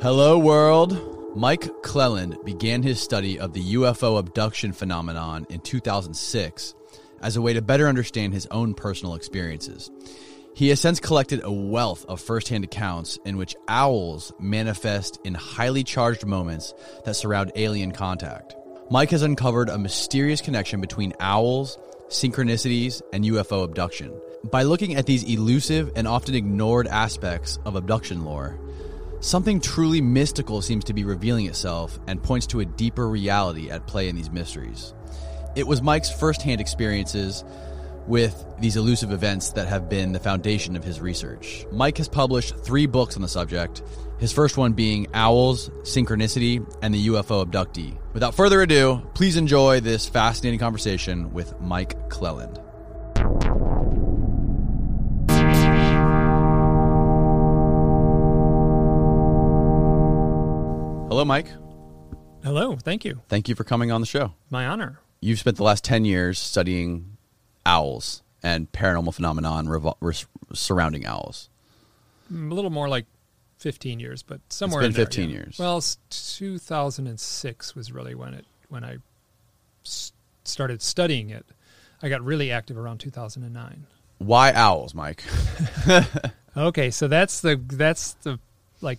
Hello, world. Mike Clelland began his study of the UFO abduction phenomenon in 2006 as a way to better understand his own personal experiences. He has since collected a wealth of firsthand accounts in which owls manifest in highly charged moments that surround alien contact. Mike has uncovered a mysterious connection between owls, synchronicities, and UFO abduction. By looking at these elusive and often ignored aspects of abduction lore, something truly mystical seems to be revealing itself and points to a deeper reality at play in these mysteries. It was Mike's firsthand experiences with these elusive events that have been the foundation of his research. Mike has published three books on the subject, his first one being Owls, Synchronicity, and the UFO Abductee. Without further ado, please enjoy this fascinating conversation with Mike Clelland. Hello, Mike. Hello, thank you. Thank you for coming on the show. My honor. You've spent the last 10 years studying owls and paranormal phenomenon revol- surrounding owls. A little more like 15 years, but somewhere been in there, 15 yeah. years. Well, s- 2006 was really when it when I s- started studying it. I got really active around 2009. Why owls, Mike? Okay, so that's the that's the like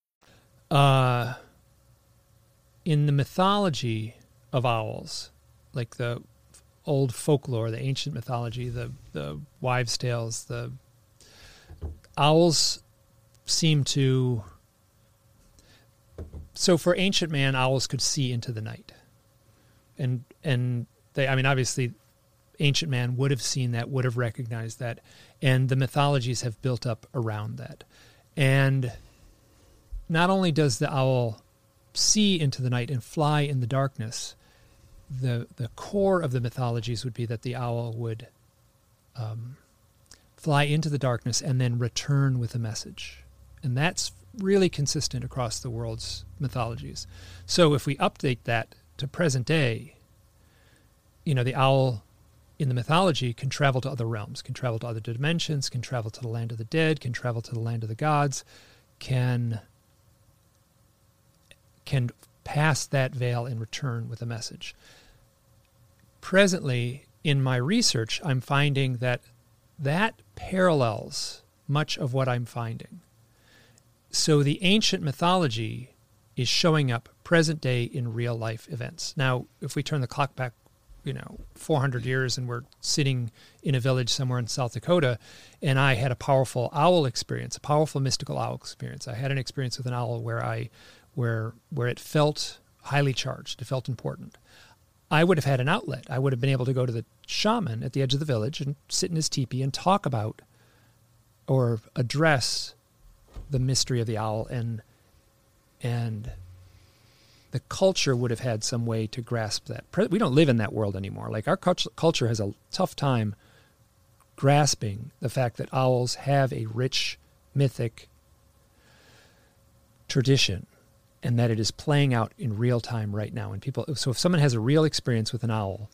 Uh, in the mythology of owls, like the old folklore, the ancient mythology, the the wives' tales, the owls seem to. So for ancient man, owls could see into the night, and and they, I mean, obviously, ancient man would have seen that, would have recognized that, and the mythologies have built up around that, and not only does the owl see into the night and fly in the darkness, the the core of the mythologies would be that the owl would um, fly into the darkness and then return with a message, and that's really consistent across the world's mythologies. So if we update that to present day, you know, the owl in the mythology can travel to other realms, can travel to other dimensions, can travel to the land of the dead, can travel to the land of the gods, can can pass that veil and return with a message. Presently, in my research, I'm finding that that parallels much of what I'm finding. So the ancient mythology is showing up present day in real life events. Now, if we turn the clock back, you know, 400 years and we're sitting in a village somewhere in South Dakota and I had a powerful owl experience, a powerful mystical owl experience. I had an experience with an owl where I where where it felt highly charged, it felt important. I would have had an outlet. I would have been able to go to the shaman at the edge of the village and sit in his teepee and talk about or address the mystery of the owl and and the culture would have had some way to grasp that. We don't live in that world anymore. Like our culture, culture has a tough time grasping the fact that owls have a rich mythic tradition and that it is playing out in real time right now. And people, so if someone has a real experience with an owl,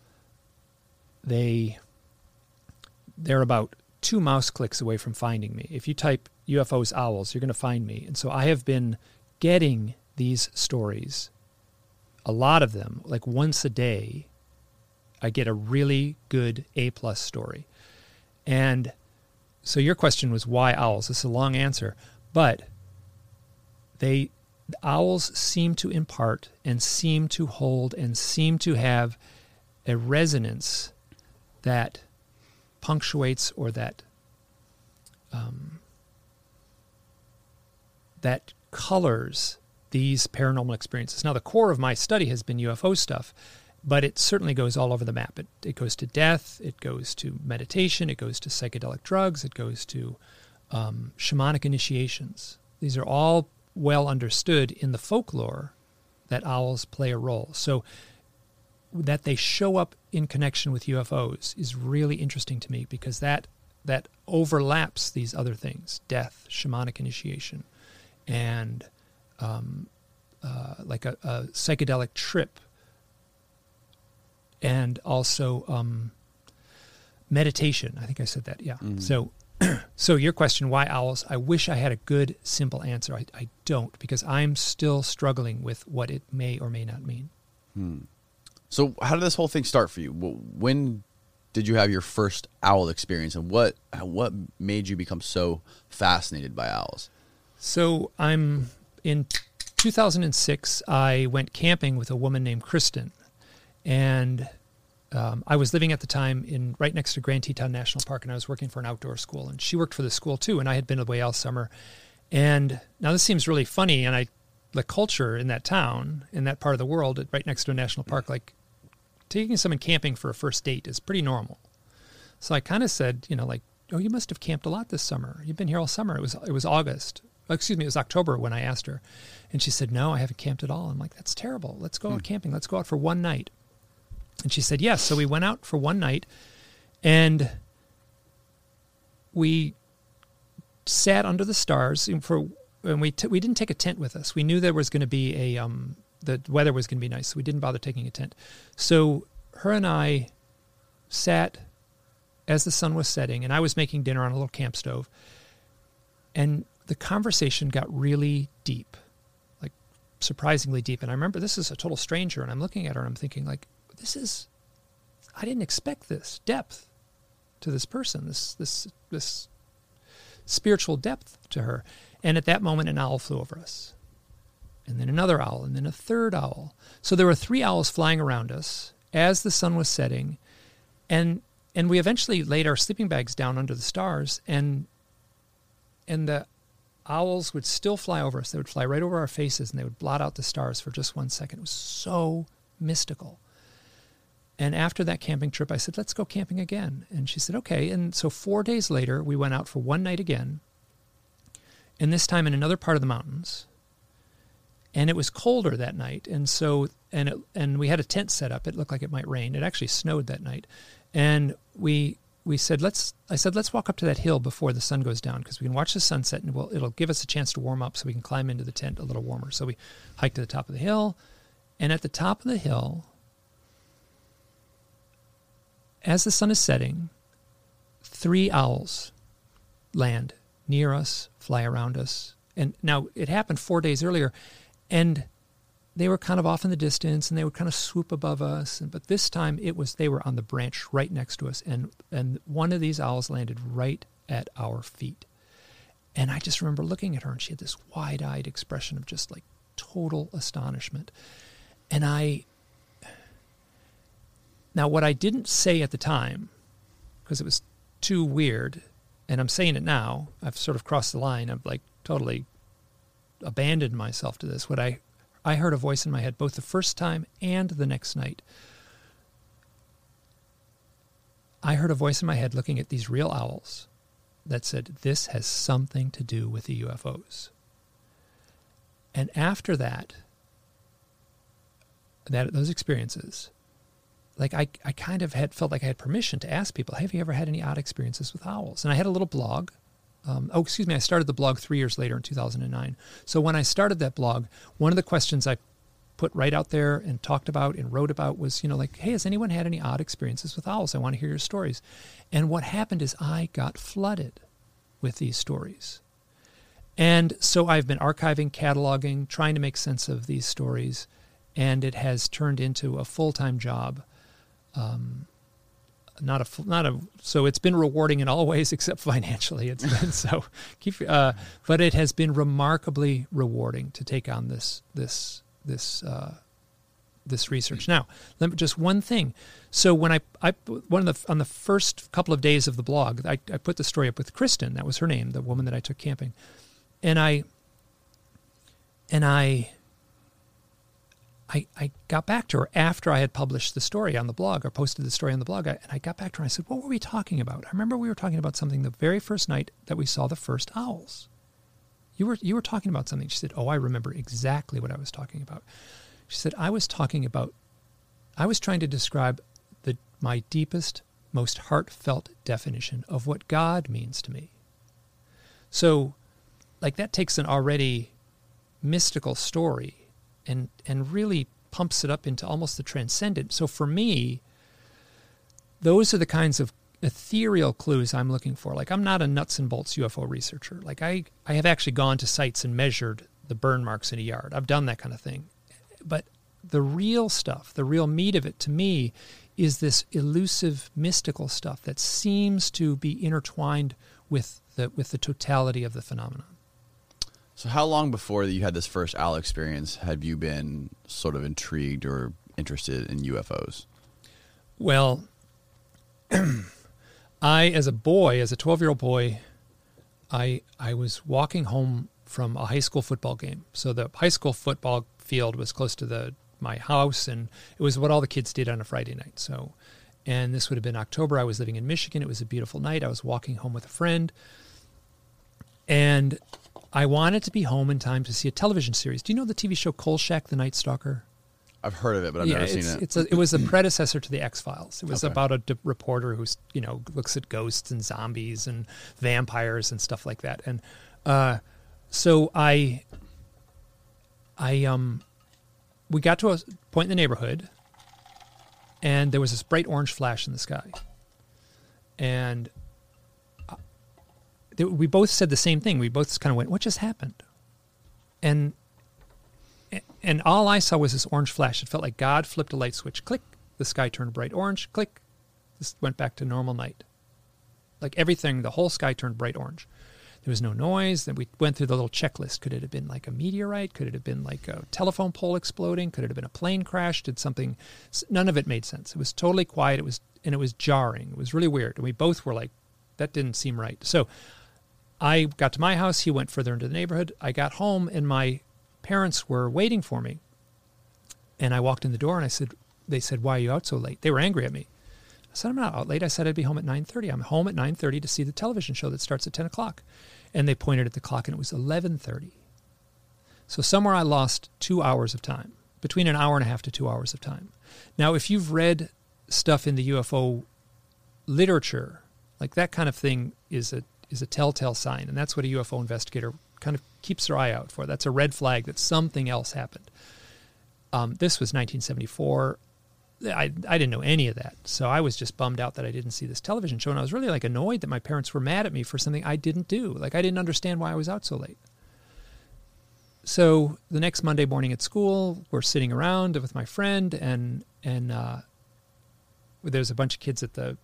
they they're about two mouse clicks away from finding me. If you type UFOs owls, you're going to find me. And so I have been getting these stories, a lot of them, like once a day. I get a really good A plus story, and so your question was why owls? This is a long answer, but they the owls seem to impart and seem to hold and seem to have a resonance that punctuates or that um, that colors these paranormal experiences. Now, the core of my study has been UFO stuff, but it certainly goes all over the map. It, it goes to death, it goes to meditation, it goes to psychedelic drugs, it goes to um, shamanic initiations. These are all well understood in the folklore that owls play a role. So that they show up in connection with UFOs is really interesting to me because that that overlaps these other things: death, shamanic initiation, and um, uh, like a, a, psychedelic trip, and also um, meditation. I think I said that. Yeah. Mm. So so your question, why owls? I wish I had a good, simple answer. I, I don't because I'm still struggling with what it may or may not mean. Hmm. So how did this whole thing start for you? When did you have your first owl experience, and what what made you become so fascinated by owls? So I'm in 2006. I went camping with a woman named Kristen, and um, I was living at the time in right next to Grand Teton National Park, and I was working for an outdoor school, and she worked for the school too. And I had been away all summer. And now this seems really funny, and I, the culture in that town, in that part of the world, right next to a national park, like taking someone camping for a first date is pretty normal. So I kind of said, you know, like, oh, you must have camped a lot this summer. You've been here all summer. It was it was August. excuse me, it was October when I asked her, and she said, no, I haven't camped at all. I'm like, that's terrible. Let's go out hmm. camping. Let's go out for one night. And she said, yes. So we went out for one night and we sat under the stars for and we t- we didn't take a tent with us. We knew there was going to be a um, the weather was going to be nice, so we didn't bother taking a tent. So her and I sat as the sun was setting, and I was making dinner on a little camp stove, and the conversation got really deep, like surprisingly deep. And I remember this is a total stranger, and I'm looking at her and I'm thinking like, this is I didn't expect this depth to this person, this this this spiritual depth to her. And at that moment an owl flew over us. And then another owl, and then a third owl. So there were three owls flying around us as the sun was setting. And and we eventually laid our sleeping bags down under the stars and and the owls would still fly over us. They would fly right over our faces and they would blot out the stars for just one second. It was so mystical. And after that camping trip, I said, let's go camping again. And she said, okay. And so four days later, we went out for one night again. And this time in another part of the mountains. And it was colder that night. And so, and, it, and we had a tent set up. It looked like it might rain. It actually snowed that night. And we, we said, let's, I said, let's walk up to that hill before the sun goes down because we can watch the sunset and we'll, it'll give us a chance to warm up so we can climb into the tent a little warmer. So we hiked to the top of the hill. And at the top of the hill, as the sun is setting, three owls land near us, fly around us. And now it happened four days earlier, and they were kind of off in the distance and they would kind of swoop above us. And, but this time it was they were on the branch right next to us, and and one of these owls landed right at our feet. And I just remember looking at her, and she had this wide-eyed expression of just like total astonishment. And I now, what I didn't say at the time, because it was too weird, and I'm saying it now, I've sort of crossed the line. I've like totally abandoned myself to this. What I I heard a voice in my head both the first time and the next night. I heard a voice in my head looking at these real owls that said, This has something to do with the UFOs. And after that, that those experiences, like I, I kind of had felt like I had permission to ask people, have you ever had any odd experiences with owls? And I had a little blog. Um, oh, excuse me, I started the blog three years later in 2009. So when I started that blog, one of the questions I put right out there and talked about and wrote about was, you know, like, hey, has anyone had any odd experiences with owls? I want to hear your stories. And what happened is I got flooded with these stories. And so I've been archiving, cataloging, trying to make sense of these stories, and it has turned into a full time job um, not a not a so it's been rewarding in all ways except financially. It's been so keep uh, but it has been remarkably rewarding to take on this this this uh, this research. Now let me just one thing. So when I, I one of the on the first couple of days of the blog I, I put the story up with Kristen. That was her name the woman that I took camping. And I and I I, I got back to her after I had published the story on the blog or posted the story on the blog. I, and I got back to her and I said, What were we talking about? I remember we were talking about something the very first night that we saw the first owls. You were, you were talking about something. She said, Oh, I remember exactly what I was talking about. She said, I was talking about, I was trying to describe the, my deepest, most heartfelt definition of what God means to me. So, like, that takes an already mystical story and and really pumps it up into almost the transcendent. So for me, those are the kinds of ethereal clues I'm looking for. Like I'm not a nuts and bolts UFO researcher. Like I I have actually gone to sites and measured the burn marks in a yard. I've done that kind of thing. But the real stuff, the real meat of it to me is this elusive mystical stuff that seems to be intertwined with the with the totality of the phenomenon. So, how long before you had this first owl experience have you been sort of intrigued or interested in UFOs? Well, I, as a boy, as a 12 year old boy, I, I was walking home from a high school football game. So, the high school football field was close to the my house, and it was what all the kids did on a Friday night. So, and this would have been October. I was living in Michigan. It was a beautiful night. I was walking home with a friend. And I wanted to be home in time to see a television series. Do you know the TV show Kolchak, the Night Stalker? I've heard of it, but I've yeah, never seen it. It's a, it was a predecessor to the X Files. It was okay. about a d- reporter who's you know looks at ghosts and zombies and vampires and stuff like that. And uh, so I, I um, we got to a point in the neighborhood, and there was this bright orange flash in the sky, and we both said the same thing. We both kind of went, "What just happened?" And and all I saw was this orange flash. It felt like God flipped a light switch. Click, the sky turned bright orange. Click, this went back to normal night. Like everything, the whole sky turned bright orange. There was no noise. Then we went through the little checklist. Could it have been like a meteorite? Could it have been like a telephone pole exploding? Could it have been a plane crash? Did something? None of it made sense. It was totally quiet. It was and it was jarring. It was really weird. And we both were like, that didn't seem right. So I got to my house. He went further into the neighborhood. I got home, and my parents were waiting for me. And I walked in the door, and I said, "They said, why are you out so late?" They were angry at me. I said, "I'm not out late. I said I'd be home at 9:30. I'm home at 9:30 to see the television show that starts at 10 o'clock." And they pointed at the clock, and it was 11:30. So somewhere I lost two hours of time, between an hour and a half to two hours of time. Now, if you've read stuff in the UFO literature, like that kind of thing is a is a telltale sign, and that's what a UFO investigator kind of keeps their eye out for. That's a red flag that something else happened. Um, this was 1974. I, I didn't know any of that. So I was just bummed out that I didn't see this television show. And I was really like annoyed that my parents were mad at me for something I didn't do. Like I didn't understand why I was out so late. So the next Monday morning at school, we're sitting around with my friend and, and, uh, there's a bunch of kids at the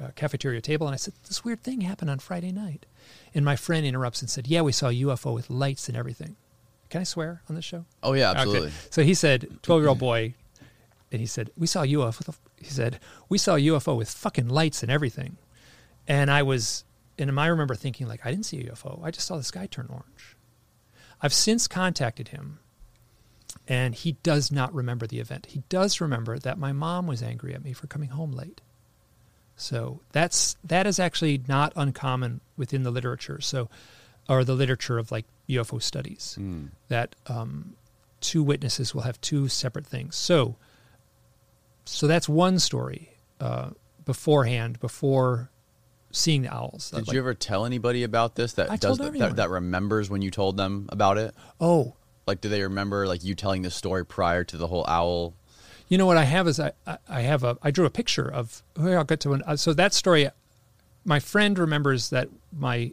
uh, cafeteria table, and I said, "This weird thing happened on Friday night." And my friend interrupts and said, "Yeah, we saw a UFO with lights and everything." Can I swear on this show? Oh yeah, absolutely. Okay. So he said, twelve-year-old boy, and he said, "We saw a UFO." He said, "We saw UFO with fucking lights and everything," and I was, and I remember thinking, like, I didn't see a UFO. I just saw the sky turn orange. I've since contacted him and he does not remember the event. He does remember that my mom was angry at me for coming home late. So that's that is actually not uncommon within the literature. So, or the literature of like UFO studies, mm. that um, two witnesses will have two separate things. So, so that's one story uh, beforehand before seeing the owls. Did like, you ever tell anybody about this that I does the, that, that remembers when you told them about it? Oh, like do they remember like you telling this story prior to the whole owl you know what I have is I, I have a I drew a picture of I'll get to an, so that story. My friend remembers that my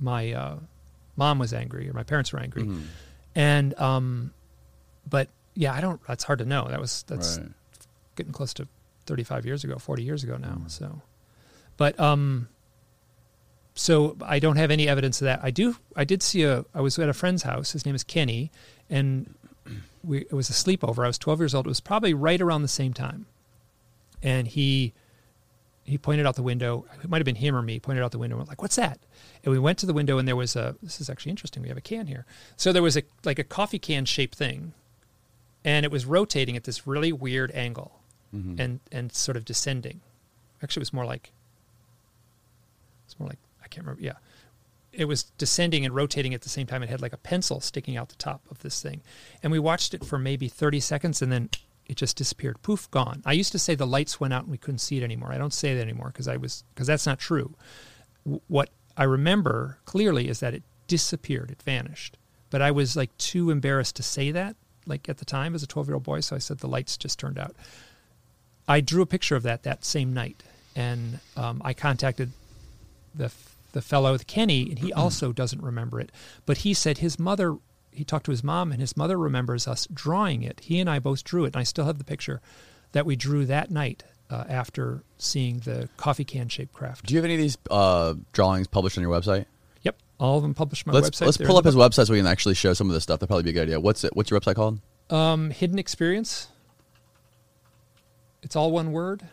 my uh, mom was angry or my parents were angry, mm-hmm. and um, but yeah, I don't. That's hard to know. That was that's right. getting close to 35 years ago, 40 years ago now. So, but um, so I don't have any evidence of that. I do. I did see a. I was at a friend's house. His name is Kenny, and we it was a sleepover. I was 12 years old. It was probably right around the same time, and he he pointed out the window. It might have been him or me. Pointed out the window. and went like, "What's that?" And we went to the window, and there was a. This is actually interesting. We have a can here. So there was a like a coffee can shaped thing, and it was rotating at this really weird angle, mm-hmm. and and sort of descending. Actually, it was more like. It's more like I can't remember. Yeah, it was descending and rotating at the same time. It had like a pencil sticking out the top of this thing, and we watched it for maybe thirty seconds, and then it just disappeared. Poof, gone. I used to say the lights went out and we couldn't see it anymore. I don't say that anymore because I was because that's not true. What I remember clearly is that it disappeared. It vanished. But I was like too embarrassed to say that, like at the time as a twelve year old boy. So I said the lights just turned out. I drew a picture of that that same night, and um, I contacted the the fellow with Kenny, and he also doesn't remember it. But he said his mother. He talked to his mom, and his mother remembers us drawing it. He and I both drew it, and I still have the picture that we drew that night uh, after seeing the coffee can shaped craft. Do you have any of these uh, drawings published on your website? Yep, all of them published on my let's website. let's They're pull up his website so we can actually show some of this stuff. That'd probably be a good idea. What's it? What's your website called? Um, Hidden Experience. It's all one word.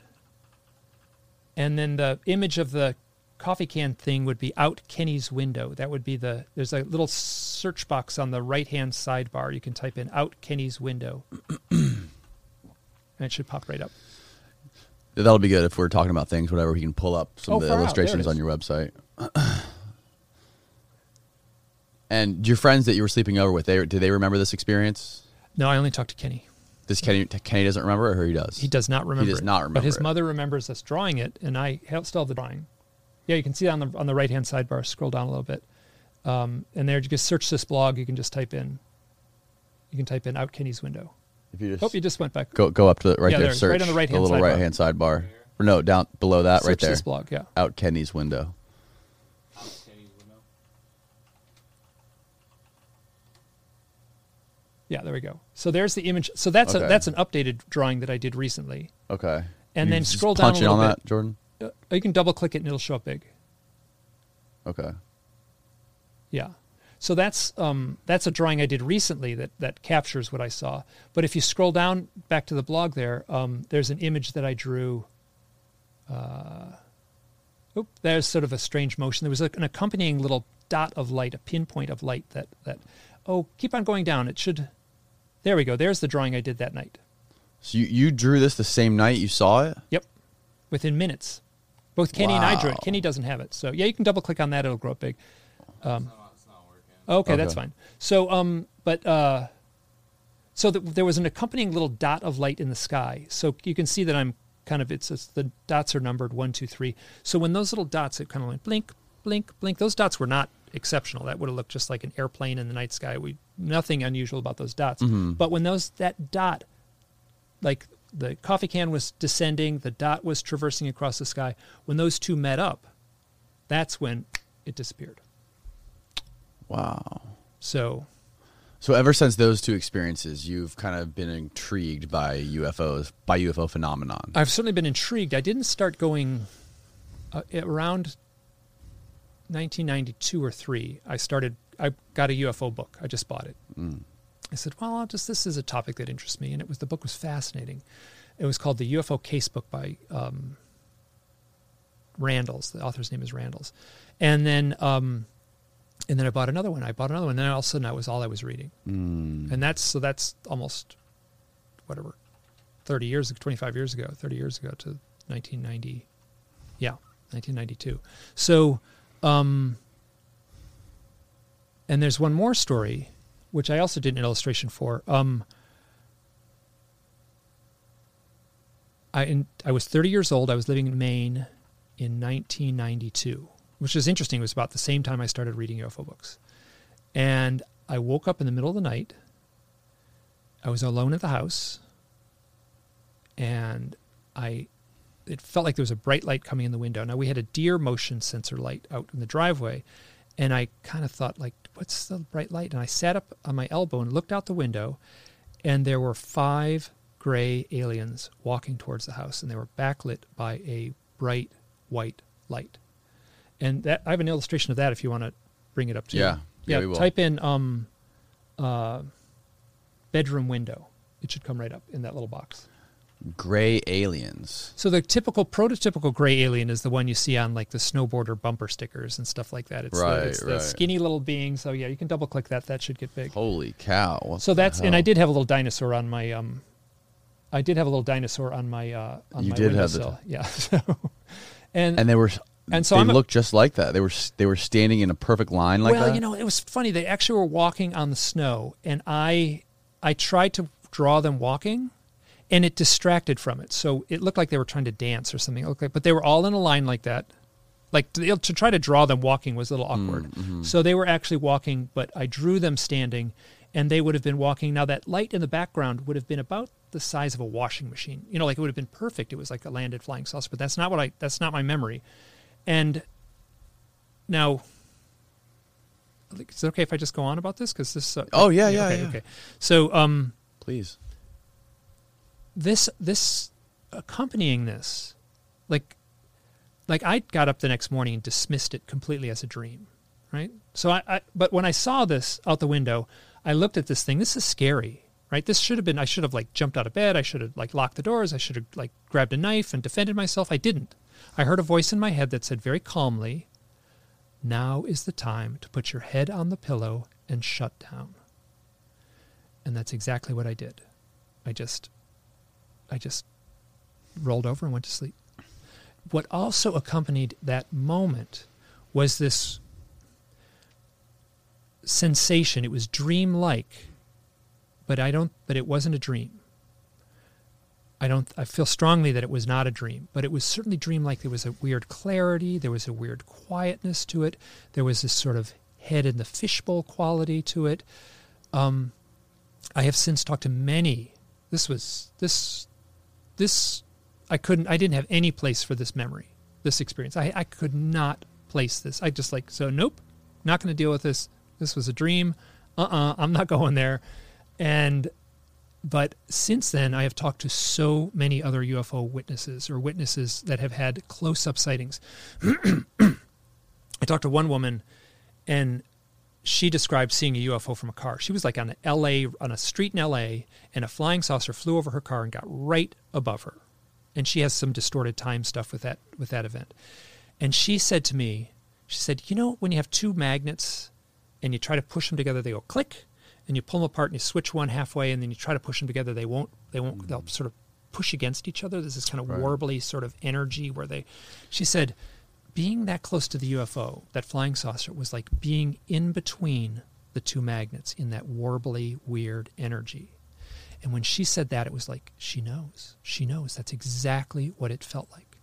And then the image of the coffee can thing would be out Kenny's window. That would be the there's a little search box on the right hand sidebar. You can type in out Kenny's window. and it should pop right up. That'll be good if we're talking about things, whatever. We can pull up some Oh, of the far out. There it illustrations on your website. and your friends that you were sleeping over with, they do they remember this experience? No, I only talked to Kenny. This Kenny Kenny doesn't remember it, or he does. He does not remember. He does it. not But his it. mother remembers us drawing it, and I still have the drawing. Yeah, you can see that on the on the right hand sidebar. Scroll down a little bit, um, and there you just search this blog. You can just type in. You can type in out Kenny's window. If you just Oh, you just went back. go go up to the right Yeah, there, there search right on the right-hand little sidebar. right hand sidebar. Or no, down below that, search right there. this blog. Yeah. Out Kenny's window. Yeah, there we go. So there's the image. So that's Okay. a that's an updated drawing that I did recently. Okay. And You then scroll down a little on bit. that, Jordan. Uh, you can double click it and it'll show up big. Okay. Yeah. So that's um, that's a drawing I did recently that that captures what I saw. But if you scroll down back to the blog there, um, there's an image that I drew. Uh, oop, there's sort of a strange motion. There was like an accompanying little dot of light, a pinpoint of light that that. Oh, keep on going down. It should. There we go. There's the drawing I did that night. So you, you drew this the same night you saw it? Yep. Within minutes. Both Kenny and I drew it. Kenny doesn't have it. So, yeah, you can double click on that. It'll grow up big. Um, okay, that's fine. So, um, but, uh, so th- there was an accompanying little dot of light in the sky. So you can see that I'm kind of, it's, it's the dots are numbered one, two, three. So when those little dots, it kind of went blink, blink, blink. Those dots were not exceptional. That would have looked just like an airplane in the night sky. We, nothing unusual about those dots. But when those, that dot like the coffee can was descending, the dot was traversing across the sky. When those two met up, that's when it disappeared. Wow. So So ever since those two experiences, you've kind of been intrigued by UFOs, by UFO phenomenon. I've certainly been intrigued. I didn't start going uh, around 1992 or three. I started. I got a UFO book. I just bought it. I said, "Well, I'll just this is a topic that interests me," and it was the book was fascinating. It was called the UFO Casebook by um, Randalls. The author's name is Randalls, and then um, and then I bought another one. I bought another one, and then all of a sudden that was all I was reading, Mm. and that's so that's almost whatever 30 years 25 years ago 30 years ago to 1990 yeah 1992 so um and there's one more story which i also did an illustration for um i in, i was 30 years old. I was living in maine in 1992 which is interesting. It was about the same time i started reading ufo books. And i woke up in the middle of the night. I was alone at the house, and I it felt like there was a bright light coming in the window. Now we had a deer motion sensor light out in the driveway, and I kind of thought like, "What's the bright light?" And I sat up on my elbow and looked out the window, and there were five gray aliens walking towards the house, and they were backlit by a bright white light. And that I have an illustration of that if you want to bring it up to Yeah. Yeah, we will. type in um, uh, bedroom window. It should come right up in that little box. Gray aliens. So the typical prototypical gray alien is the one you see on like the snowboarder bumper stickers and stuff like that. It's, Right, the, it's the right. skinny little being. So yeah, you can double click that. That should get big. Holy cow! So the that's and I did have a little dinosaur on my um, I did have a little dinosaur on my uh on You my did have the- yeah. So, and And they were. And so they I'm a- looked just like that. They were. They were standing in a perfect line like well, that. you know, it was funny. They actually were walking on the snow, and I I tried to draw them walking, and it distracted from it. So it looked like they were trying to dance or something. Like, but they were all in a line like that. Like to, to try to draw them walking was a little awkward. So they were actually walking, but I drew them standing, and they would have been walking. Now that light in the background would have been about the size of a washing machine. You know, like it would have been perfect. It was like a landed flying saucer, but that's not what I. That's not my memory. And now is it okay if I just go on about this? Because this. Uh, Oh, yeah, yeah, okay, yeah. okay. So, um, Please. This this accompanying this, like, like I got up the next morning and dismissed it completely as a dream, right? So I, I, but when I saw this out the window, I looked at this thing. This is scary, right? This should have been. I should have like jumped out of bed. I should have like locked the doors. I should have like grabbed a knife and defended myself. I didn't. I heard a voice in my head that said very calmly, "Now is the time to put your head on the pillow and shut down." And that's exactly what I did. I just I just rolled over and went to sleep. What also accompanied that moment was this sensation. It was dream-like, but I don't. But it wasn't a dream. I don't. I feel strongly that it was not a dream, but it was certainly dream-like. There was a weird clarity. There was a weird quietness to it. There was this sort of head in the fishbowl quality to it. Um, I have since talked to many. This was this this I couldn't I didn't have any place for this memory, this experience. I I could not place this. I just like so nope, not going to deal with this. This was a dream. Uh-uh, I'm not going there. And but since then I have talked to so many other UFO witnesses or witnesses that have had close-up sightings. I talked to one woman and she described seeing a UFO from a car. She was like on a LA on a street in LA and a flying saucer flew over her car and got right above her. And she has some distorted time stuff with that with that event. And she said to me, she said, "You know when you have two magnets and you try to push them together they go click and you pull them apart and you switch one halfway and then you try to push them together they won't they won't they'll mm-hmm. sort of push against each other. There's this kind of warbly sort of energy where they she said being that close to the UFO, that flying saucer, was like being in between the two magnets in that warbly, weird energy. And when she said that, it was like, she knows. She knows. That's exactly what it felt like.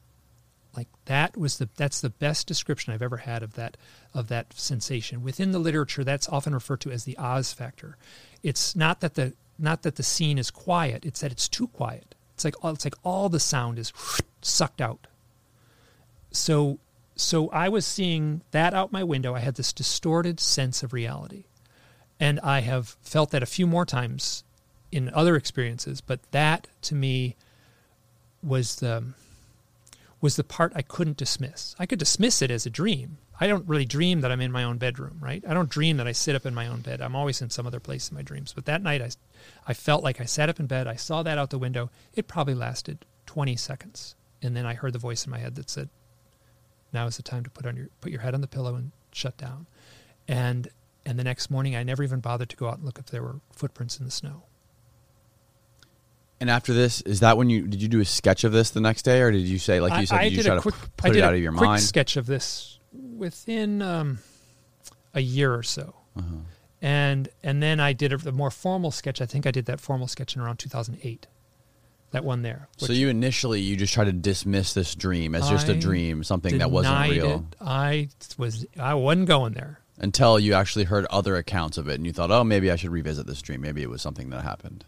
Like that was the that's the best description I've ever had of that of that sensation. Within the literature, that's often referred to as the Oz factor. It's not that the not that the scene is quiet, it's that it's too quiet. It's like all, it's like all the sound is sucked out so so I was seeing that out my window. I had this distorted sense of reality. And I have felt that a few more times in other experiences, but that to me was the was the part I couldn't dismiss. I could dismiss it as a dream. I don't really dream that I'm in my own bedroom, right? I don't dream that I sit up in my own bed. I'm always in some other place in my dreams. But that night I I felt like I sat up in bed, I saw that out the window. It probably lasted 20 seconds. And then I heard the voice in my head that said, now is the time to put on your put your head on the pillow and shut down. And and the next morning I never even bothered to go out and look if there were footprints in the snow. And after this, is that when you did you do a sketch of this the next day, or did you say like you said I, I did you try a to put it out of your quick mind? sketch of this within um, a year or so. Uh-huh. And and then I did a, a more formal sketch. I think I did that formal sketch in around 2008. That one there. So you initially you just try to dismiss this dream as just a dream, something that wasn't real, it. I was I wasn't going there. until you actually heard other accounts of it, and you thought, oh, maybe I should revisit this dream. Maybe it was something that happened.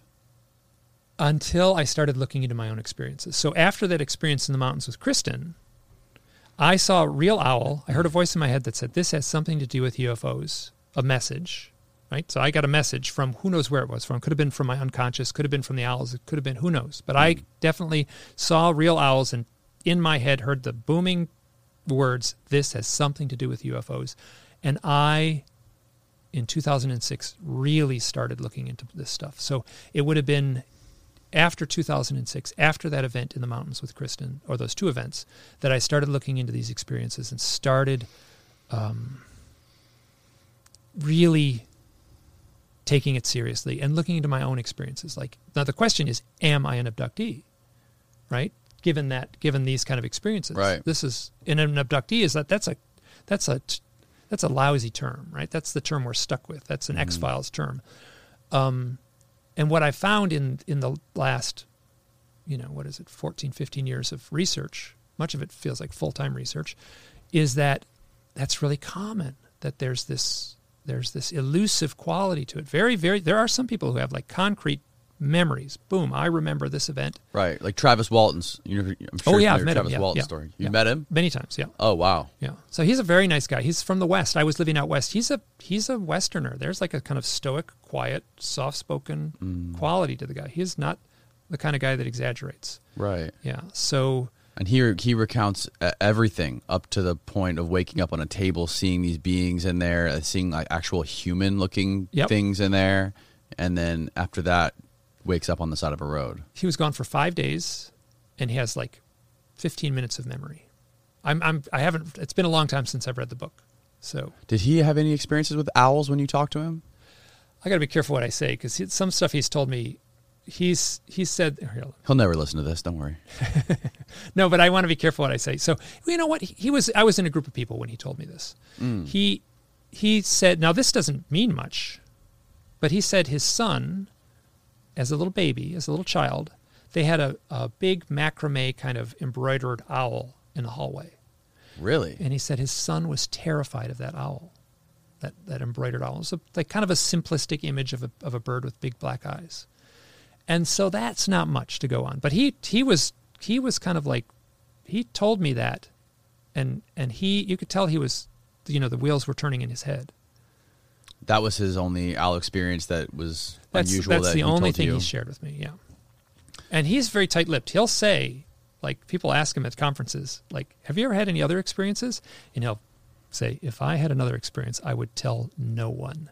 until I started looking into my own experiences. So after that experience in the mountains with Kristen, I saw a real owl. I heard a voice in my head that said, This has something to do with UFOs, a message. Right? So I got a message from who knows where it was from. Could have been from my unconscious, could have been from the owls, it could have been who knows. But I definitely saw real owls and in my head heard the booming words, this has something to do with UFOs. And I in 2006 really started looking into this stuff. So it would have been after 2006, after that event in the mountains with Kristen, or those two events, that I started looking into these experiences and started um, really taking it seriously and looking into my own experiences. Like now, the question is, am I an abductee? Right? Given that, given these kind of experiences, Right. This is and an abductee is that that's a that's a that's a lousy term, right? That's the term we're stuck with. That's an X Files term. Um, and what I found in in the last, you know, what is it, 14, 15 years of research, much of it feels like full time research, is that that's really common. That there's this there's this elusive quality to it. Very, very. There are some people who have like concrete memories. Boom, I remember this event. Right, like Travis Walton's. I'm sure oh yeah, I've met Travis him. Yeah, yeah, story. You yeah. met him? many times. Yeah. Oh wow. Yeah. So he's a very nice guy. He's from the West. I was living out west. He's a he's a Westerner. There's like a kind of stoic, quiet, soft spoken Mm. quality to the guy. He's not the kind of guy that exaggerates. Right. Yeah. So And he he recounts uh, everything up to the point of waking up on a table, seeing these beings in there, uh, seeing like actual human looking Yep. things in there, and then after that, wakes up on the side of a road. he was gone for five days and he has like 15 minutes of memory. I'm, I'm, I haven't, it's been a long time since I've read the book. So Did he have any experiences with owls when you talked to him? I got to be careful what I say because some stuff he's told me, he's, he said, He'll never listen to this. Don't worry. No, but I want to be careful what I say. So you know what? He, he was. I was in a group of people when he told me this. Mm. He he said. Now this doesn't mean much, but he said his son, as a little baby, as a little child, they had a, a big macrame kind of embroidered owl in the hallway, Really? and he said his son was terrified of that owl, that that embroidered owl. It's a, like kind of a simplistic image of a of a bird with big black eyes, and so that's not much to go on. But he he was he was kind of like he told me that, and and he you could tell he was you know the wheels were turning in his head. That was his only owl experience that was That's unusual. that's that the he only thing you. he shared with me. Yeah, and he's very tight-lipped. He'll say like people ask him at conferences like, "Have you ever had any other experiences?" And he'll say, "If I had another experience, I would tell no one."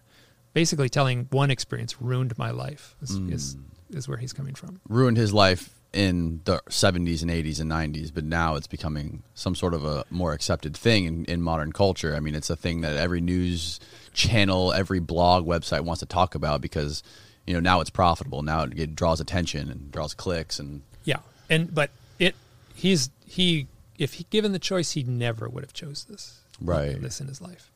Basically, telling one experience ruined my life is is, mm. Is where he's coming from. ruined his life in the 70s and 80s and 90s, but now it's becoming some sort of a more accepted thing in, in modern culture. I mean, it's a thing that every news channel, every blog website wants to talk about because, you know, now it's profitable. Now it, it draws attention and draws clicks and Yeah, and but it he's he if he given the choice, he never would have chose this. Right. this in his life.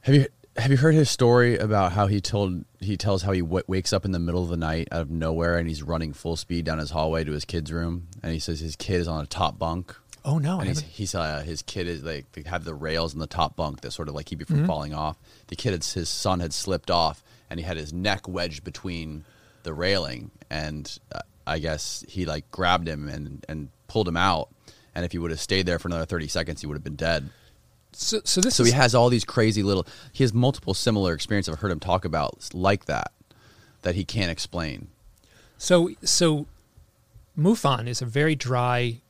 Have you have you heard his story about how he told he tells how he w- wakes up in the middle of the night out of nowhere and he's running full speed down his hallway to his kid's room and he says his kid is on a top bunk Oh no, and he's, he's uh, his kid is like they have the rails in the top bunk that sort of like keep you Mm-hmm. from falling off. The kid, had, his son, had slipped off, and he had his neck wedged between the railing, and uh, I guess he like grabbed him and and pulled him out. And if he would have stayed there for another thirty seconds, he would have been dead. So, so this So is he has all these crazy little. He has multiple similar experiences. I've heard him talk about like that that he can't explain. So so MUFON is a very dry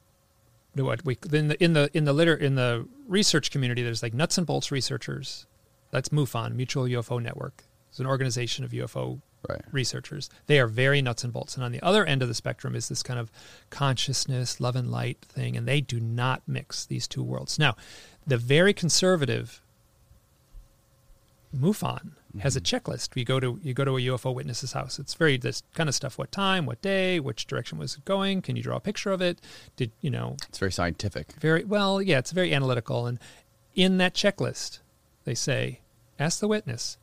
what we in the in the in the liter in the research community there's like nuts and bolts researchers. That's MUFON, Mutual UFO Network. It's an organization of UFO Right. researchers. They are very nuts and bolts. And on the other end of the spectrum is this kind of consciousness, love and light thing, and they do not mix these two worlds. Now, the very conservative MUFON has a mm-hmm. checklist. You go to you go to a UFO witness's house. It's very this kind of stuff. What time? What day? Which direction was it going? Can you draw a picture of it? Did you know? It's very scientific. Very well. Yeah, it's very analytical. And in that checklist, they say, ask the witness.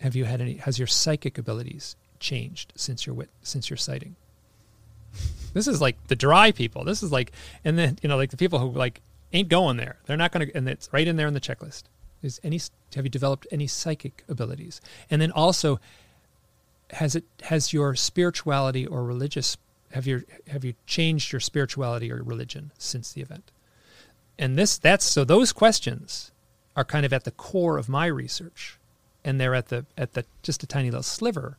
Have you had any? Has your psychic abilities changed since your wit since your sighting? This is like the dry people. This is like, and then you know, like the people who like ain't going there. They're not going to, and it's right in there in the checklist. Is any have you developed any psychic abilities? And then also, has it has your spirituality or religious have you have you changed your spirituality or religion since the event? And this that's so those questions are kind of at the core of my research and they're at the at the just a tiny little sliver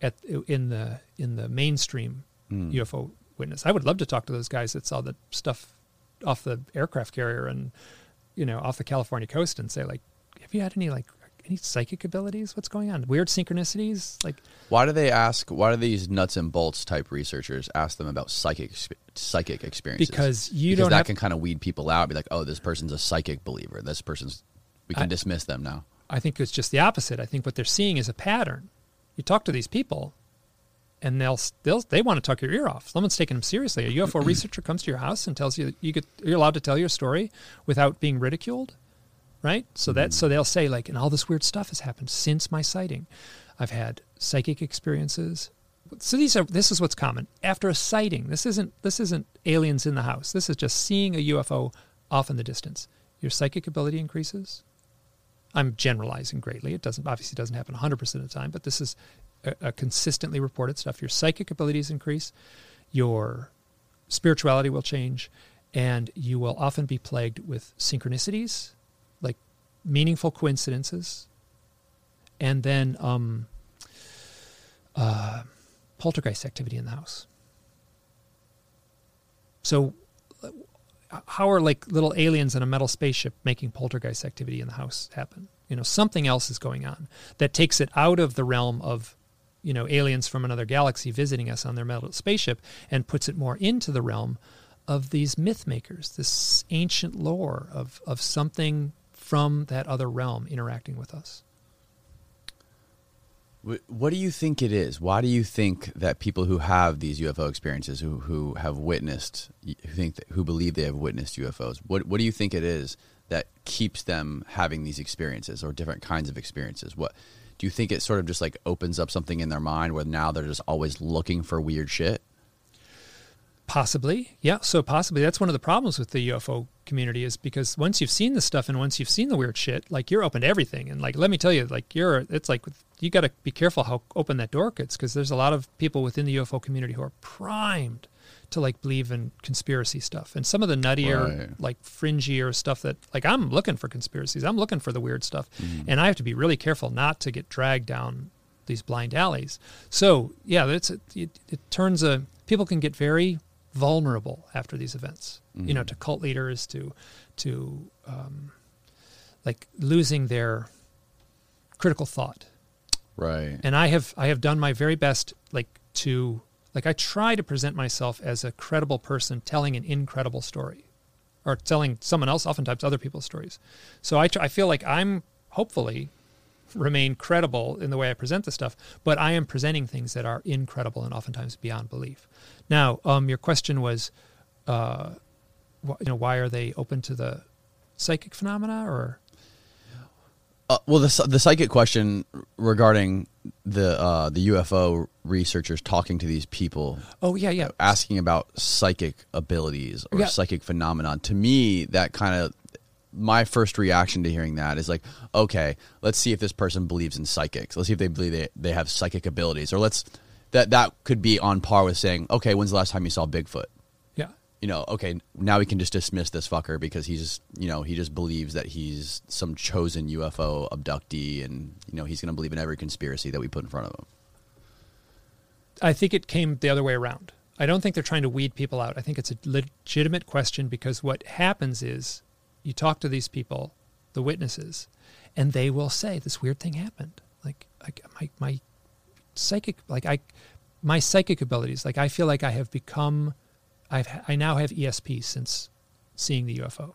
at in the in the mainstream hmm. UFO witness. I would love to talk to those guys that saw the stuff off the aircraft carrier and you know off the California coast and say like, have you had any like any psychic abilities? What's going on? Weird synchronicities? Like, Why do they ask? Why do these nuts and bolts type researchers ask them about psychic psychic experiences? Because you because don't that have- can kind of weed people out. Be like, oh, this person's a psychic believer. This person's we can I- dismiss them now. I think it's just the opposite. I think what they're seeing is a pattern. You talk to these people, and they'll they'll they want to talk your ear off. Someone's taking them seriously. A UFO researcher comes to your house and tells you you get you're allowed to tell your story without being ridiculed, right? So that so mm. they'll say like, and all this weird stuff has happened since my sighting. I've had psychic experiences. So these are this is what's common after a sighting. This isn't this isn't aliens in the house. This is just seeing a UFO off in the distance. Your psychic ability increases. I'm generalizing greatly. It doesn't obviously doesn't happen 100% of the time, but this is a, consistently reported stuff. Your psychic abilities increase, your spirituality will change, and you will often be plagued with synchronicities, like meaningful coincidences, and then um, uh, poltergeist activity in the house. So, uh, how are like little aliens in a metal spaceship making poltergeist activity in the house happen? You know, something else is going on that takes it out of the realm of, you know, aliens from another galaxy visiting us on their metal spaceship and puts it more into the realm of these myth makers, this ancient lore of, of something from that other realm interacting with us. What do you think it is? Why do you think that people who have these UFO experiences, who who have witnessed, who think that, who believe they have witnessed UFOs, what what do you think it is that keeps them having these experiences or different kinds of experiences? What you think it sort of just like opens up something in their mind where now they're just always looking for weird shit? Possibly, yeah. So possibly that's one of the problems with the UFO community is because once you've seen the stuff and once you've seen the weird shit, like you're open to everything. And like, let me tell you, like you're, it's like you got to be careful how open that door gets because there's a lot of people within the UFO community who are primed to like believe in conspiracy stuff and some of the nuttier, Right. like fringier stuff that like I'm looking for conspiracies. I'm looking for the weird stuff, and I have to be really careful not to get dragged down these blind alleys. So yeah, that's it, it, it turns a people can get very vulnerable after these events. You know, to cult leaders, to to um, like losing their critical thought. Right. And I have I have done my very best, like to like I try to present myself as a credible person telling an incredible story, or telling someone else, oftentimes other people's stories. So I I feel like I'm hopefully remain credible in the way I present the stuff, but I am presenting things that are incredible and oftentimes beyond belief. Now, um, your question was, uh, wh- you know, why are they open to the psychic phenomena or? Uh, well, the the psychic question regarding the uh, the UFO researchers talking to these people Oh yeah, yeah. asking about psychic abilities or Yeah. psychic phenomenon to me that kind of my first reaction to hearing that is like okay let's see if this person believes in psychics let's see if they believe they, they have psychic abilities or let's that that could be on par with saying okay when's the last time you saw bigfoot. You know okay now we can just dismiss this fucker because he's you know he just believes that he's some chosen ufo abductee and you know he's going to believe in every conspiracy that we put in front of him I think it came the other way around. I don't think they're trying to weed people out. I think it's a legitimate question because what happens is you talk to these people, the witnesses, and they will say this weird thing happened. Like, like my my psychic, like I, my psychic abilities. Like I feel like I have become, I've I now have ESP since seeing the UFO.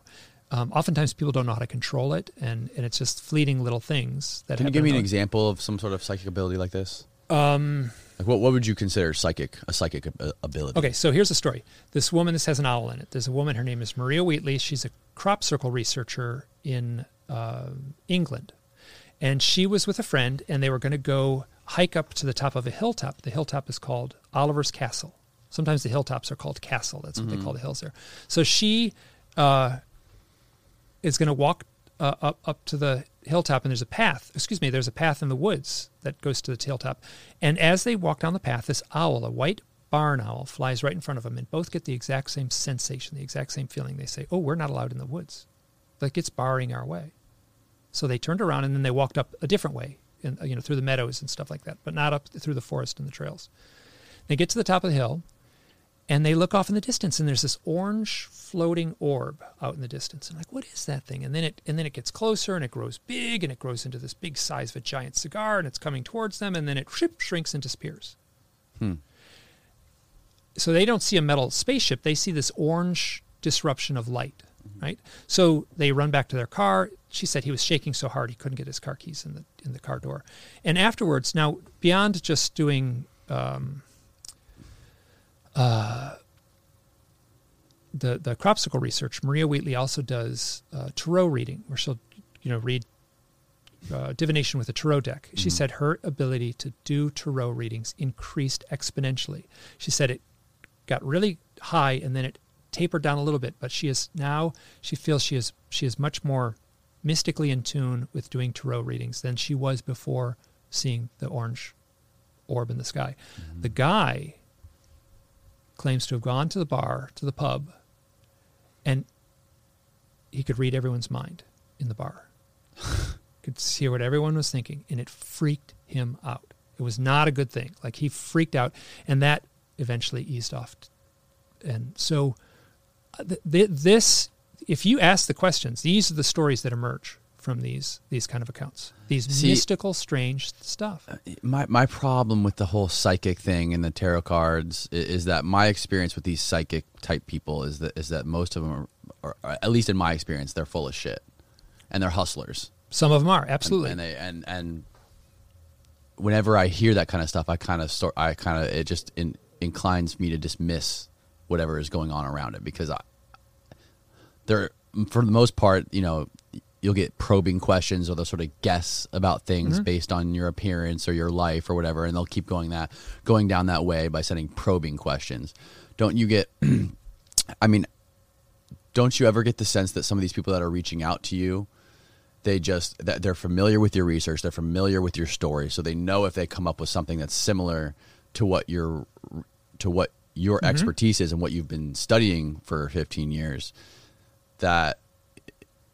Um, oftentimes people don't know how to control it, and and it's just fleeting little things that. can you give me an example of some sort of psychic ability like this Um, like what, what would you consider psychic a psychic ability Okay, so here's the story. This woman, this has an owl in it. There's a woman, her name is Maria Wheatley. She's a crop circle researcher in uh, England. And she was with a friend, and they were going to go hike up to the top of a hilltop. The hilltop is called Oliver's Castle. Sometimes the hilltops are called Castle. That's what they call the hills there. So she uh, is going to walk uh, up up to the hilltop, and there's a path. Excuse me, there's a path in the woods that goes to the hilltop. And as they walk down the path, this owl, a white barn owl, flies right in front of them, and both get the exact same sensation, the exact same feeling. They say, "Oh, we're not allowed in the woods, like it's barring our way." So they turned around and then they walked up a different way in, you know, through the meadows and stuff like that, but not up through the forest and the trails. They get to the top of the hill, and they look off in the distance, and there's this orange floating orb out in the distance. And like, what is that thing? And then it and then it gets closer, and it grows big, and it grows into this big size of a giant cigar, and it's coming towards them, and then it shrinks and disappears. Hmm. So they don't see a metal spaceship; they see this orange disruption of light right? So they run back to their car. She said he was shaking so hard he couldn't get his car keys in the in the car door. And afterwards, now beyond just doing um, uh, the the crop circle research, Maria Wheatley also does uh, tarot reading, where she'll you know read uh, divination with a tarot deck. She Mm-hmm. said her ability to do tarot readings increased exponentially. She said it got really high and then it tapered down a little bit, but she is now she feels she is she is much more mystically in tune with doing tarot readings than she was before seeing the orange orb in the sky. The guy claims to have gone to the bar, to the pub, and he could read everyone's mind in the bar. could see what everyone was thinking, and it freaked him out. It was not a good thing. Like he freaked out, and that eventually eased off. And so, uh, th- th- this, if you ask the questions, these are the stories that emerge from these these kind of accounts. These See- mystical, strange stuff. Uh, my my problem with the whole psychic thing and the tarot cards i- is that my experience with these psychic type people is that is that most of them are, are at least in my experience they're full of shit and they're hustlers Some of them are absolutely. and they and and whenever I hear that kind of stuff I kind of sort I kind of it just in, inclines me to dismiss whatever is going on around it because I they're for the most part, you know, you'll get probing questions or they'll sort of guess about things Mm-hmm. based on your appearance or your life or whatever, and they'll keep going that going down that way by sending probing questions. Don't you get? I mean, don't you ever get the sense that some of these people that are reaching out to you, they just that they're familiar with your research, they're familiar with your story, so they know if they come up with something that's similar to what your to what your Mm-hmm. expertise is and what you've been studying for 15 years that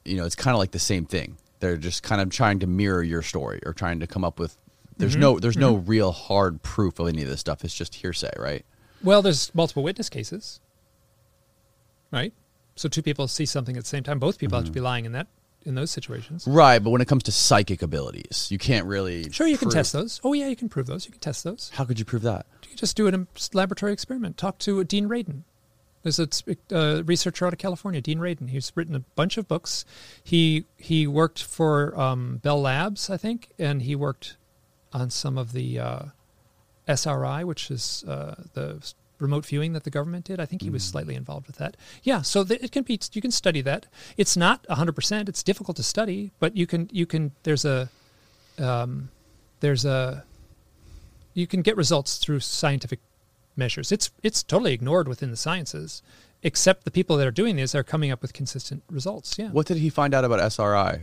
you know it's kind of like the same thing they're just kind of trying to mirror your story or trying to come up with there's Mm-hmm. no there's no real hard proof of any of this stuff it's just hearsay right Well, there's multiple witness cases, right? So two people see something at the same time. Both people have to be lying in that in those situations. right but when it comes to psychic abilities you can't really Sure, you can test those. Oh yeah, you can prove those. You can test those. how could you prove that You just do a laboratory experiment. Talk to Dean Radin. There's a uh, researcher out of California, Dean Radin. He's written a bunch of books. He he worked for um, Bell Labs, I think, and he worked on some of the uh, SRI, which is uh, the remote viewing that the government did. I think he was slightly involved with that. Yeah, so th- it can be. You can study that. It's not 100. percent It's difficult to study, but you can. You can. There's a. Um, there's a. You can get results through scientific measures. It's it's totally ignored within the sciences, except the people that are doing this are coming up with consistent results. Yeah. what did he find out about sri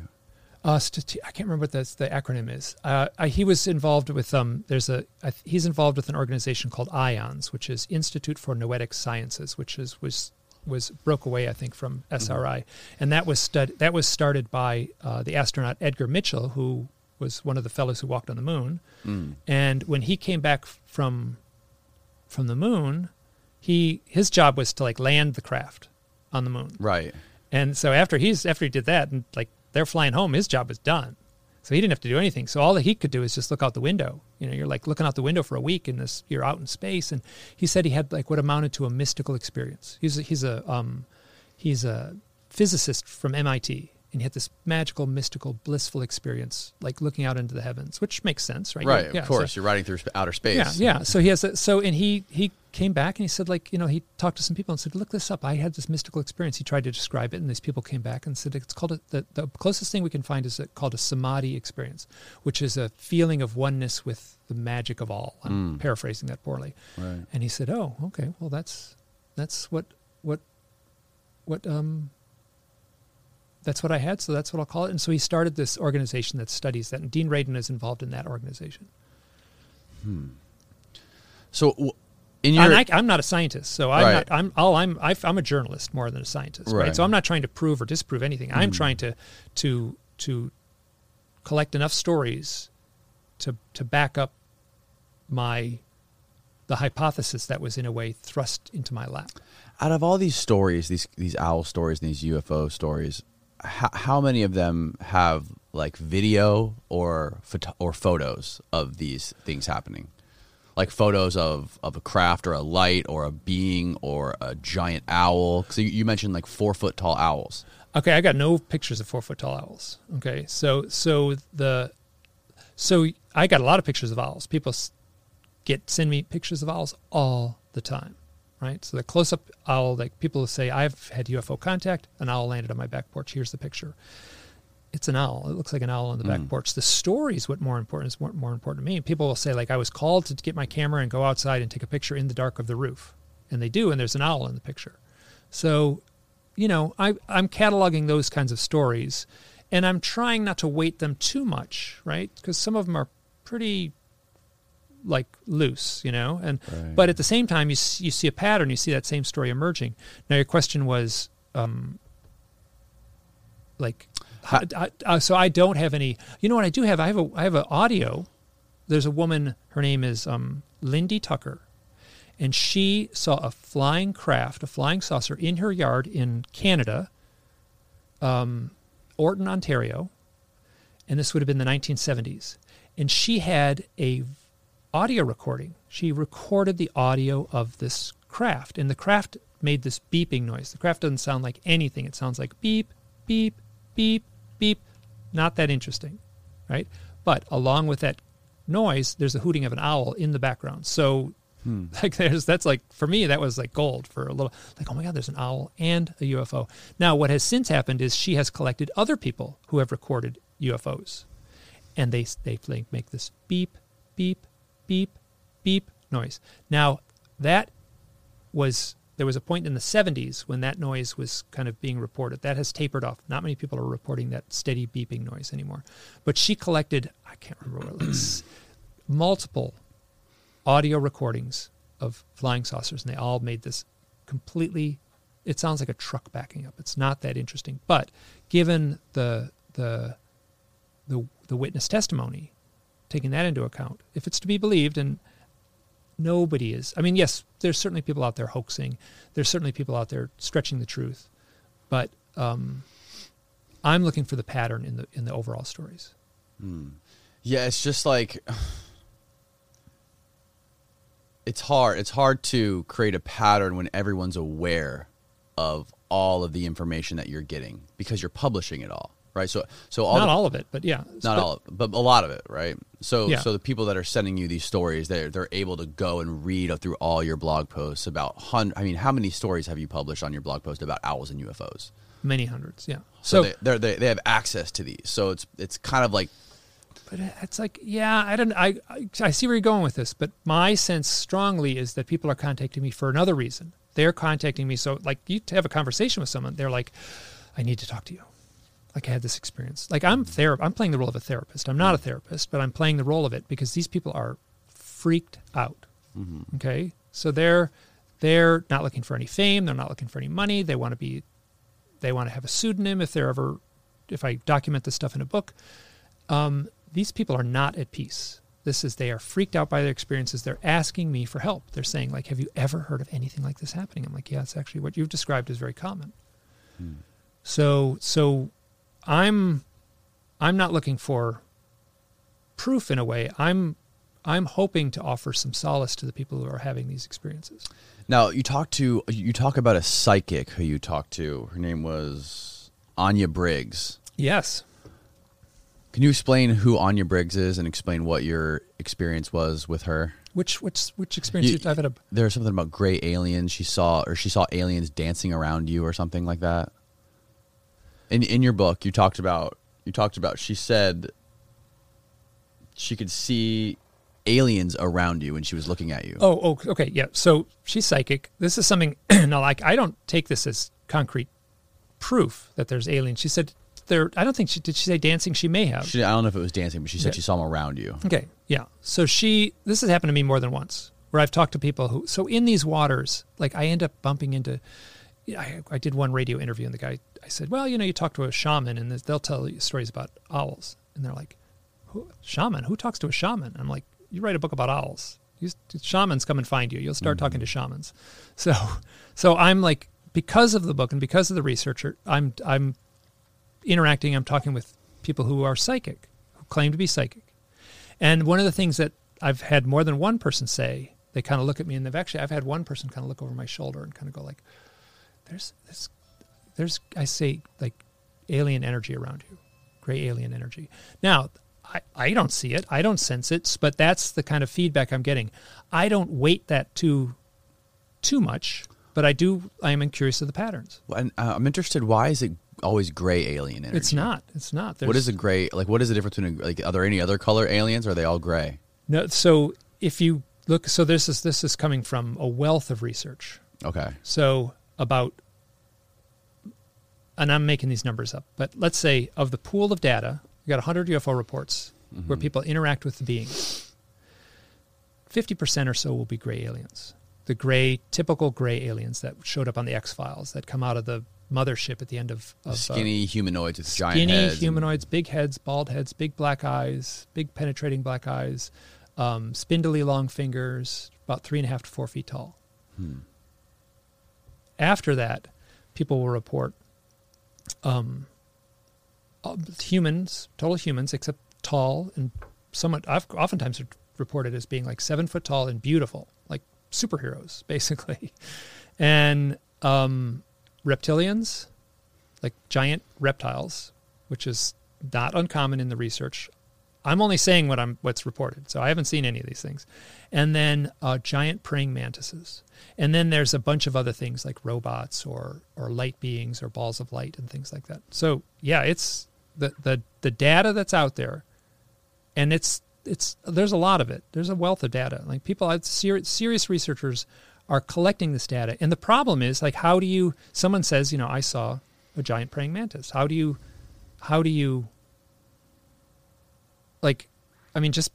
Uh, stati- I can't remember what the, the acronym is. Uh, I, he was involved with um. There's a I, th- he's involved with an organization called IONS, which is Institute for Noetic Sciences, which is was was broke away I think from SRI, and that was stud- that was started by uh, the astronaut Edgar Mitchell, who was one of the fellows who walked on the moon. And when he came back from from the moon, he his job was to like land the craft on the moon. right And so after he's after he did that and like they're flying home, his job was done. So he didn't have to do anything. So all that he could do is just look out the window. You know, you're like looking out the window for a week and this you're out in space. And he said he had like what amounted to a mystical experience. He's a, he's a um he's a physicist from MIT and he had this magical, mystical, blissful experience, like looking out into the heavens, which makes sense, right? right Yeah, of so- course you're riding through outer space yeah, yeah. So he has a, so and he he came back and he said like you know he talked to some people and said look this up. I had this mystical experience. He tried to describe it and these people came back and said it's called a, the the closest thing we can find is a, called a samadhi experience, which is a feeling of oneness with the magic of all. I'm paraphrasing that poorly. Right. And he said, oh okay, well that's that's what what what um that's what I had, so that's what I'll call it. And so he started this organization that studies that, and Dean Radin is involved in that organization. Hmm. so in your and I, I'm not a scientist, so I'm Right. not. I'm all I'm. i am a journalist more than a scientist, right. Right. So I'm not trying to prove or disprove anything. I'm hmm. trying to to to collect enough stories to to back up my the hypothesis that was in a way thrust into my lap. Out of all these stories, these these owl stories and these UFO stories, how, how many of them have like video or photo- or photos of these things happening? Like photos of, of a craft or a light or a being or a giant owl. So you, you mentioned like four foot tall owls. Okay, I got no pictures of four foot tall owls. Okay, so so the so I got a lot of pictures of owls. People get send me pictures of owls all the time, right? So the close up owl, like people will say, I've had UFO contact. An owl landed on my back porch. Here's the picture. It's an owl. It looks like an owl on the back mm. porch. The story is what more important is more, more important to me. People will say like I was called to get my camera and go outside and take a picture in the dark of the roof, and they do, and there's an owl in the picture. So, you know, I I'm cataloging those kinds of stories, and I'm trying not to weight them too much, right? Because some of them are pretty like loose, you know, and Right. but at the same time, you you see a pattern. You see that same story emerging. Now, your question was, um, like, I- I- so I don't have any. You know what I do have? I have a I have an audio. There's a woman. Her name is um, Lindy Tucker, and she saw a flying craft, a flying saucer, in her yard in Canada, um, Orton, Ontario, and this would have been the 1970s. And she had a audio recording. She recorded the audio of this craft, and the craft made this beeping noise. The craft doesn't sound like anything. It sounds like beep, beep, beep, beep. Not that interesting, right? But along with that noise, there's a hooting of an owl in the background. So, hmm. like, there's that's like for me that was like gold for a little. Like, oh my god, there's an owl and a UFO. Now, what has since happened is she has collected other people who have recorded UFOs, and they they make this beep, beep, beep, beep noise. Now, that was there was a point in the 70s when that noise was kind of being reported. That has tapered off. Not many people are reporting that steady beeping noise anymore. But she collected, I can't remember what it multiple audio recordings of flying saucers, and they all made this completely. It sounds like a truck backing up. It's not that interesting, but given the the the the witness testimony, taking that into account, if it's to be believed, and nobody is. I mean, yes, there's certainly people out there hoaxing. There's certainly people out there stretching the truth, but um, I'm looking for the pattern in the in the overall stories. Yeah, it's just like it's hard. It's hard to create a pattern when everyone's aware of all of the information that you're getting because you're publishing it all, right? So, so all Not the, all of it, but yeah, not but- all, of it, but a lot of it, right? So, Yeah. so the people that are sending you these stories, they're they're able to go and read through all your blog posts about hun. I mean, how many stories have you published on your blog post about owls and UFOs? many hundreds. Yeah. So, So, they, they're, they they have access to these. So it's it's kind of like but it's like, yeah, I don't. I, I I see where you're going with this, but my sense strongly is that people are contacting me for another reason. They're contacting me so, like, you have a conversation with someone. They're like, I need to talk to you. Like I had this experience. Like I'm ther- I'm playing the role of a therapist. I'm not a therapist, but I'm playing the role of it because these people are freaked out. Okay, so they're they're not looking for any fame. They're not looking for any money. They want to be they want to have a pseudonym if they're ever if I document this stuff in a book. Um, these people are not at peace. This is they are freaked out by their experiences. They're asking me for help. They're saying like, "Have you ever heard of anything like this happening?" I'm like, "Yeah, it's actually what you've described is very common." So so I'm I'm not looking for proof in a way. I'm I'm hoping to offer some solace to the people who are having these experiences. Now you talk to you talk about a psychic who you talked to. Her name was Anya Briggs. Yes. Can you explain who Anya Briggs is and explain what your experience was with her? Which which which experience You- I've had a There's something about gray aliens. She saw or she saw aliens dancing around you or something like that. In in your book, you talked about you talked about she said she could see aliens around you when she was looking at you. Oh, oh, okay, yeah. So she's psychic. This is something. now, like I don't take this as concrete proof that there's aliens. She said there. I don't think she did. She say dancing. She may have. She, I don't know if it was dancing, but she said Yeah. she saw them around you. Okay, yeah. So she. This has happened to me more than once, where I've talked to people who. So in these waters, like I end up bumping into. I, I did one radio interview, and the guy. I said, "Well, you know, you talk to a shaman, and they'll tell you stories about owls," and they're like, who, shaman? Who talks to a shaman? I'm like, you write a book about owls. You, shamans come and find you. You'll start mm-hmm. talking to shamans. So, so I'm like, because of the book and because of the researcher, I'm I'm interacting. I'm talking with people who are psychic, who claim to be psychic. And one of the things that I've had more than one person say, they kind of look at me and they've actually I've had one person kind of look over my shoulder and kind of go like, "There's this, there's I say like alien energy around you, gray alien energy." Now I, I don't see it. I don't sense it, but that's the kind of feedback I'm getting. I don't weight that too too much, but I do. I am curious of the patterns. And, uh, I'm interested. Why is it always gray alien energy? It's not. It's not. There's, what is a gray? Like, what is the difference between like? Are there any other color aliens? or Are they all gray? No. So if you look, so this is this is coming from a wealth of research. Okay. So about, and I'm making these numbers up, but let's say of the pool of data you got 100 UFO reports mm-hmm. where people interact with the beings. 50% or so will be gray aliens. The gray, typical gray aliens that showed up on the X Files that come out of the mothership at the end of, of uh, skinny uh, humanoids with giant skinny heads. Skinny humanoids, and... big heads, bald heads, big black eyes, big penetrating black eyes, um, spindly long fingers, about three and a half to four feet tall. Hmm. After that, people will report um, uh, humans, total humans, except tall and somewhat. I've oftentimes reported as being like seven foot tall and beautiful, like superheroes, basically. And um, reptilians, like giant reptiles, which is not uncommon in the research. I'm only saying what I'm what's reported, so I haven't seen any of these things. And then uh, giant praying mantises, and then there's a bunch of other things like robots or or light beings or balls of light and things like that. So yeah, it's the the the data that's out there, and it's it's there's a lot of it. There's a wealth of data. Like people, serious, serious researchers are collecting this data, and the problem is like how do you? Someone says, you know, I saw a giant praying mantis. How do you? How do you? Like, I mean, just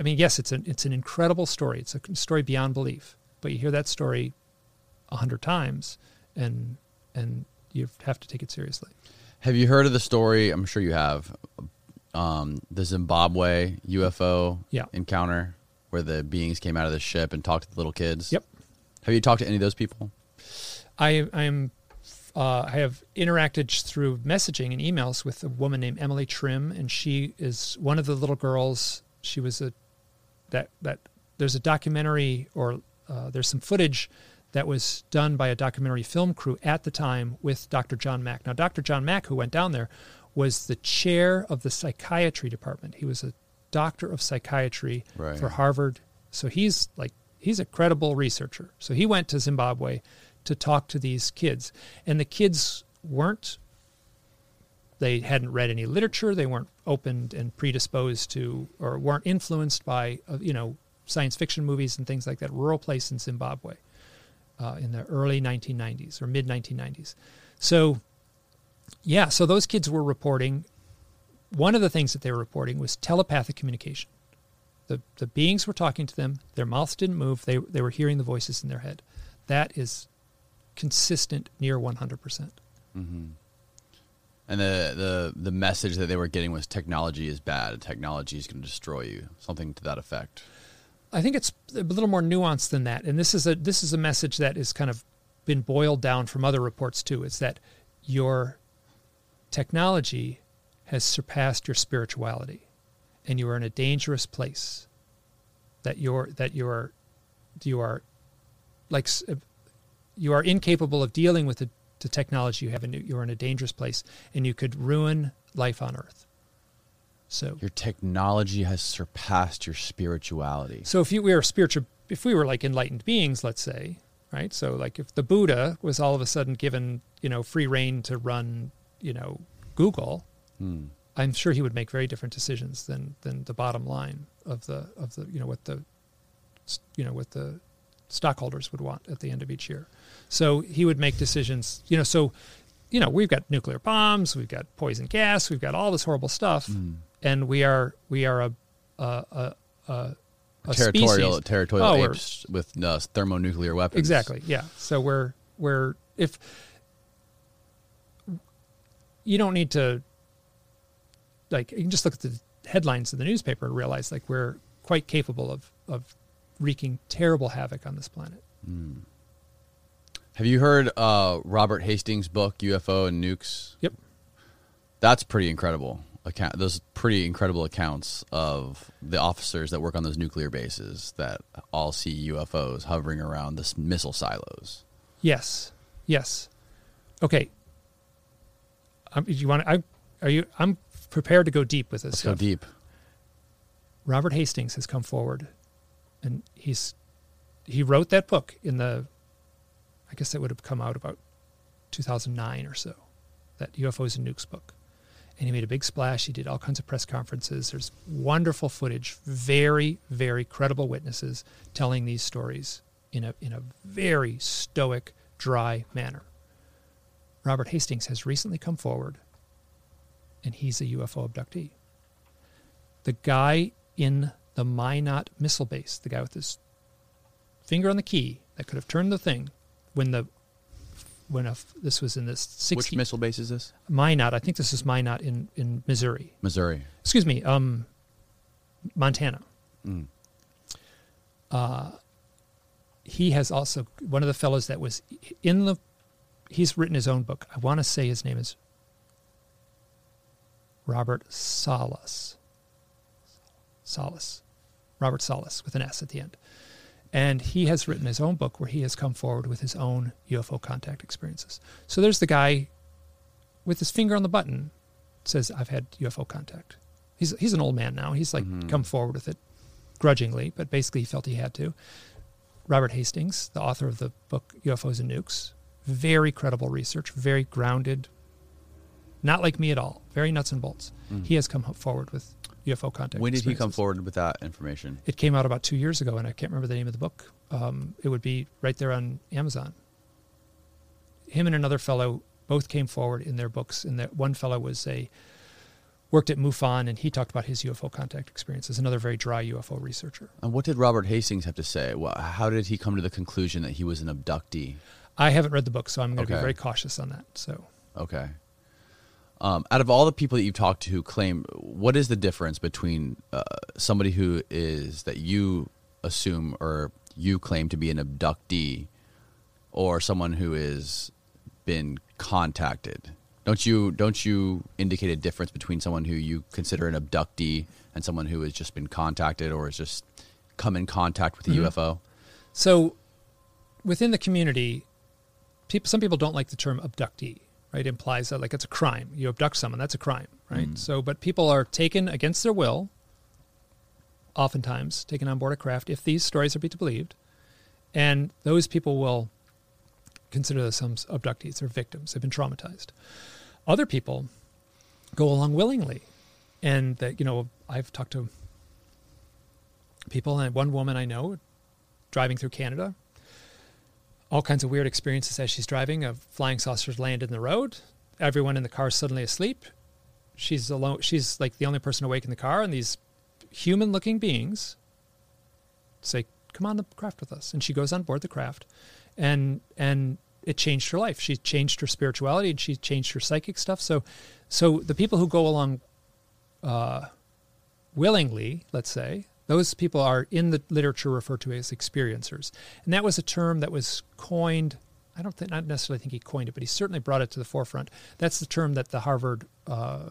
I mean, yes, it's an it's an incredible story. It's a story beyond belief. But you hear that story a hundred times, and and you have to take it seriously. Have you heard of the story? I'm sure you have. Um, the Zimbabwe UFO yeah. encounter where the beings came out of the ship and talked to the little kids. Yep. Have you talked to any of those people? I I am uh, I have interacted through messaging and emails with a woman named Emily Trim, and she is one of the little girls. She was a that that there's a documentary or uh, there's some footage that was done by a documentary film crew at the time with Dr. John Mack. Now, Dr. John Mack, who went down there, was the chair of the psychiatry department. He was a doctor of psychiatry right. for Harvard. So he's like, he's a credible researcher. So he went to Zimbabwe to talk to these kids. And the kids weren't, they hadn't read any literature, they weren't opened and predisposed to, or weren't influenced by, uh, you know, science fiction movies and things like that. Rural place in Zimbabwe uh, in the early 1990s or mid 1990s. So, yeah, so those kids were reporting. One of the things that they were reporting was telepathic communication. The, the beings were talking to them, their mouths didn't move, they, they were hearing the voices in their head. That is consistent near 100%. Mm-hmm. And the, the, the message that they were getting was technology is bad, technology is going to destroy you, something to that effect. I think it's a little more nuanced than that. And this is a this is a message that is kind of been boiled down from other reports too. It's that your technology has surpassed your spirituality and you are in a dangerous place. That you're that you are you are like you are incapable of dealing with the, the technology you have and you're in a dangerous place and you could ruin life on earth. So your technology has surpassed your spirituality. So if you were spiritual, if we were like enlightened beings, let's say, right? So like if the Buddha was all of a sudden given, you know, free reign to run, you know, Google, hmm. I'm sure he would make very different decisions than than the bottom line of the of the you know what the you know what the stockholders would want at the end of each year. So he would make decisions, you know, so you know, we've got nuclear bombs, we've got poison gas, we've got all this horrible stuff. Mm and we are we are a a, a, a, a territorial species. territorial oh, apes with uh, thermonuclear weapons. Exactly. Yeah. So we're we're if you don't need to like you can just look at the headlines in the newspaper and realize like we're quite capable of of wreaking terrible havoc on this planet. Have you heard uh, Robert Hastings' book UFO and Nukes? Yep. That's pretty incredible. Account those pretty incredible accounts of the officers that work on those nuclear bases that all see UFOs hovering around the missile silos. Yes. Yes. Okay. Um, you want? I are you? I'm prepared to go deep with this. Let's go deep. Robert Hastings has come forward, and he's he wrote that book in the. I guess that would have come out about 2009 or so, that UFOs and Nukes book, and he made a big splash. He did all kinds of press conferences. There's wonderful footage, very very credible witnesses telling these stories in a in a very stoic, dry manner. Robert Hastings has recently come forward, and he's a UFO abductee the guy in the Minot missile base, the guy with his finger on the key that could have turned the thing when the when a, this was in the 60 Which missile base is this? Minot, I think this is Minot in in Missouri. Missouri. Excuse me, um Montana. Mm. Uh he has also one of the fellows that was in the he's written his own book. I want to say his name is Robert Salas. Salas. Robert Salas with an S at the end. And he has written his own book where he has come forward with his own UFO contact experiences. So there's the guy with his finger on the button says, I've had UFO contact. He's, he's an old man now. He's like mm-hmm. come forward with it grudgingly, but basically he felt he had to. Robert Hastings, the author of the book UFOs and Nukes, very credible research, very grounded, not like me at all, very nuts and bolts. He has come forward with UFO contact. When did he come forward with that information? It came out about two years ago, and I can't remember the name of the book. Um, it would be right there on Amazon. Him and another fellow both came forward in their books, and that one fellow was a worked at MUFON, and he talked about his UFO contact experiences. Another very dry UFO researcher. And what did Robert Hastings have to say? How did he come to the conclusion that he was an abductee? I haven't read the book, so I'm going to Okay. be very cautious on that. So Okay. Um, out of all the people that you've talked to who claim, what is the difference between uh, somebody who is that you assume or you claim to be an abductee, or someone who is been contacted? Don't you don't you indicate a difference between someone who you consider an abductee and someone who has just been contacted or has just come in contact with a UFO? So, within the community, people, some people don't like the term abductee. Right, implies that like it's a crime. You abduct someone, that's a crime, right? Mm. So, but people are taken against their will. Oftentimes, taken on board a craft if these stories are to be believed, and those people will consider themselves abductees or victims. They've been traumatized. Other people go along willingly, and that you know I've talked to people, and one woman I know driving through Canada. All kinds of weird experiences as she's driving. A flying saucers land in the road. Everyone in the car is suddenly asleep. She's alone. She's like the only person awake in the car, and these human-looking beings say, "Come on the craft with us." And she goes on board the craft, and and it changed her life. She changed her spirituality, and she changed her psychic stuff. So, so the people who go along uh, willingly, let's say, those people are in the literature referred to as experiencers. And that was a term that was coined, I don't think, not necessarily think he coined it, but he certainly brought it to the forefront. That's the term that the Harvard uh,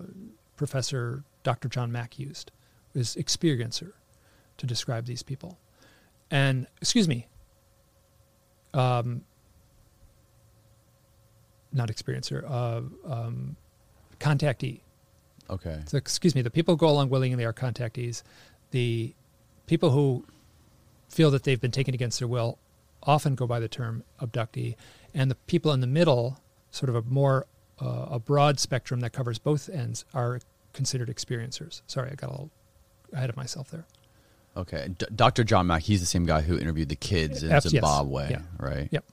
professor, Dr. John Mack, used, was experiencer to describe these people. And, excuse me, um, not experiencer, uh, um, contactee. Okay. So, excuse me, the people who go along willingly are contactees. The people who feel that they've been taken against their will often go by the term abductee. And the people in the middle, sort of a more uh, a broad spectrum that covers both ends, are considered experiencers. Sorry, I got a little ahead of myself there. Okay. D- Dr. John Mack, he's the same guy who interviewed the kids in yes. Zimbabwe, Yeah. right? Yep.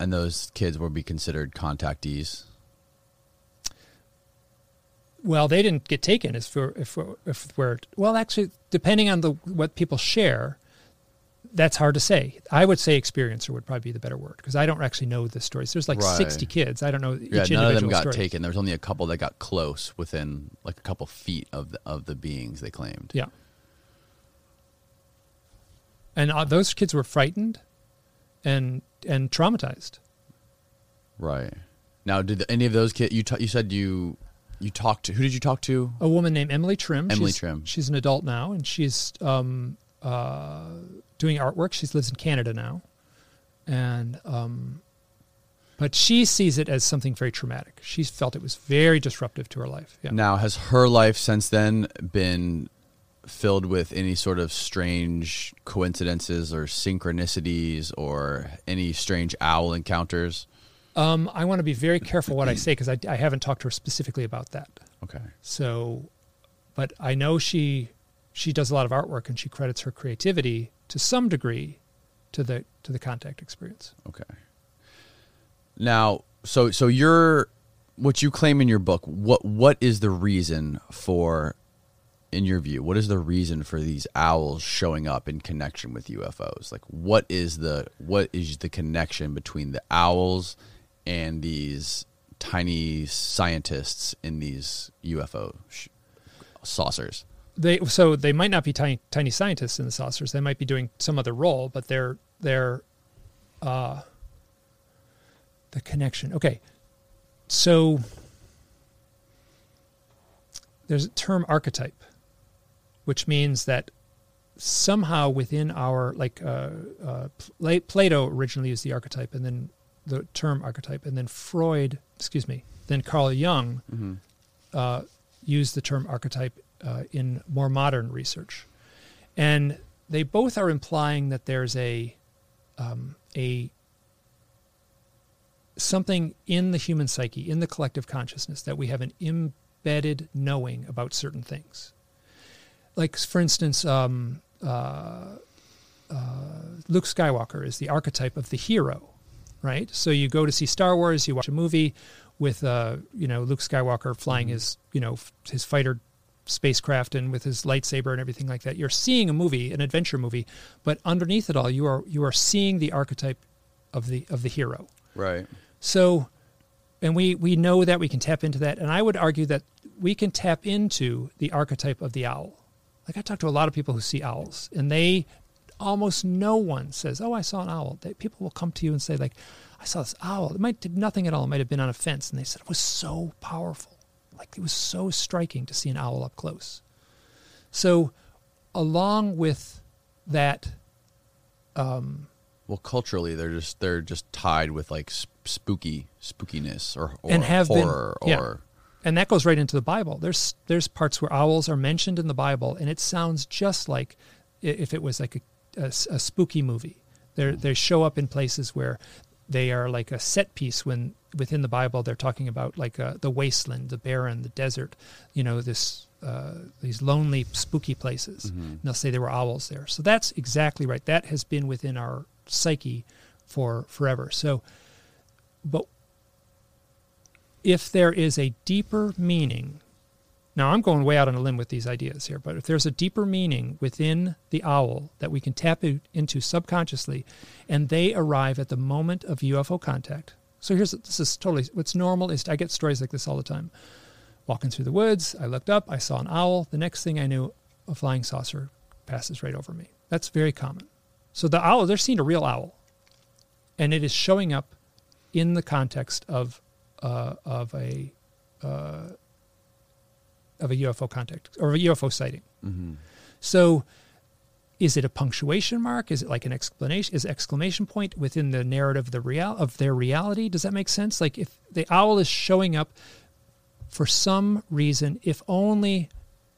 And those kids will be considered contactees. Well, they didn't get taken as for if if we're well, actually, depending on the what people share, that's hard to say. I would say experiencer would probably be the better word because I don't actually know the stories. There's like Right. 60 kids. I don't know each Yeah, individual none of them got story. taken. There was only a couple that got close within like a couple feet of the, of the beings they claimed. Yeah. And uh, those kids were frightened and and traumatized. Right. Now, did any of those kids you ta- you said you you talked to who did you talk to? A woman named Emily Trim. Emily she's, Trim. She's an adult now, and she's um, uh, doing artwork. She lives in Canada now, and um, but she sees it as something very traumatic. She felt it was very disruptive to her life. Yeah. Now, has her life since then been filled with any sort of strange coincidences or synchronicities or any strange owl encounters? Um, I want to be very careful what I say because I, I haven't talked to her specifically about that. Okay. So, but I know she she does a lot of artwork and she credits her creativity to some degree to the to the contact experience. Okay. Now, so so you're what you claim in your book. What what is the reason for, in your view, what is the reason for these owls showing up in connection with UFOs? Like, what is the what is the connection between the owls and these tiny scientists in these UFO sh- saucers? They so they might not be tiny tiny scientists in the saucers. They might be doing some other role, but they're they're uh, the connection. Okay, so there's a term archetype, which means that somehow within our like uh, uh, Plato originally used the archetype, and then the term archetype, and then Freud, excuse me, then Carl Jung uh, used the term archetype uh, in more modern research, and they both are implying that there's a um, a something in the human psyche, in the collective consciousness, that we have an embedded knowing about certain things. Like, for instance, um, uh, uh, Luke Skywalker is the archetype of the hero, right? So you go to see Star Wars, you watch a movie with, uh, you know, Luke Skywalker flying his, you know, his fighter spacecraft and with his lightsaber and everything like that. You're seeing a movie, an adventure movie, but underneath it all, you are you are seeing the archetype of the of the hero. Right. So, and we we know that we can tap into that, and I would argue that we can tap into the archetype of the owl. Like I talk to a lot of people who see owls, and they almost no one says, "Oh, I saw an owl." They, people will come to you and say, "Like, I saw this owl. It might did nothing at all. It might have been on a fence," and they said it was so powerful. Like it was so striking to see an owl up close. So, along with that um, Well, culturally, they're just they're just tied with like sp- spooky spookiness or, or and have horror been, yeah. or and that goes right into the Bible. There's there's parts where owls are mentioned in the Bible, and it sounds just like if it was like a, a a spooky movie. They they show up in places where they are like a set piece when within the Bible they're talking about like uh, the wasteland, the barren, the desert, you know this uh, these lonely, spooky places. And they'll say there were owls there. So that's exactly right. That has been within our psyche for forever. So, but if there is a deeper meaning, now I'm going way out on a limb with these ideas here, but if there's a deeper meaning within the owl that we can tap in- into subconsciously, and they arrive at the moment of UFO contact. So here's this is totally what's normal is I get stories like this all the time. Walking through the woods, I looked up, I saw an owl. The next thing I knew, a flying saucer passes right over me. That's very common. So the owl, they're seeing a real owl, and it is showing up in the context of uh, of a uh, of a UFO contact or a UFO sighting. Mm-hmm. So, is it a punctuation mark? Is it like an explanation? Is exclamation point within the narrative of the real of their reality? Does that make sense? Like if the owl is showing up for some reason, if only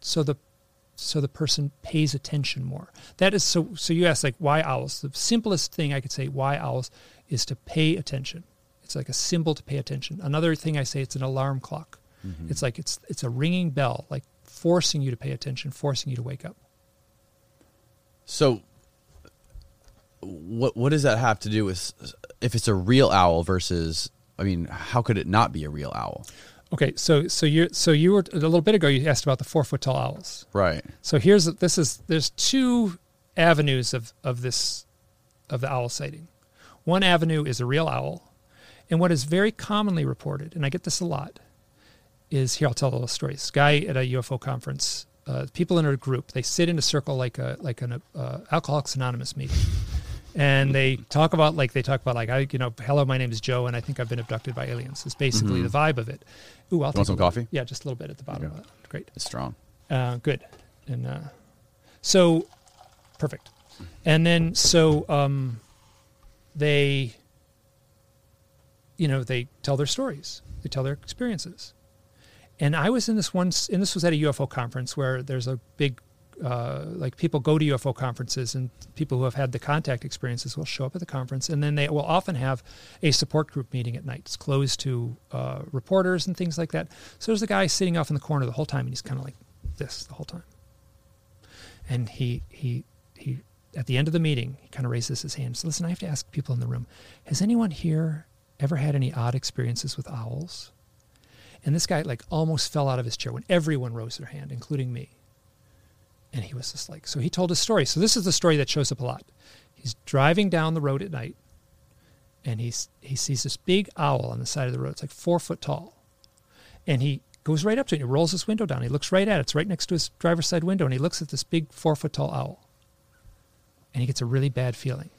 so the so the person pays attention more. That is so. So you ask like why owls? The simplest thing I could say why owls is to pay attention. It's like a symbol to pay attention. Another thing I say it's an alarm clock. Mm-hmm. It's like it's it's a ringing bell, like forcing you to pay attention, forcing you to wake up. So, what what does that have to do with if it's a real owl versus? I mean, how could it not be a real owl? Okay, so so you so you were a little bit ago you asked about the four foot tall owls. Right. So here's this is there's two avenues of, of this of the owl sighting. One avenue is a real owl, and what is very commonly reported, and I get this a lot, is here I'll tell a little story. This guy at a UFO conference, uh, people in a group, they sit in a circle like a like an uh, Alcoholics Anonymous meeting, and they talk about like they talk about like I you know hello my name is Joe and I think I've been abducted by aliens. It's basically the vibe of it. Ooh, I'll Want take some coffee? Yeah, just a little bit at the bottom. Okay. of that. Great. It's strong. Uh, good. And uh, so, perfect. And then so um, they, you know, they tell their stories. They tell their experiences. And I was in this one, and this was at a UFO conference where there's a big, uh, like people go to UFO conferences, and people who have had the contact experiences will show up at the conference, and then they will often have a support group meeting at night. It's closed to uh, reporters and things like that. So there's a guy sitting off in the corner the whole time, and he's kind of like this the whole time. And he he he at the end of the meeting, he kind of raises his hand. So Listen, I have to ask people in the room, has anyone here ever had any odd experiences with owls? And this guy like almost fell out of his chair when everyone rose their hand, including me. And he was just like, so he told his story. So this is the story that shows up a lot. He's driving down the road at night, and he's he sees this big owl on the side of the road. It's like four foot tall, and he goes right up to it. He rolls his window down. He looks right at it. It's right next to his driver's side window, and he looks at this big four foot tall owl, and he gets a really bad feeling,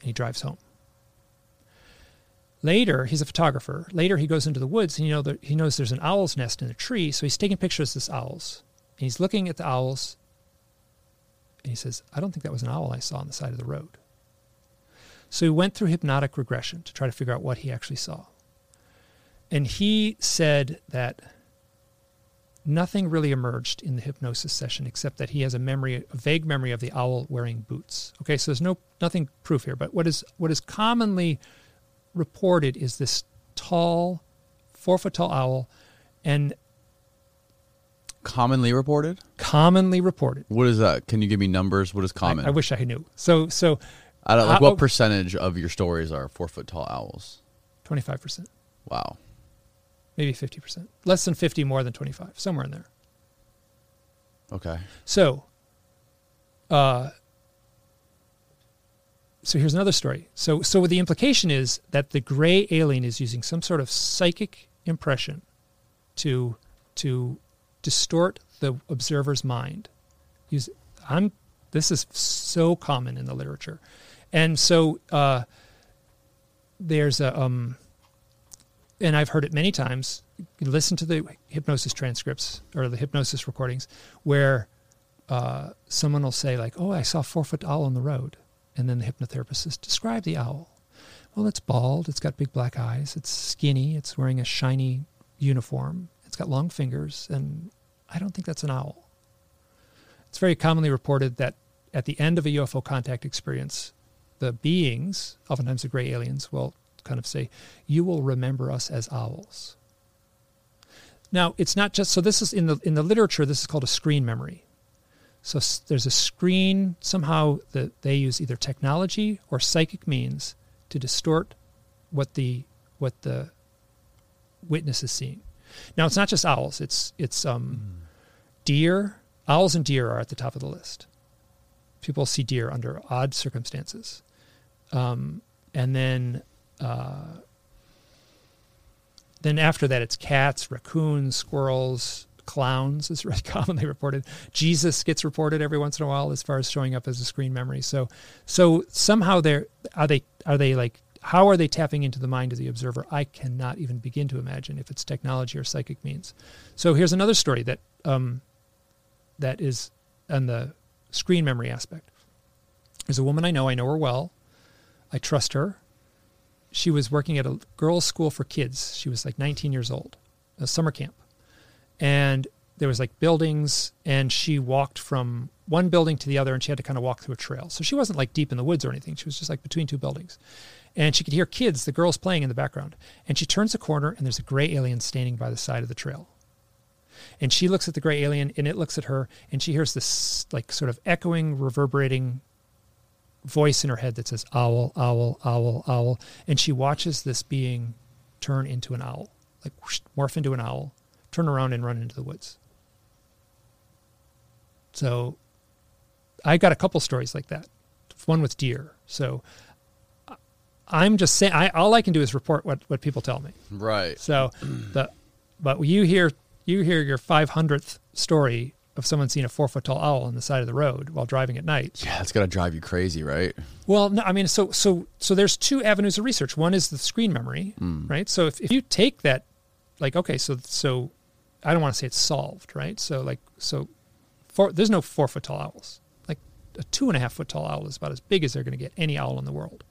and he drives home. Later, he's a photographer. Later, he goes into the woods, and you know there, he knows there's an owl's nest in a tree, so he's taking pictures of this owls. And he's looking at the owls, and he says, "I don't think that was an owl I saw on the side of the road." So he went through hypnotic regression to try to figure out what he actually saw. And he said that nothing really emerged in the hypnosis session except that he has a memory, a vague memory of the owl wearing boots. Okay, so there's no nothing proof here, but what is what is commonly reported is this tall, four foot tall owl, and Commonly reported. commonly reported. What is that? Can you give me numbers? What is common? I, wish I knew. So so I don't, like Uh, what percentage of your stories are four foot tall owls? twenty five percent, Wow. maybe fifty percent, less than fifty, more than twenty five, somewhere in there. Okay. So, uh, so here's another story. So, so the implication is that the gray alien is using some sort of psychic impression to to distort the observer's mind. Use I'm this is so common in the literature, and so uh, there's a um, and I've heard it many times. Listen to the hypnosis transcripts or the hypnosis recordings where uh, someone will say like, "Oh, I saw four foot owl on the road," and then the hypnotherapist says, "Describe the owl." Well, it's bald. It's got big black eyes. It's skinny. It's wearing a shiny uniform. It's got long fingers, and I don't think that's an owl. It's very commonly reported that at the end of a UFO contact experience, the beings, oftentimes the gray aliens, will kind of say, "You will remember us as owls." Now, it's not just so. This is in the in the literature. This is called a screen memory. So there's a screen somehow that they use either technology or psychic means to distort what the what the witness is seeing. Now, it's not just owls. It's it's um, deer. Owls and deer are at the top of the list. People see deer under odd circumstances, um, and then uh, then after that, it's cats, raccoons, squirrels, clowns is really commonly reported. Jesus gets reported every once in a while as far as showing up as a screen memory. So, so somehow they're are they are they like how are they tapping into the mind of the observer? I cannot even begin to imagine if it's technology or psychic means. So here's another story that um, that is on the screen memory aspect. There's a woman I know. I know her well. I trust her she was working at a girls' school for kids. She was like 19 years old, a summer camp. And there was like buildings, and she walked from one building to the other, and she had to kind of walk through a trail. So she wasn't like deep in the woods or anything. She was just like between two buildings. And she could hear kids, the girls playing in the background. And she turns a corner, and there's a gray alien standing by the side of the trail. And she looks at the gray alien, and it looks at her, and she hears this like sort of echoing, reverberating voice in her head that says owl, owl, owl, owl. And she watches this being turn into an owl, like whoosh, morph into an owl, turn around and run into the woods. So I got a couple stories like that. One with deer. So I'm just saying. I, all I can do is report what what people tell me. Right. So the but you hear you hear your 500th story of someone seeing a four foot tall owl on the side of the road while driving at night. Yeah, it's gotta drive you crazy, right? Well, no, I mean, so so so there's two avenues of research. One is the screen memory, mm. right? So if, if you take that, like, okay, so so I don't want to say it's solved, right? So like so, four, there's no four foot tall owls. Like a two and a half foot tall owl is about as big as they're going to get any owl in the world.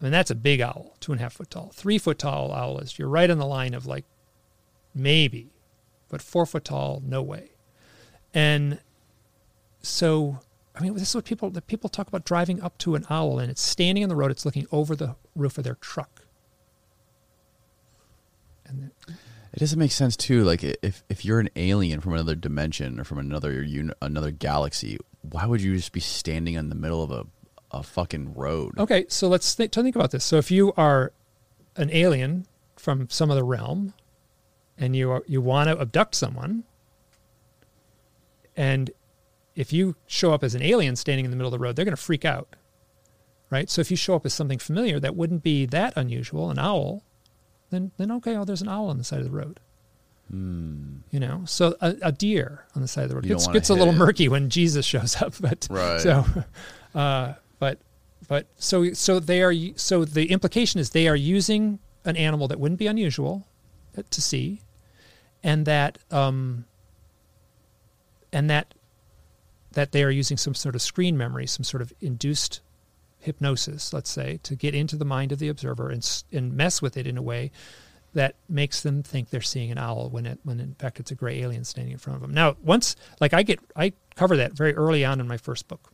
I mean, that's a big owl, two and a half foot tall. Three foot tall owl is you're right on the line of like maybe, but four foot tall, no way. And so I mean, this is what people that people talk about driving up to an owl and it's standing on the road. It's looking over the roof of their truck. And the- It doesn't make sense too. Like if if you're an alien from another dimension or from another another galaxy, why would you just be standing in the middle of a a fucking road? okay, so let's think, think about this. So if you are an alien from some other realm, and you are, you want to abduct someone, and if you show up as an alien standing in the middle of the road, they're going to freak out, right? So if you show up as something familiar that wouldn't be that unusual, an owl, then then okay, oh, there's an owl on the side of the road. You know, so a, a deer on the side of the road. You gets, gets a little it. murky when Jesus shows up, but Right. so, uh, but but so so they are so the implication is they are using an animal that wouldn't be unusual uh, to see, and that um, and that that they are using some sort of screen memory, some sort of induced hypnosis, let's say, to get into the mind of the observer and and mess with it in a way that makes them think they're seeing an owl when it when in fact it's a gray alien standing in front of them. Now, once like I get I cover that very early on in my first book,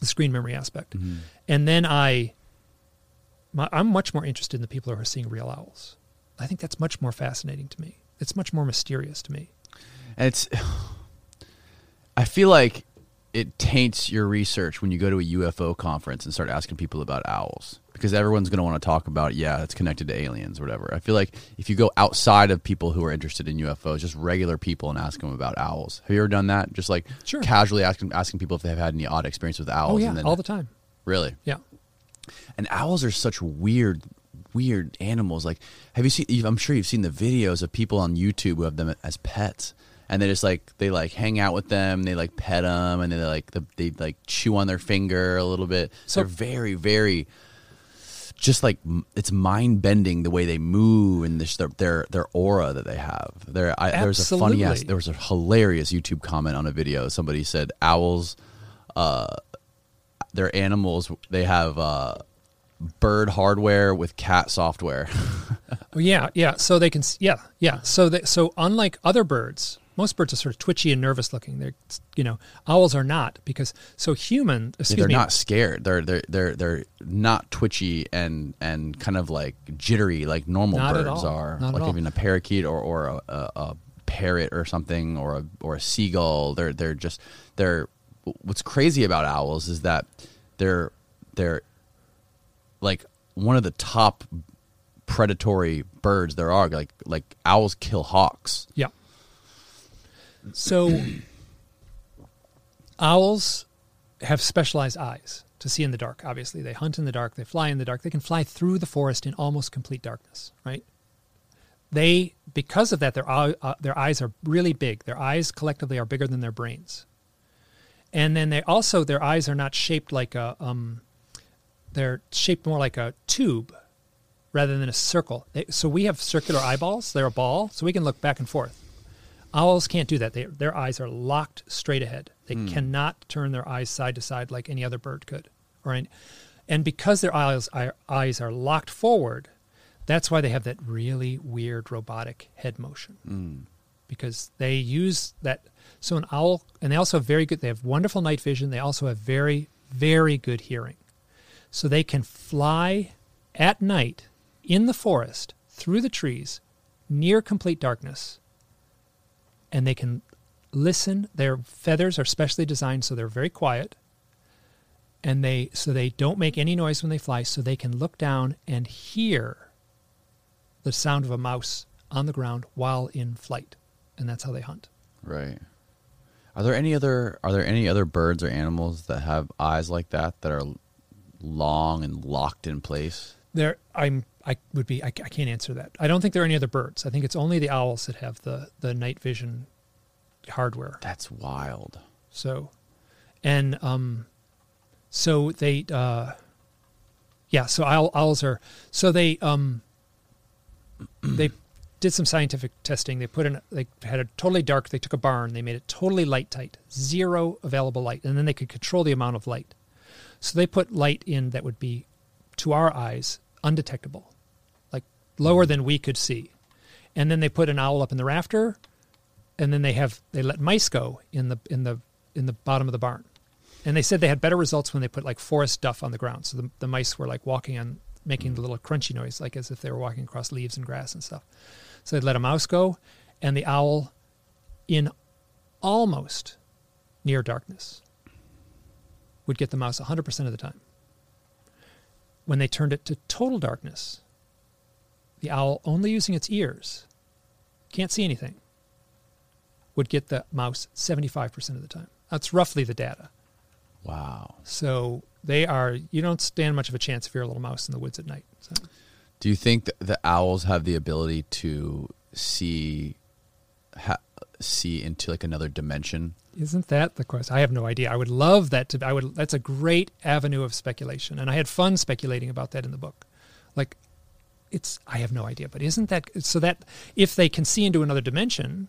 the screen memory aspect, mm-hmm. and then I my, I'm much more interested in the people who are seeing real owls. I think that's much more fascinating to me. It's much more mysterious to me. And it's I feel like it taints your research when you go to a UFO conference and start asking people about owls because everyone's going to want to talk about yeah, it's connected to aliens or whatever. I feel like if you go outside of people who are interested in UFOs, just regular people and ask them about owls. Have you ever done that? Just like Sure. casually asking asking people if they've had any odd experience with owls oh yeah, and then all the time. Really? Yeah. And owls are such weird, weird animals. Like, have you seen? I'm sure you've seen the videos of people on YouTube who have them as pets, and they just like they like hang out with them, they like pet them, and they like the, they like chew on their finger a little bit. So- They're very, very. Just like it's mind bending the way they move and this, their their their aura that they have. There, I, there was a funny ass. There was a hilarious YouTube comment on a video. Somebody said owls their animals they have uh, bird hardware with cat software. Yeah, yeah. So they can, yeah, yeah. So they, so unlike other birds, most birds are sort of twitchy and nervous looking. They're, you know, owls are not because so human. Excuse they're me. not scared. They're they're they're they're not twitchy and and kind of like jittery like normal Not birds are. Not at like even a parakeet or or a, a, a parrot or something or a or a seagull. They're they're just they're. What's crazy about owls is that they're they're like one of the top predatory birds there are. Like like owls kill hawks. Yeah. So owls have specialized eyes to see in the dark. Obviously, they hunt in the dark, they fly in the dark, they can fly through the forest in almost complete darkness, right? They because of that their uh, their eyes are really big. Their eyes collectively are bigger than their brains. And then they also their eyes are not shaped like a um they're shaped more like a tube rather than a circle. They, so we have circular eyeballs. They're a ball, so we can look back and forth. Owls can't do that. They, their eyes are locked straight ahead. They hmm. cannot turn their eyes side to side like any other bird could. Or any, and because their eyes are, eyes are locked forward, that's why they have that really weird robotic head motion. Hmm. Because they use that. So an owl, and they also have very good. They have wonderful night vision. They also have very, very good hearing. So they can fly at night in the forest through the trees near complete darkness and they can listen their feathers are specially designed so they're very quiet and they so they don't make any noise when they fly so they can look down and hear the sound of a mouse on the ground while in flight and that's how they hunt Right. Are there any other are there any other birds or animals that have eyes like that that are long and locked in place? There, I'm. I would be. I, I can't answer that. I don't think there are any other birds. I think it's only the owls that have the the night vision hardware. That's wild. So, and um, so they, uh, yeah. So owl, owls are. So they um, they did some scientific testing. They put in. They had a totally dark. They took a barn. They made it totally light tight, zero available light, and then they could control the amount of light. So they put light in that would be, to our eyes, undetectable, lower than we could see. And then they put an owl up in the rafter, and then they have they let mice go in the in the in the bottom of the barn. And they said they had better results when they put like forest duff on the ground. So the, the mice were like walking on, making the little crunchy noise, like as if they were walking across leaves and grass and stuff. So they'd let a mouse go, and the owl, in almost near darkness, would get the mouse 100% of the time. When they turned it to total darkness, the owl, only using its ears, can't see anything, would get the mouse 75% of the time. That's roughly the data. Wow. So they are, you don't stand much of a chance if you're a little mouse in the woods at night. So. Do you think that the owls have the ability to see ha, see into like another dimension? Isn't that the question? I have no idea. I would love that to. I would. That's a great avenue of speculation, and I had fun speculating about that in the book. Like, it's. I have no idea, but isn't that so? That if they can see into another dimension,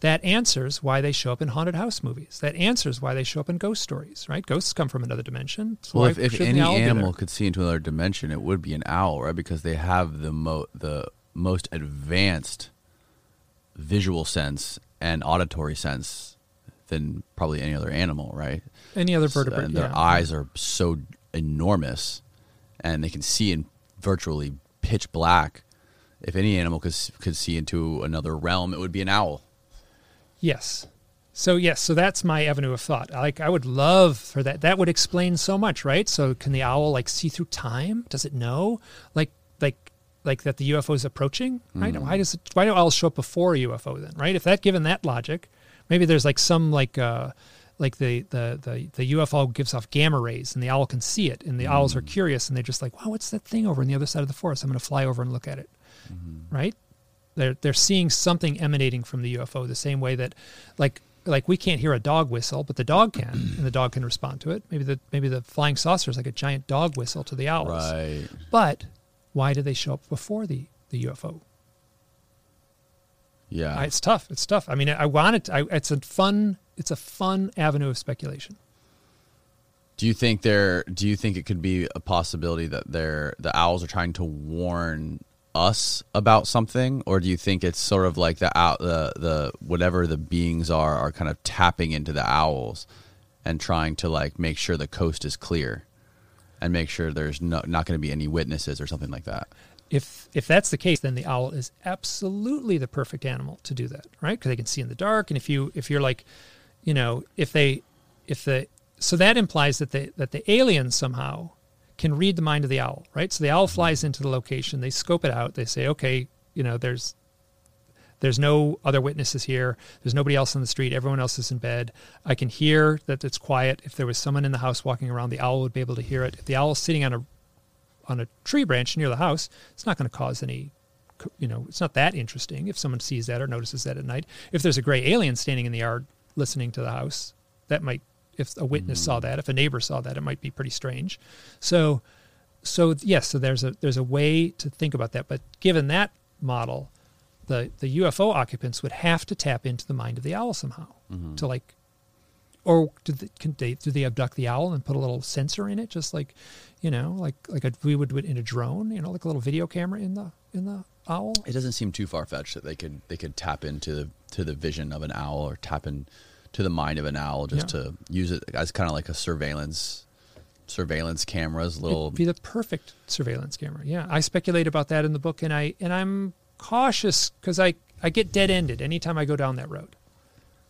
that answers why they show up in haunted house movies. That answers why they show up in ghost stories. Right? Ghosts come from another dimension. So Well, if, if any the owl be animal could see into another dimension, it would be an owl, right? Because they have the mo the most advanced visual sense and auditory sense than probably any other animal, right? any other So- vertebrate, and their yeah. eyes are so enormous, and they can see in virtually pitch black. If any animal could could see into another realm, it would be an owl. Yes. So yes, so that's my avenue of thought. Like I would love for that. That would explain so much, right? So can the owl like see through time? Does it know? Like like like that the UFO is approaching, right? Why does it why do owls show up before a UFO then, right? If that given that logic, maybe there's like some like uh like the, the, the, the UFO gives off gamma rays and the owl can see it and the owls are mm. curious and they're just like, wow, what's that thing over on the other side of the forest? I'm going to fly over and look at it. Mm-hmm. Right? They're, they're seeing something emanating from the UFO the same way that like, like we can't hear a dog whistle, but the dog can, and the dog can respond to it. Maybe the, maybe the flying saucer is like a giant dog whistle to the owls. Right. But why do they show up before the, the UFO? Yeah. I, it's tough. It's tough. I mean, I want it. I, it's a fun. It's a fun avenue of speculation. Do you think there? Do you think it could be a possibility that they're the owls are trying to warn us about something, or do you think it's sort of like the owl, the the whatever the beings are are kind of tapping into the owls and trying to like make sure the coast is clear and make sure there's no, not going to be any witnesses or something like that? If if that's the case, then the owl is absolutely the perfect animal to do that, right? Because they can see in the dark, and if you if you're like, you know, if they if the so that implies that the that the aliens somehow can read the mind of the owl, right? So the owl flies into the location, they scope it out, they say, okay, you know, there's there's no other witnesses here. There's nobody else on the street. Everyone else is in bed. I can hear that it's quiet. If there was someone in the house walking around, the owl would be able to hear it. If the owl is sitting on a on a tree branch near the house, it's not going to cause any, you know, it's not that interesting if someone sees that or notices that at night. If there's a gray alien standing in the yard listening to the house, that might, if a witness saw mm. that, if a neighbor saw that, it might be pretty strange. So, so yes, so there's a there's a way to think about that. But given that model, the the UFO occupants would have to tap into the mind of the owl somehow mm-hmm. to like or do they, can they do they abduct the owl and put a little sensor in it, just like, you know, like like a, we would do it in a drone, you know, like a little video camera in the in the owl? It doesn't seem too far fetched that they could they could tap into the to the vision of an owl or tap in to the mind of an owl just Yeah. to use it as kind of like a surveillance surveillance cameras little It'd be the perfect surveillance camera. Yeah, I speculate about that in the book, and I and I'm cautious because I I get dead ended anytime I go down that road.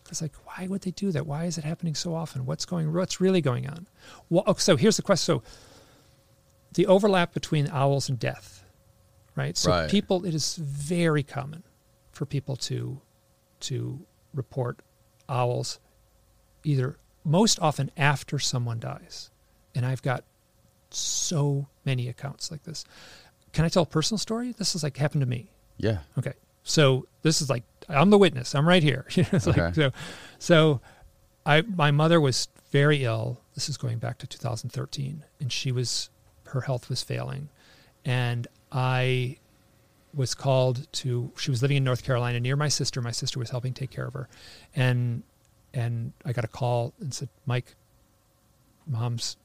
It's like, why would they do that? Why is it happening so often? What's going? What's really going on? Well, okay, so here's the question. So the overlap between owls and death, right? So Right. people, it is very common for people to to report owls either most often after someone dies. And I've got so many accounts like this. Can I tell a personal story? This is like happened to me. Yeah. Okay. So this is like I'm the witness. I'm right here. it's like, Okay. so, so I my mother was very ill. This is going back to 2013, and she was her health was failing, and I was called to. She was living in North Carolina near my sister. My sister was helping take care of her, and and I got a call and said, Mike, mom's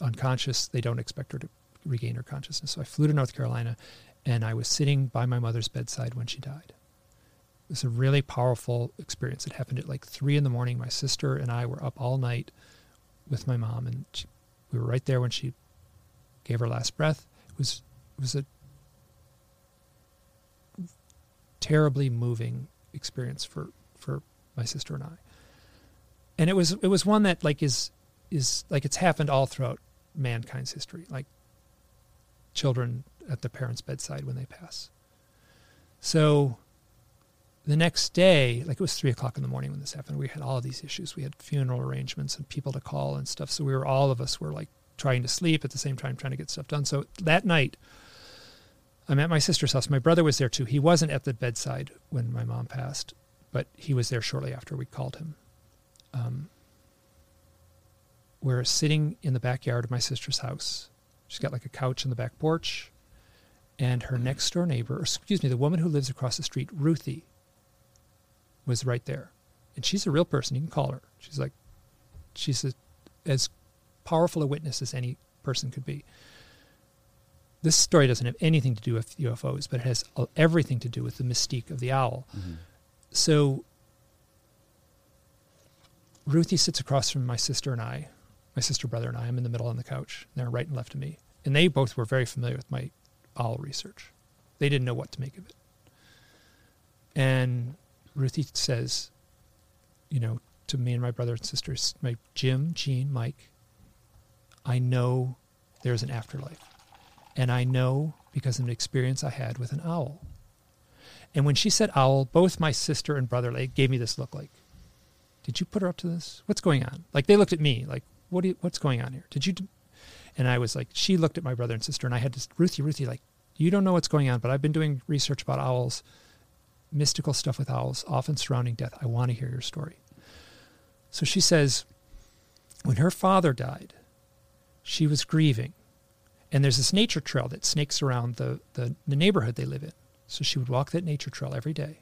unconscious. They don't expect her to regain her consciousness. So I flew to North Carolina and I was sitting by my mother's bedside when she died. It was a really powerful experience. It happened at like three in the morning. My sister and I were up all night with my mom, and she, we were right there when she gave her last breath. It was it was a terribly moving experience for for my sister and I. And it was it was one that like is is like it's happened all throughout mankind's history. Like children at their parents' bedside when they pass. So the next day, like it was three o'clock in the morning when this happened, we had all these issues. We had funeral arrangements and people to call and stuff. So we were all of us were like trying to sleep at the same time, trying to get stuff done. So that night, I'm at my sister's house. My brother was there too. He wasn't at the bedside when my mom passed, but he was there shortly after we called him. Um, we're sitting in the backyard of my sister's house. She's got like a couch in the back porch. And her next door neighbor, or excuse me, the woman who lives across the street, Ruthie, was right there. And she's a real person. You can call her. She's like, she's a, as powerful a witness as any person could be. This story doesn't have anything to do with UFOs, but it has everything to do with the mystique of the owl. Mm-hmm. So Ruthie sits across from my sister and I, my sister, brother, and I. I'm in the middle on the couch. And they're right and left of me. And they both were very familiar with my owl research. They didn't know what to make of it. And Ruthie says, you know, to me and my brother and sisters, my Jim, Gene, Mike, I know there's an afterlife. And I know because of an experience I had with an owl. And when she said owl, both my sister and brother like, gave me this look like, did you put her up to this? What's going on? Like they looked at me like, what you, what's going on here? Did you? And I was like, she looked at my brother and sister, and I had to, Ruthie, Ruthie, like, you don't know what's going on, but I've been doing research about owls, mystical stuff with owls, often surrounding death. I want to hear your story. So she says, when her father died, she was grieving. And there's this nature trail that snakes around the, the, the neighborhood they live in. So she would walk that nature trail every day,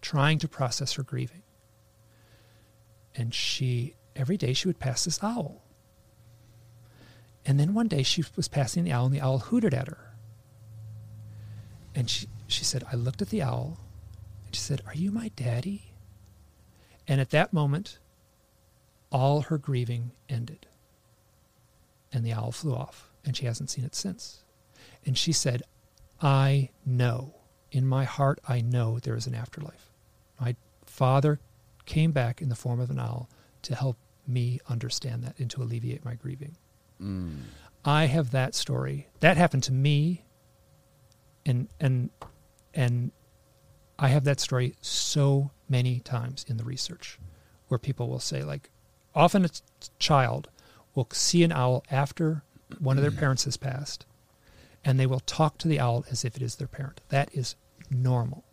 trying to process her grieving. And she, every day, she would pass this owl. And then one day she was passing the owl, and the owl hooted at her. And she, she said, I looked at the owl, and she said, Are you my daddy? And at that moment, all her grieving ended. And the owl flew off, and she hasn't seen it since. And she said, I know. In my heart, I know there is an afterlife. My father came back in the form of an owl to help me understand that and to alleviate my grieving. Mm. I have that story. That happened to me and and and I have that story so many times in the research where people will say like often a child will see an owl after one of their hmm. parents has passed and they will talk to the owl as if it is their parent. That is normal.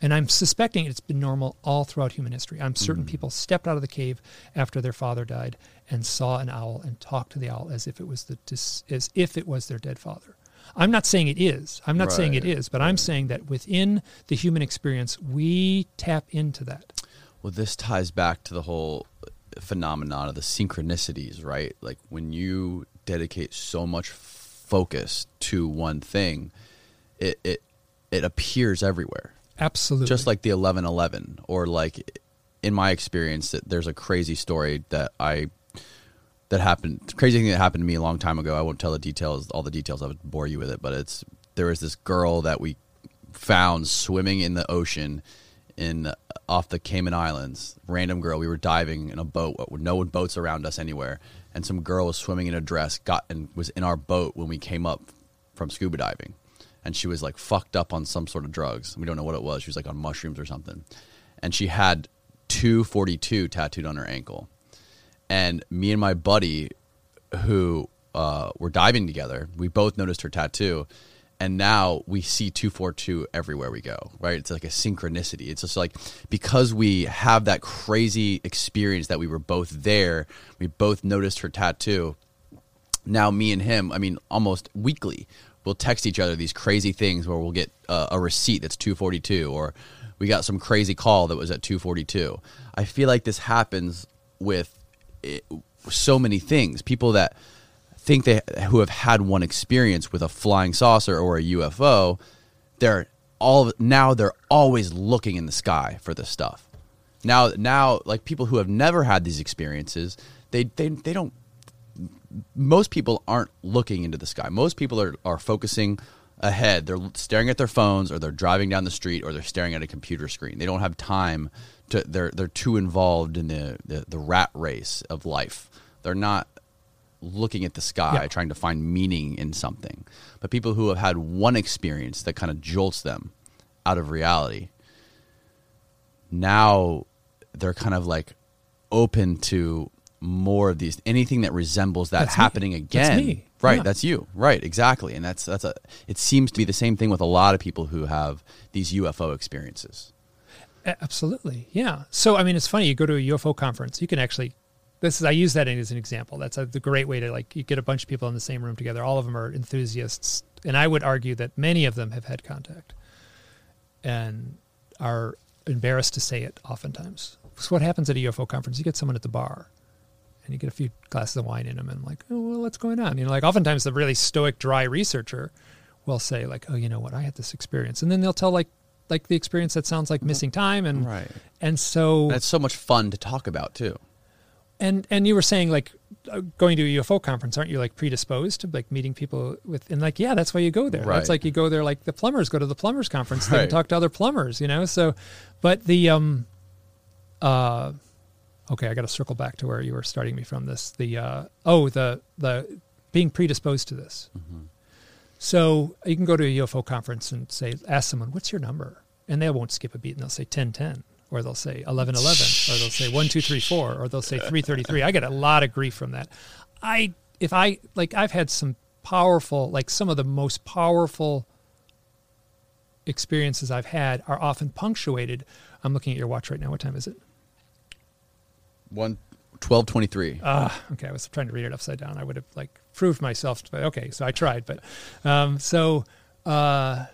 And I'm suspecting it's been normal all throughout human history. I'm certain hmm. people stepped out of the cave after their father died and saw an owl and talked to the owl as if it was the dis- as if it was their dead father. I'm not saying it is. I'm not saying it Right, but I'm saying that within the human experience, we tap into that. Well, this ties back to the whole phenomenon of the synchronicities, right? Like when you dedicate so much focus to one thing, it it it appears everywhere. Absolutely. Just like the 1111 or like in my experience that there's a crazy story that I that happened crazy thing that happened to me a long time ago. I won't tell the details, all the details. I would bore you with it, but it's there was this girl that we found swimming in the ocean in off the Cayman Islands. Random girl. We were diving in a boat no boats around us anywhere, and some girl was swimming in a dress. Got and was in our boat when we came up from scuba diving, and she was like fucked up on some sort of drugs. We don't know what it was. She was like on mushrooms or something, and she had 242 tattooed on her ankle. And me and my buddy who uh, were diving together, we both noticed her tattoo. And now we see 242 everywhere we go, right? It's like a synchronicity. It's just like because we have that crazy experience that we were both there, we both noticed her tattoo. Now, me and him, I mean, almost weekly, we'll text each other these crazy things where we'll get uh, a receipt that's 242 or we got some crazy call that was at 242. I feel like this happens with it, so many things. People that think they who have had one experience with a flying saucer or a UFO, they're all now they're always looking in the sky for this stuff. Now now like people who have never had these experiences, they they they don't most people aren't looking into the sky. Most people are, are focusing ahead. They're staring at their phones or they're driving down the street or they're staring at a computer screen. They don't have time to they're they're too involved in the the, the rat race of life. They're not looking at the sky Yeah. trying to find meaning in something. But people who have had one experience that kind of jolts them out of reality now they're kind of like open to more of these anything that resembles that That's me. happening That's again me. right Yeah. that's you right exactly and that's that's a it seems to be the same thing with a lot of people who have these ufo experiences Absolutely, yeah. So I mean, it's funny. You go to a UFO conference, you can actually. This is I use that as an example. That's a the great way to like you get a bunch of people in the same room together. All of them are enthusiasts, and I would argue that many of them have had contact, and are embarrassed to say it. Oftentimes, so what happens at a UFO conference? You get someone at the bar, and you get a few glasses of wine in them, and like, oh well, what's going on? You know, like oftentimes the really stoic, dry researcher will say like, oh, you know what, I had this experience, and then they'll tell like like the experience that sounds like mm-hmm. missing time and Right. and so it's so much fun to talk about too and and you were saying like uh, going to a UFO conference aren't you like predisposed to like meeting people with and like yeah that's why you go there. Right. that's like you go there like the plumbers go to the plumbers conference. They Right. can talk to other plumbers you know? So but the um uh okay I got to circle back to where you were starting me from this. The uh oh the the being predisposed to this. So you can go to a UFO conference and say, ask someone, what's your number? And they won't skip a beat and they'll say 1010, or they'll say 1111, or they'll say 1234, or they'll say 333. I get a lot of grief from that. I, if I, like, I've had some powerful, like, some of the most powerful experiences I've had are often punctuated. I'm looking at your watch right now. What time is it? one 1223 Ah, okay. I was trying to read it upside down. I would have like proved myself. But okay, so I tried. But um, so uh,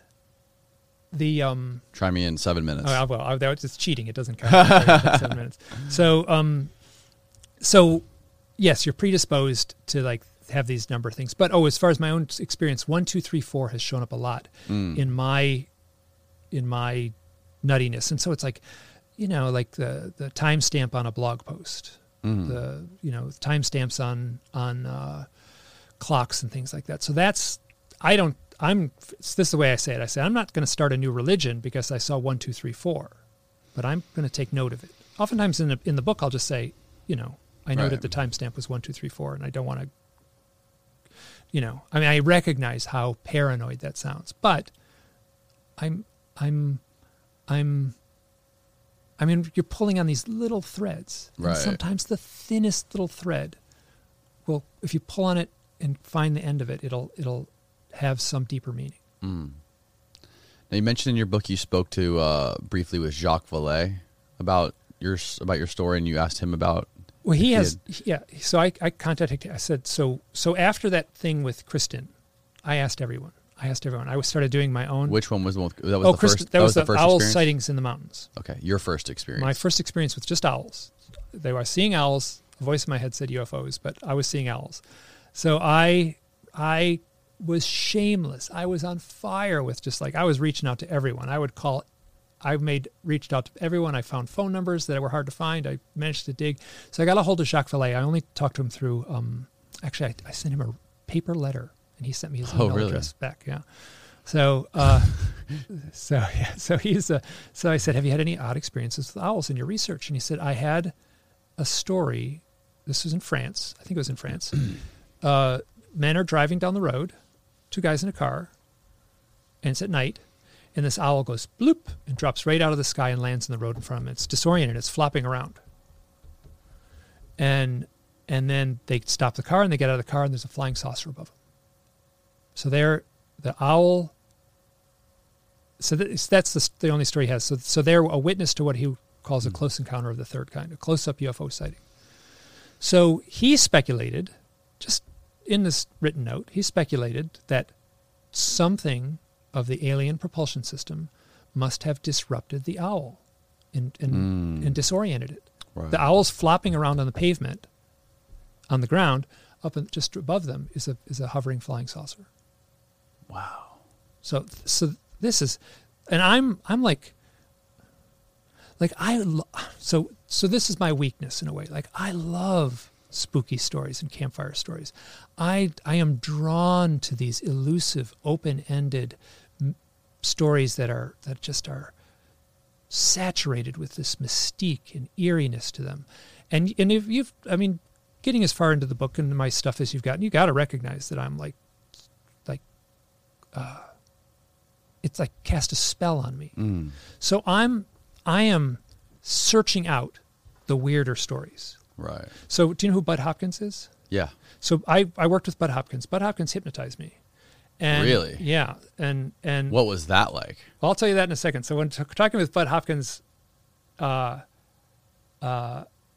the um, try me in seven minutes oh, well, I, that was just cheating. It doesn't count. Seven minutes. So um, so yes, you're predisposed to like have these number things. But oh, as far as my own experience, one, two, three, four has shown up a lot in my in my nuttiness, and so it's like you know, like the the timestamp on a blog post, the you know timestamps on on uh, clocks and things like that. So that's I don't I'm this is the way I say it. I say I'm not going to start a new religion because I saw one two three four, but I'm going to take note of it. Oftentimes in the in the book I'll just say you know I noted Right. the timestamp was one two three four, and I don't want to. You know, I mean, I recognize how paranoid that sounds, but I'm I'm I'm I mean, you're pulling on these little threads. and Right. sometimes the thinnest little thread will, if you pull on it and find the end of it, it'll it'll have some deeper meaning. now you mentioned in your book you spoke to uh, briefly with jacques Vallée about your about your story and you asked him about Well, he has, yeah. So I, I contacted. I said, so so after that thing with Kristen, I asked everyone. I asked everyone. I started doing my own. which one was the one that was oh, the Kristen, first that, was the, first owl experience? sightings in the mountains. okay your first experience My first experience with just owls. They were seeing owls. A voice in my head said UFOs, but I was seeing owls. So I I was shameless. I was on fire with just like I was reaching out to everyone. I would call I made reached out to everyone. I found phone numbers that were hard to find. I managed to dig. So I got a hold of Jacques Vallée. I only talked to him through um actually I, I sent him a paper letter and he sent me his Oh, email really? address back. Yeah. So uh so yeah, so he's uh, so I said, "Have you had any odd experiences with owls in your research?" And he said, "I had a story. This was in France. I think it was in France. uh, men are driving down the road, two guys in a car, and it's at night, and this owl goes bloop and drops right out of the sky and lands in the road in front of him. It's disoriented. It's flopping around. And and then they stop the car and they get out of the car and there's a flying saucer above them. So there, the owl. So that's, the, the only story he has. So so they're a witness to what he calls a hmm. close encounter of the third kind, a close-up UFO sighting. So he speculated, just in this written note, he speculated that something of the alien propulsion system must have disrupted the owl and, and, Mm. and disoriented it. Right. The owl's flopping around on the pavement, on the ground, up in, just above them is a is a hovering flying saucer. Wow. So so this is, and I'm I'm like, like I lo- so so this is my weakness in a way. Like I love spooky stories and campfire stories. I I am drawn to these elusive, open-ended m- stories that are that just are saturated with this mystique and eeriness to them. And and if you've I mean, getting as far into the book and my stuff as you've gotten, you got to recognize that I'm like like uh it's like cast a spell on me. Mm. So I'm I am searching out the weirder stories. Right. So do you know who Bud Hopkins is? Yeah. So I, I worked with Bud Hopkins. Bud Hopkins hypnotized me. And Really? Yeah. And and What was that like? Well, I'll tell you that in a second. So when t- talking with Bud Hopkins, uh,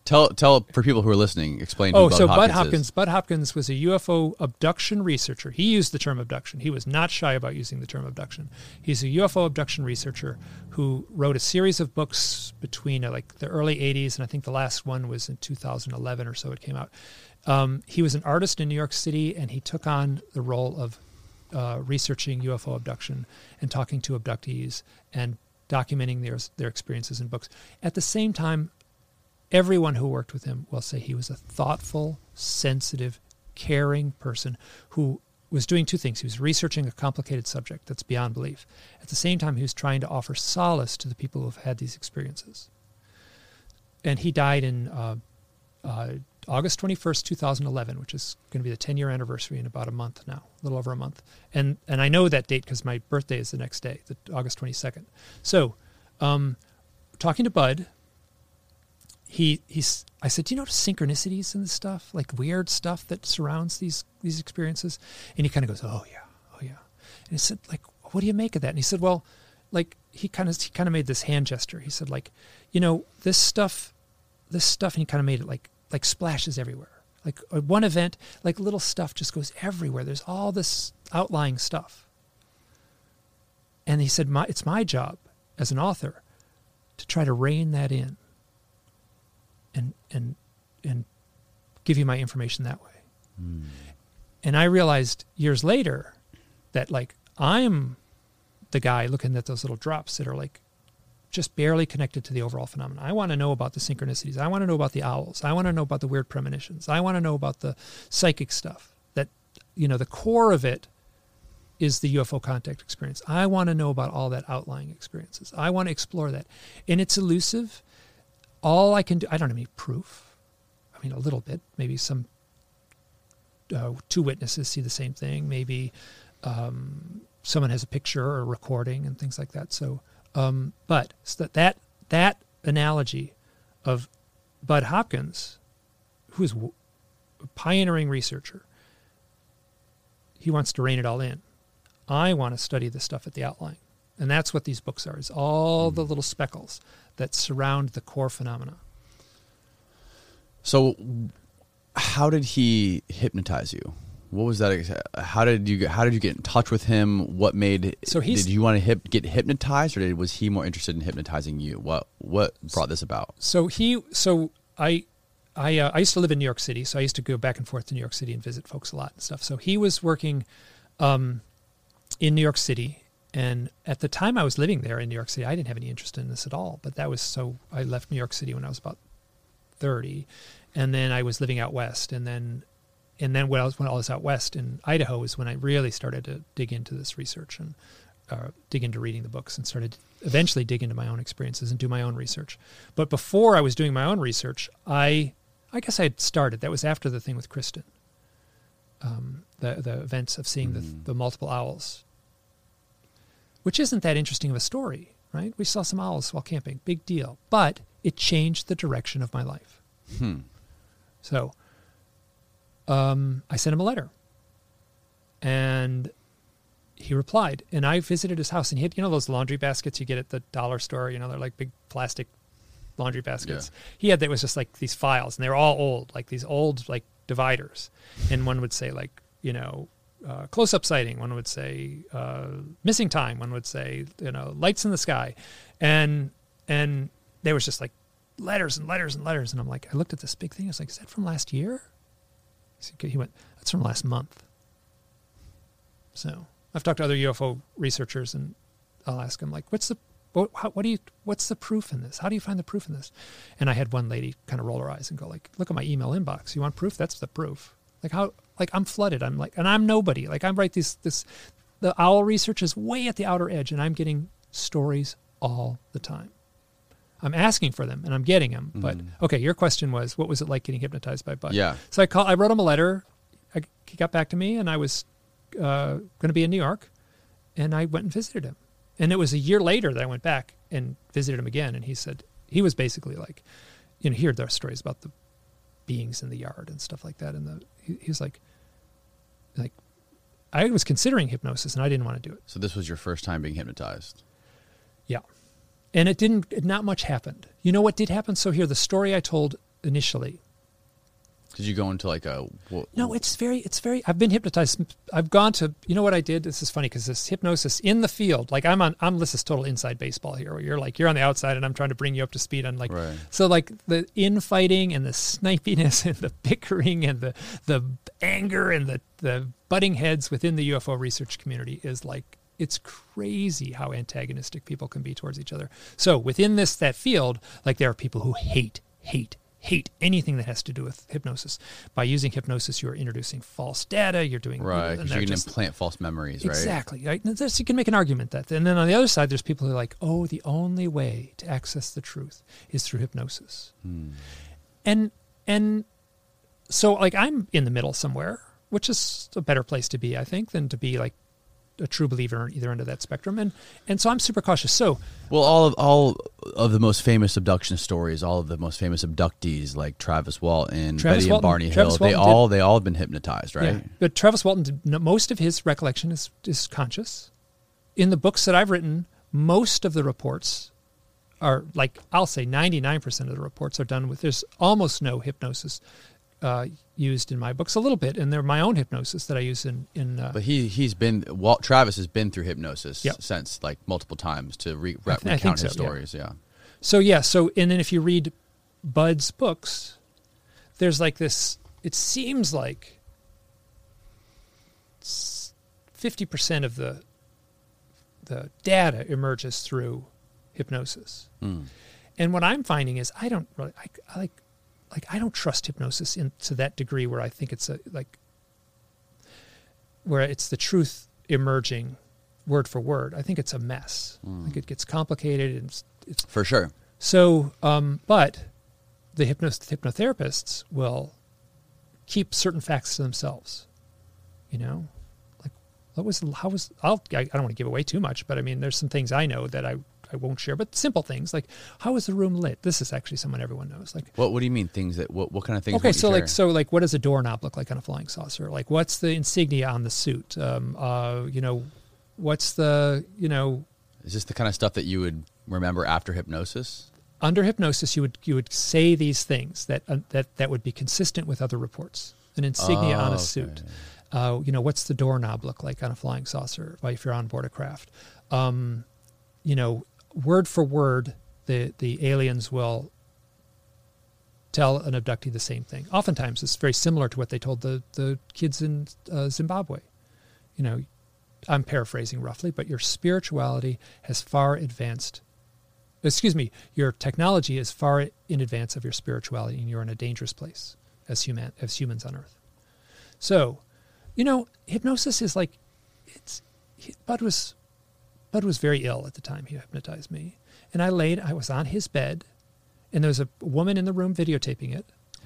Tell tell for people who are listening. Explain. oh, Bud so Hopkins Bud is. Hopkins, Bud Hopkins was a UFO abduction researcher. He used the term abduction. He was not shy about using the term abduction. He's a UFO abduction researcher who wrote a series of books between uh, like the early '80s and I think the last one was in 2011 or so. It came out. Um, he was an artist in New York City, and he took on the role of uh, researching UFO abduction and talking to abductees and documenting their their experiences in books. At the same time, everyone who worked with him will say he was a thoughtful, sensitive, caring person who was doing two things. He was researching a complicated subject that's beyond belief. At the same time, he was trying to offer solace to the people who have had these experiences. And he died in uh, uh, August 21st, 2011, which is going to be the 10 year anniversary in about a month now, a little over a month. And, and I know that date because my birthday is the next day, the August 22nd. So, um, talking to Bud, he he's I said, Do you notice synchronicities in this stuff? Like weird stuff that surrounds these these experiences? And he kind of goes, Oh yeah, oh yeah. And he said, like, what do you make of that? And he said, Well, like he kind of he kind of made this hand gesture. He said, like, you know, this stuff this stuff and he kind of made it like like splashes everywhere. Like uh, one event, like little stuff just goes everywhere. There's all this outlying stuff. And he said, my, it's my job as an author to try to rein that in and and and give you my information that way. Hmm. And I realized years later that like I'm the guy looking at those little drops that are like just barely connected to the overall phenomenon. I want to know about the synchronicities. I want to know about the owls. I want to know about the weird premonitions. I want to know about the psychic stuff. That you know, the core of it is the UFO contact experience. I want to know about all that outlying experiences. I want to explore that. And it's elusive. All I can do, I don't have any proof. I mean, a little bit. Maybe some uh, two witnesses see the same thing. Maybe um, someone has a picture or a recording and things like that. So, um, but so that, that that analogy of Bud Hopkins, who is a pioneering researcher, he wants to rein it all in. I want to study the stuff at the outline, and that's what these books are: is all the little speckles that surround the core phenomena. So, how did he hypnotize you? What was that? How did you get? How did you get in touch with him? What made? So he's- did you want to hip, get hypnotized, or did, was he more interested in hypnotizing you? What What brought this about? So he, so I, I, uh, I used to live in New York City, so I used to go back and forth to New York City and visit folks a lot and stuff. So he was working, um, in New York City, and at the time I was living there in New York City, I didn't have any interest in this at all. But that was so I left New York City when I was about thirty, and then I was living out west, and then, and then when I was when I was out west in Idaho is when I really started to dig into this research and uh, dig into reading the books and started eventually dig into my own experiences and do my own research. But before I was doing my own research, I I guess I had started. That was after the thing with Kristen, um, the the events of seeing the the multiple owls. Which isn't that interesting of a story, right? We saw some owls while camping, big deal. But it changed the direction of my life. Hmm. So um, I sent him a letter. And he replied. And I visited his house and he had, you know, those laundry baskets you get at the dollar store, you know, they're like big plastic laundry baskets. He had that was just like these files and they were all old, like these old like dividers. And one would say like, you know, uh, close up sighting. One would say uh, missing time. One would say, you know, lights in the sky. And, and there was just like letters and letters and letters. And I'm like, I looked at this big thing. I was like, is that from last year? He went, that's from last month. So I've talked to other UFO researchers, and I'll ask them like, "What's the what, how, what do you what's the proof in this? How do you find the proof in this?" And I had one lady kind of roll her eyes and go like, "Look at my email inbox. You want proof? That's the proof. Like how like I'm flooded. I'm like, and I'm nobody. Like I'm right. This this the owl research is way at the outer edge, and I'm getting stories all the time. I'm asking for them and I'm getting them. But okay, your question was, what was it like getting hypnotized by Bud? Yeah. So I call, I wrote him a letter. I, he got back to me, and I was uh, going to be in New York, and I went and visited him. And it was a year later that I went back and visited him again, and he said he was basically like, you know, he heard their stories about the beings in the yard and stuff like that, and the he, he was like, like, I was considering hypnosis, and I didn't want to do it. So this was your first time being hypnotized. Yeah. And it didn't, not much happened. You know what did happen? So here, the story I told initially. Did you go into like a wh- No, it's very, it's very, I've been hypnotized. I've gone to, you know what I did? This is funny because this hypnosis in the field, like I'm on, I'm, this is total inside baseball here where you're like, you're on the outside and I'm trying to bring you up to speed on like, Right. so like the infighting and the snipiness and the bickering and the, the anger and the, the butting heads within the UFO research community is like, it's crazy how antagonistic people can be towards each other. So within this that field, like there are people who hate, hate, hate anything that has to do with hypnosis. By using hypnosis, you are introducing false data. You're doing right? and Because they're you can just- implant false memories, right? Exactly. Right. And there's- you can make an argument that. And then on the other side, there's people who are like, oh, the only way to access the truth is through hypnosis. Hmm. And and so like I'm in the middle somewhere, which is a better place to be, I think, than to be like a true believer on either end of that spectrum. And and so I'm super cautious. So Well, all of all of the most famous abduction stories, all of the most famous abductees like Travis Walton, Travis Betty Walton- and Barney Travis Hill, they Walton did- all they all have been hypnotized, right? Yeah. But Travis Walton, did, most of his recollection is, is conscious. In the books that I've written, most of the reports are like, I'll say 99% of the reports are done with, there's almost no hypnosis uh, used in my books, a little bit, and they're my own hypnosis that I use in, in uh, But he he's been Walt Travis has been through hypnosis Yep. since like multiple times to re- re- th- recount his yeah. stories. Yeah. So yeah, so and then if you read Bud's books, there's like this. It seems like fifty percent of the the data emerges through hypnosis. Hmm. And what I'm finding is I don't really I, I like like I don't trust hypnosis in to that degree where I think it's a like where it's the truth emerging word for word. I think it's a mess. I think it gets complicated and it's, it's For sure. so, um, but the hypnos- hypnotherapists will keep certain facts to themselves. You know, like what was how was I'll I, I don't want to give away too much, but I mean, there's some things I know that I I won't share, but simple things like how is the room lit? This is actually someone everyone knows. Like What what do you mean things that what what kind of things? okay, so like so like what does a doorknob look like on a flying saucer? Like what's the insignia on the suit? Um, uh, you know, what's the you know is this the kind of stuff that you would remember after hypnosis? under hypnosis, you would you would say these things that uh, that that would be consistent with other reports. An insignia Oh, on a okay. suit. Uh, you know, what's the doorknob look like on a flying saucer? If you're on board a craft, um, you know, word for word, the the aliens will tell an abductee the same thing. Oftentimes, it's very similar to what they told the the kids in uh, Zimbabwe. You know, I'm paraphrasing roughly, but your spirituality has far advanced excuse me, your technology is far in advance of your spirituality, and you're in a dangerous place as human as humans on Earth. So, you know, hypnosis is like it's. Bud was, Bud was very ill at the time he hypnotized me, and I laid. I was on his bed, and there was a woman in the room videotaping it,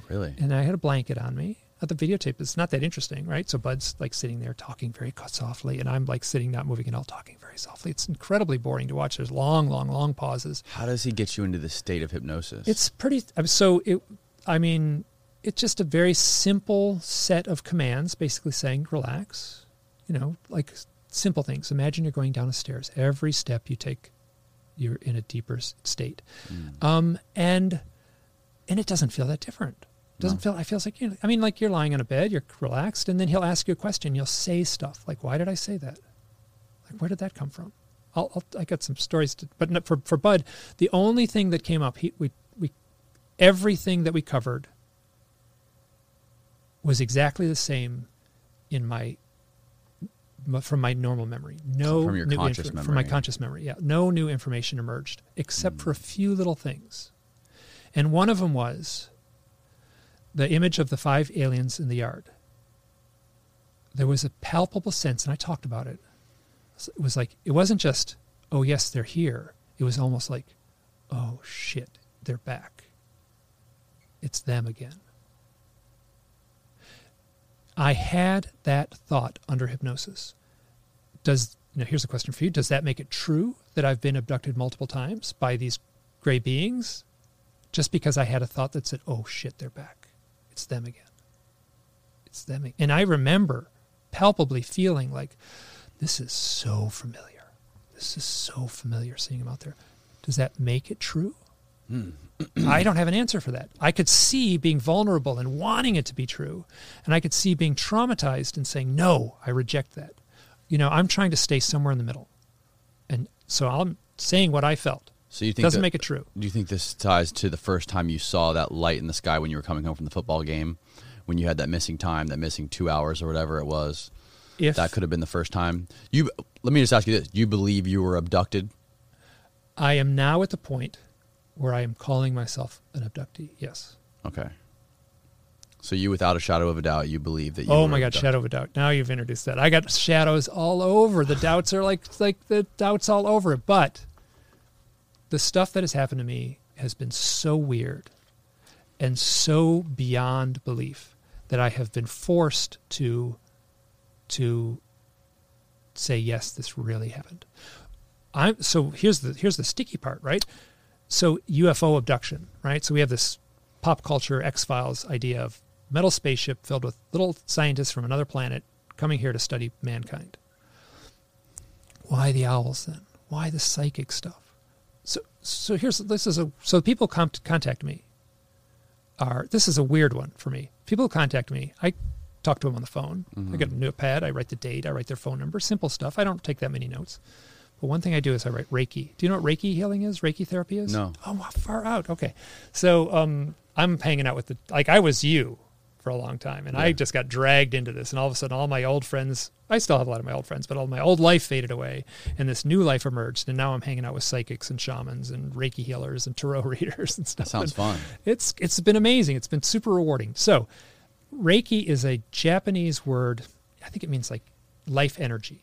Really? and I had a blanket on me, At the videotape, it's not that interesting, right? So Bud's like sitting there talking very softly, and I'm like sitting, not moving at all, talking very softly. It's incredibly boring to watch. There's long, long, long pauses. How does he get you into the state of hypnosis? It's pretty. Uh, so it, I mean, it's just a very simple set of commands, basically saying relax. You know, like simple things. Imagine you're going down the stairs. Every step you take, you're in a deeper state, mm. um, and and it doesn't feel that different. It Doesn't no. feel. I feels like you. Know, I mean, like you're lying on a bed, you're relaxed, and then he'll ask you a question. You'll say stuff like, "Why did I say that? Like, where did that come from?" I'll, I'll i got some stories, to, but for for Bud, the only thing that came up, he we we everything that we covered was exactly the same in my from my normal memory. No from your new conscious memory. From my conscious memory, yeah. No new information emerged except mm. for a few little things, and one of them was the image of the five aliens in the yard, there was a palpable sense, and I talked about it. It was like, it wasn't just, oh, yes, they're here. It was almost like, oh, shit, they're back. It's them again. I had that thought under hypnosis. Does, now here's a question for you. Does that make it true that I've been abducted multiple times by these gray beings? Just because I had a thought that said, oh, shit, they're back it's them again. It's them. Again. And I remember palpably feeling like, this is so familiar. This is so familiar seeing them out there. Does that make it true? Mm. I don't have an answer for that. I could see being vulnerable and wanting it to be true. And I could see being traumatized and saying, no, I reject that. You know, I'm trying to stay somewhere in the middle. And so I'm saying what I felt. So you think doesn't that, make it true? Do you think this ties to the first time you saw that light in the sky when you were coming home from the football game, when you had that missing time, that missing two hours or whatever it was? If that could have been the first time you, let me just ask you this: Do you believe you were abducted? I am now at the point where I am calling myself an abductee. Yes. Okay. So you, without a shadow of a doubt, you believe that you. Oh my God, abducted. shadow of a doubt! Now you've introduced that. I got shadows all over. The doubts are like like the doubts all over it. But the stuff that has happened to me has been so weird and so beyond belief that I have been forced to to say yes this really happened. I'm so here's the here's the sticky part, right? So UFO abduction, right? So we have this pop culture X-Files idea of metal spaceship filled with little scientists from another planet coming here to study mankind. Why the owls then? Why the psychic stuff? So so here's this is a so people contact me are this is a weird one for me. People contact me. I talk to them on the phone. Mm-hmm. I get a notepad. I write the date. I write their phone number. Simple stuff. I don't take that many notes. But one thing I do is I write Reiki. Do you know what Reiki healing is? Reiki therapy is? No. Oh, far out. Okay. So um, I'm hanging out with the like I was you for a long time. And yeah. I just got dragged into this. And all of a sudden, all my old friends, I still have a lot of my old friends, but all my old life faded away. And this new life emerged. And now I'm hanging out with psychics and shamans and Reiki healers and tarot readers and stuff. That sounds and fun. It's It's been amazing. It's been super rewarding. So, Reiki is a Japanese word. I think it means like life energy.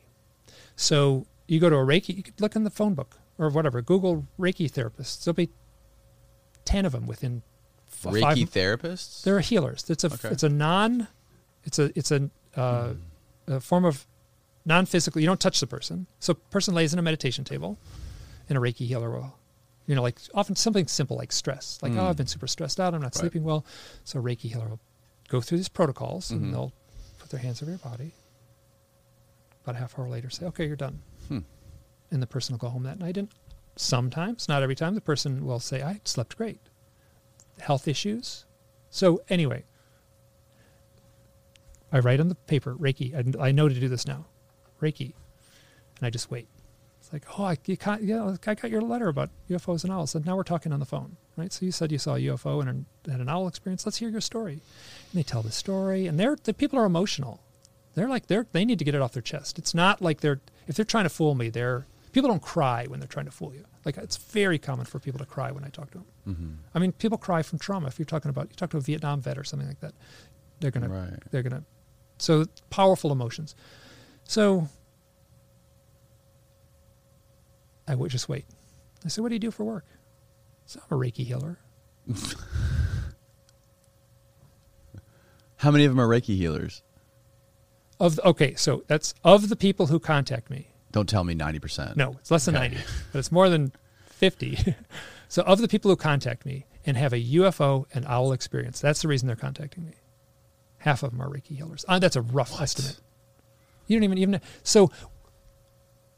So, you go to a Reiki, you could look in the phone book or whatever, Google Reiki therapists. There'll be 10 of them within Reiki five, therapists. They're healers. It's a okay. it's a non, it's a it's a, uh, mm. a form of non-physical. You don't touch the person. So person lays in a meditation table, and a Reiki healer will, you know, like often something simple like stress, like mm. oh I've been super stressed out, I'm not right. sleeping well. So a Reiki healer will go through these protocols, mm-hmm. and they'll put their hands over your body. About a half hour later, say okay, you're done, hmm. and the person will go home that night. And sometimes, not every time, the person will say I slept great health issues. So, anyway, I write on the paper, Reiki. I, I know to do this now, Reiki. And I just wait. It's like, oh, I, you yeah, I got your letter about UFOs and owls. And now we're talking on the phone, right? So you said you saw a UFO and an, had an owl experience. Let's hear your story. And they tell the story, and they're the people are emotional. They're like they're they need to get it off their chest. It's not like they're if they're trying to fool me. They're people don't cry when they're trying to fool you. Like it's very common for people to cry when I talk to them. Mm-hmm. I mean, people cry from trauma. If you're talking about you talk to a Vietnam vet or something like that, they're gonna right. they're gonna so powerful emotions. So I would just wait. I said, "What do you do for work?" So I'm a Reiki healer. How many of them are Reiki healers? Of okay, so that's of the people who contact me. Don't tell me 90%. No, it's less than Okay. 90, but it's more than 50. so, of the people who contact me and have a UFO and owl experience, that's the reason they're contacting me. Half of them are Reiki healers. Uh, that's a rough estimate. You don't even even so.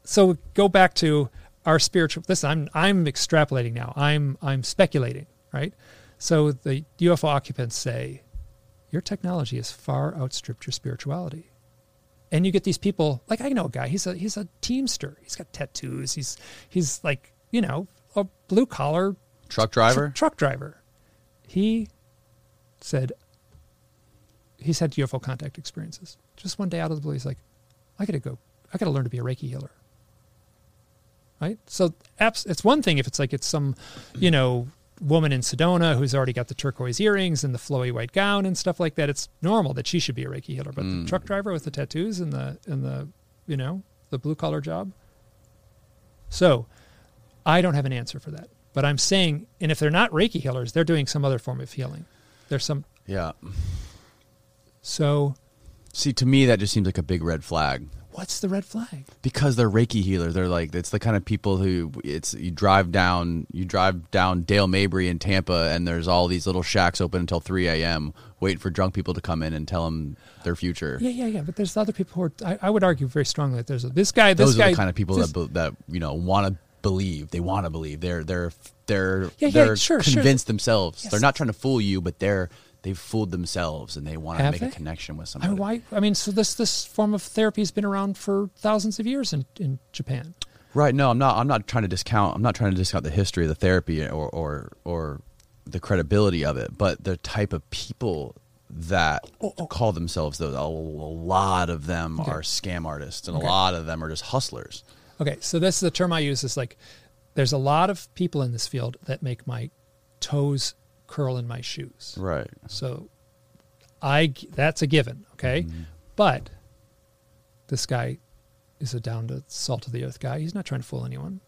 So go back to our spiritual. Listen, I'm I'm extrapolating now. I'm I'm speculating, right? So the UFO occupants say, your technology has far outstripped your spirituality and you get these people like I know a guy. He's a he's a teamster. He's got tattoos. He's he's like you know a blue collar Truck driver? truck driver. He said he's had UFO contact experiences. Just one day out of the blue, he's like, I got to go. I got to learn to be a Reiki healer. Right. So apps. It's one thing if it's like it's some you know woman in Sedona who's already got the turquoise earrings and the flowy white gown and stuff like that. It's normal that she should be a Reiki healer. But the mm. truck driver with the tattoos and the and the you know the blue collar job. So I don't have an answer for that. But I'm saying, and if they're not Reiki healers, they're doing some other form of healing. There's some. Yeah. So See, to me, that just seems like a big red flag. What's the red flag? because they're Reiki healers. They're like it's the kind of people who it's you drive down you drive down Dale Mabry in Tampa, and there's all these little shacks open until three a.m. waiting for drunk people to come in and tell them their future. Yeah, yeah, yeah. But there's other people who are. I, I would argue very strongly that there's a, this guy. This Those guy. are the kind of people this- that that you know want to believe. They want to believe. They're they're they're Yeah, they're sure, sure. convinced themselves. Yes. They're not trying to fool you, but they're they've fooled themselves and they want to make they? a connection with I somebody. mean, why? I mean, so this this form of therapy has been around for thousands of years in in Japan. Right. No, I'm not. I'm not trying to discount. I'm not trying to discount the history of the therapy or or or the credibility of it, but the type of people that Oh, oh. call themselves those. A, a lot of them Okay. are scam artists, and Okay. a lot of them are just hustlers. Okay, so this is the term I use is like there's a lot of people in this field that make my toes curl in my shoes. Right. So I that's a given, okay? Mm-hmm. But this guy is a down to salt of the earth guy. He's not trying to fool anyone.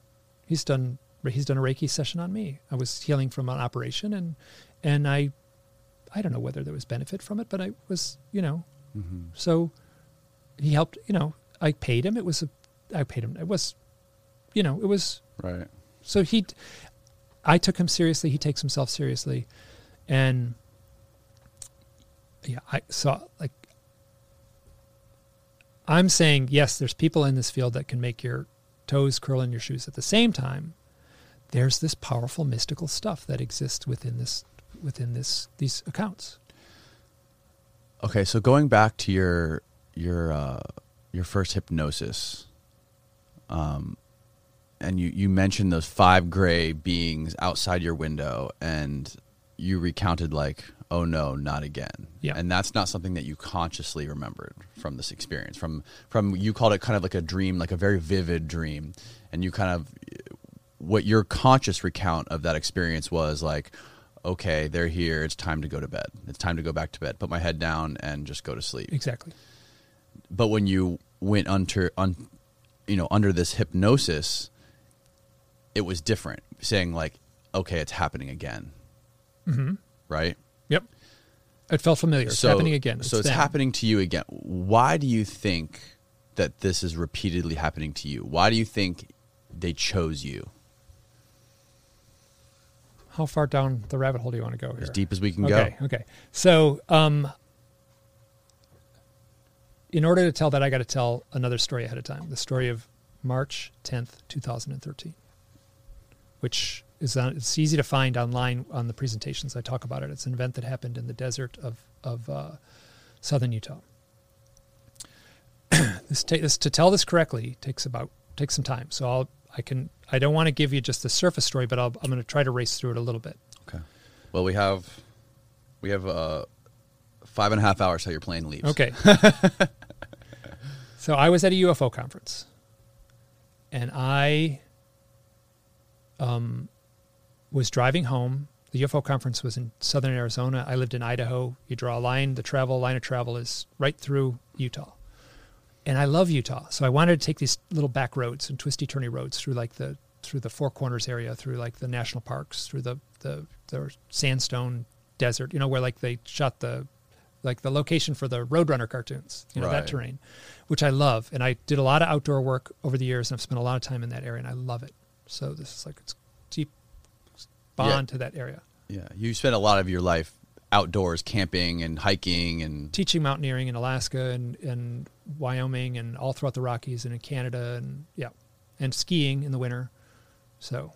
He's done he's done a Reiki session on me. I was healing from an operation and and I I don't know whether there was benefit from it, but I was, you know, Mm-hmm. so he helped, you know, I paid him. It was a I paid him. It was you know, it was Right. so he i took him seriously he takes himself seriously and yeah i saw like i'm saying yes there's people in this field that can make your toes curl in your shoes at the same time there's this powerful mystical stuff that exists within this within this these accounts Okay. So going back to your your uh, your first hypnosis, um, and you you mentioned those five gray beings outside your window, and you recounted like, "Oh no, not again." Yeah. And that's not something that you consciously remembered from this experience. From from you called it kind of like a dream, like a very vivid dream, and you kind of what your conscious recount of that experience was like. Okay, they're here. It's time to go to bed. It's time to go back to bed. Put my head down and just go to sleep exactly but when you went under un, you know under this hypnosis it was different saying like okay it's happening again. Mm-hmm. right? Yep. It felt familiar. It's so happening again. So it's them. happening to you again. Why do you think that this is repeatedly happening to you? Why do you think they chose you? How far down the rabbit hole do you want to go here? as deep as we can okay, go. Okay. So, um, in order to tell that, I got to tell another story ahead of time. The story of March 10th, 2013, which is on, it's easy to find online on the presentations. I talk about it. It's an event that happened in the desert of, of uh, southern Utah. this, ta- this to tell this correctly takes about takes some time. So I'll I can I don't want to give you just the surface story, but I'll, I'm going to try to race through it a little bit. okay well we have we have uh five and a half hours till your plane leaves Okay. so I was at a UFO conference, and I um, was driving home. The UFO conference was in southern Arizona. I lived in Idaho. You draw a line. The travel line of travel is right through Utah, and I love Utah. So I wanted to take these little back roads and twisty turny roads through like the through the Four Corners area, through like the national parks, through the the, the sandstone desert. You know where like they shot the like the location for the Roadrunner cartoons, you know, Right. that terrain, which I love. And I did a lot of outdoor work over the years and I've spent a lot of time in that area and I love it. So this is like it's deep bond to that area. Yeah, you spent a lot of your life outdoors, camping and hiking, and Teaching mountaineering in Alaska and, and Wyoming and all throughout the Rockies and in Canada and yeah, and skiing in the winter. So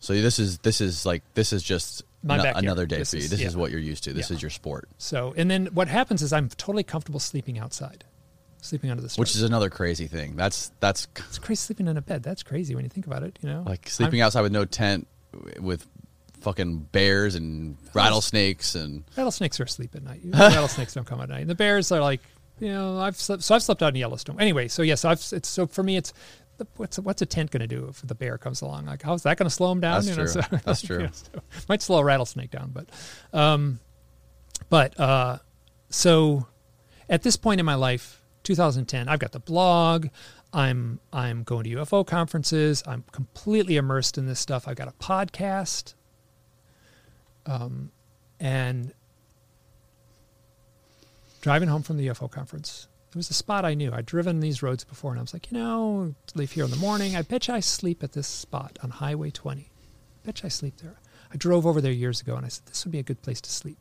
so this is this is like this is just ano- another day This for you. is- This yeah. is what you're used to. This Yeah. is your sport, So, and then what happens is I'm totally comfortable sleeping outside, sleeping under the stars. which is another crazy thing. That's that's it's crazy sleeping in a bed. That's crazy when you think about it. You know, like sleeping outside with no tent, with fucking bears and rattlesnakes and rattlesnakes are asleep at night. rattlesnakes don't come at night. The bears are like, you know, I've slept. So I've slept out in Yellowstone. Anyway, so yes, I've. It's so for me, it's the- what's what's a tent going to do if the bear comes along? Like, how's that going to slow him down? That's you know, true. so- That's true. you know, so- might slow a rattlesnake down, but, um, but uh, so at this point in my life, 2010, I've got the blog. I'm I'm going to UFO conferences. I'm completely immersed in this stuff. I've got a podcast. Um, and driving home from the UFO conference, it was a spot I knew. I'd driven these roads before, and I was like, you know, leave here in the morning. I bet I sleep at this spot on Highway 20. bet you I sleep there. I drove over there years ago, and I said this would be a good place to sleep.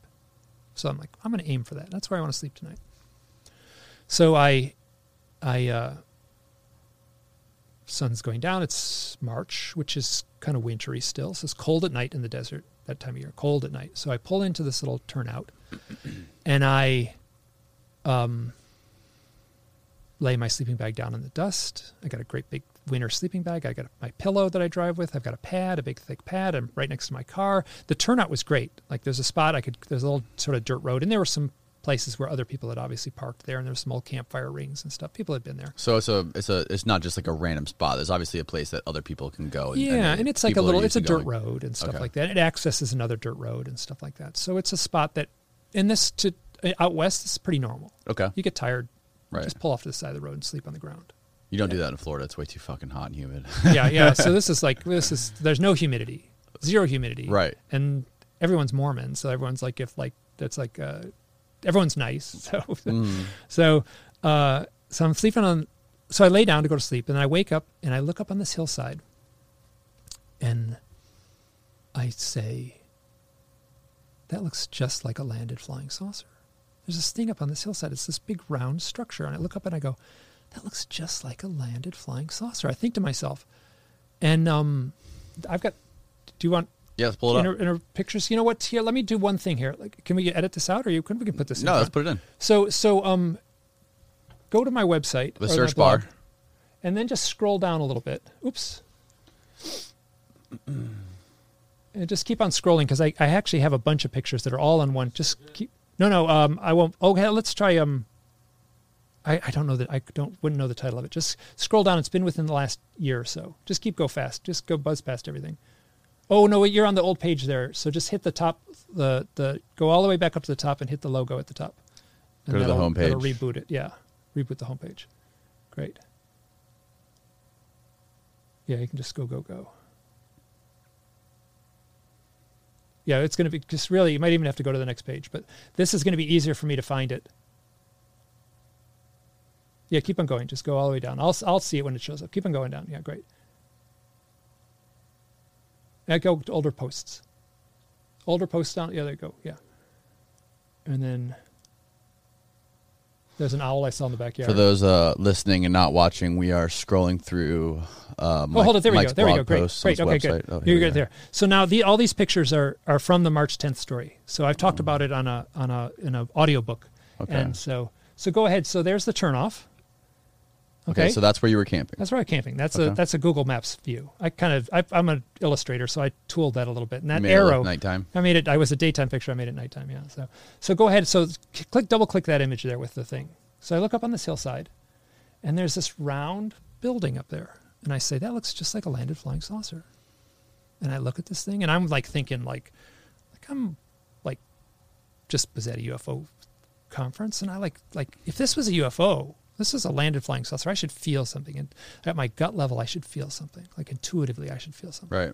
So I'm like, I'm going to aim for that. That's where I want to sleep tonight. So I, I, uh, sun's going down. It's March, which is kind of wintry still. So it's cold at night in the desert that time of year, cold at night. So I pull into this little turnout and I um, lay my sleeping bag down in the dust. I got a great big winter sleeping bag. I got my pillow that I drive with. I've got a pad, a big thick pad. I'm right next to my car. The turnout was great. Like there's a spot I could, there's a little sort of dirt road, and there were some places where other people had obviously parked there, and there's some old campfire rings and stuff. People had been there. so it's a it's a it's not just like a random spot. There's obviously a place that other people can go. And, yeah, and, it's like a little, it's a dirt going. road and stuff Okay. like that. It accesses another dirt road and stuff like that. So it's a spot that, in this to out west, is pretty normal. Okay, You get tired, Right. just pull off to the side of the road and sleep on the ground. you don't do that in Florida. It's way too fucking hot and humid. yeah, yeah. So this is like this is there's no humidity, zero humidity, Right. And everyone's Mormon, so everyone's like if like that's like uh, everyone's nice. So Mm. so uh, so I'm sleeping on. So I lay down to go to sleep, and I wake up and I look up on this hillside, and I say, "That looks just like a landed flying saucer." There's this thing up on this hillside. It's this big round structure, and I look up and I go, "That looks just like a landed flying saucer." I think to myself, and um, I've got. Do you want yeah, let's pull it inner, up. inner pictures? You know what? Here, let me do one thing here. Like, can we edit this out, or you can we can put this? in No, let's put it in So so um, go to my website, the search blog, bar. and then just scroll down a little bit. Oops. And just keep on scrolling because I, I actually have a bunch of pictures that are all on one. Just keep. No, no. Um, I won't. Okay, let's try. Um, I, I don't know that I don't wouldn't know the title of it. Just scroll down. It's been within the last year or so. Just keep go fast. Just go buzz past everything. Oh no, wait, you're on the old page there. So just hit the top. The the go all the way back up to the top and hit the logo at the top. And Go to the that'll- home that'll page. Reboot it. Yeah, reboot the homepage. Great. Yeah, you can just go go go. Yeah, it's going to be just really. You might even have to go to the next page, but this is going to be easier for me to find it. Yeah, keep on going. Just go all the way down. I'll I'll see it when it shows up. Keep on going down. Yeah, great. Yeah, go to older posts. Older posts down. Yeah, there you go. Yeah. And then there's an owl I saw in the backyard. For those uh, listening and not watching, we are scrolling through. Uh, Oh, hold it. There we Mike's go. There we go. Great. Great. Okay, website. good. Oh, You're good there. So now the, all these pictures are, are from the March 10th story. So I've talked about it on a on a in a audiobook. Okay. And so so go ahead. So there's the turnoff. Okay, so that's where you were camping. That's right, camping. That's a that's a Google Maps view. I kind of I, I'm an illustrator, so I tooled that a little bit. And that You made it look arrow, nighttime. I made it. I was a daytime picture. I made it nighttime. Yeah. So so go ahead. So click double click that image there with the thing. So I look up on this hillside, and there's this round building up there, and I say that looks just like a landed flying saucer. And I look at this thing, and I'm like thinking like, like I'm like, just was at a UFO conference, and I like like if this was a UFO, this is a landed flying saucer. I should feel something, and at my gut level, I should feel something. Like intuitively, I should feel something. Right.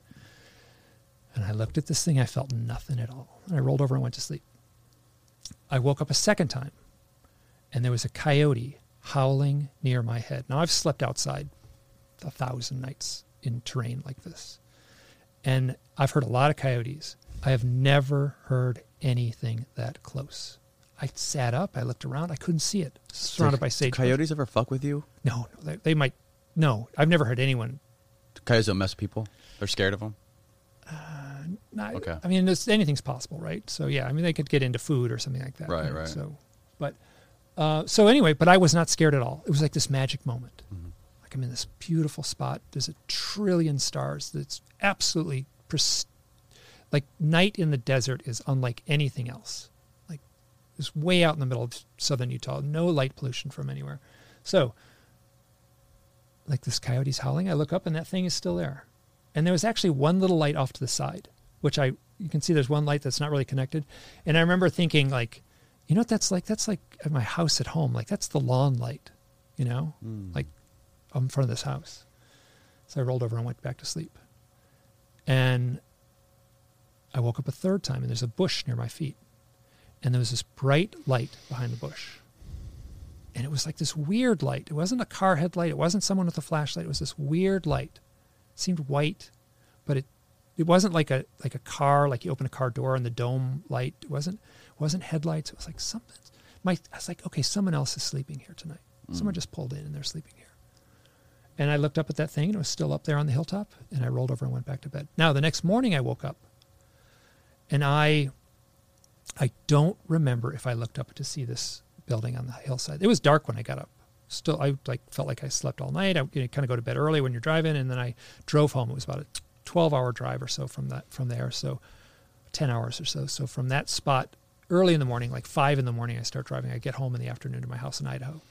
And I looked at this thing, I felt nothing at all. And I rolled over and went to sleep. I woke up a second time and there was a coyote howling near my head. Now, I've slept outside a thousand nights in terrain like this, and I've heard a lot of coyotes. I have never heard anything that close. I sat up, I looked around, I couldn't see it. Surrounded Do- by do sage. coyotes ever fuck with you? No, no, they, they might. No, I've never heard anyone. Coyotes don't mess with people. They're scared of them. Not, Okay. I mean, anything's possible, right? So yeah, I mean, they could get into food or something like that. Right, you know, right. So, but uh, so anyway, but I was not scared at all. It was like this magic moment. Mm-hmm. Like I'm in this beautiful spot. There's a trillion stars. That's absolutely pres- like night in the desert is unlike anything else. It's way out in the middle of southern Utah. No light pollution from anywhere. So, like this coyote's howling. I look up and that thing is still there. And there was actually one little light off to the side, which I you can see there's one light that's not really connected. And I remember thinking like, you know what that's like? That's like at my house at home. Like that's the lawn light, you know, hmm. like in front of this house. So I rolled over and went back to sleep. And I woke up a third time and there's a bush near my feet. And there was this bright light behind the bush. And it was like this weird light. It wasn't a car headlight. It wasn't someone with a flashlight. It was this weird light. It seemed white, but it it wasn't like a like a car, like you open a car door and the dome light. It wasn't it wasn't headlights. It was like something. My I was like, okay, someone else is sleeping here tonight. Someone mm. just pulled in and they're sleeping here. And I looked up at that thing and it was still up there on the hilltop. And I rolled over and went back to bed. Now the next morning I woke up, and I I don't remember if I looked up to see this building on the hillside. It was dark when I got up. Still, I like felt like I slept all night. I you know, kind of go to bed early when you're driving, and then I drove home. It was about a 12 hour drive or so from that from there. So 10 hours or so. So from that spot, early in the morning, like five in the morning, I start driving. I get home in the afternoon to my house in Idaho.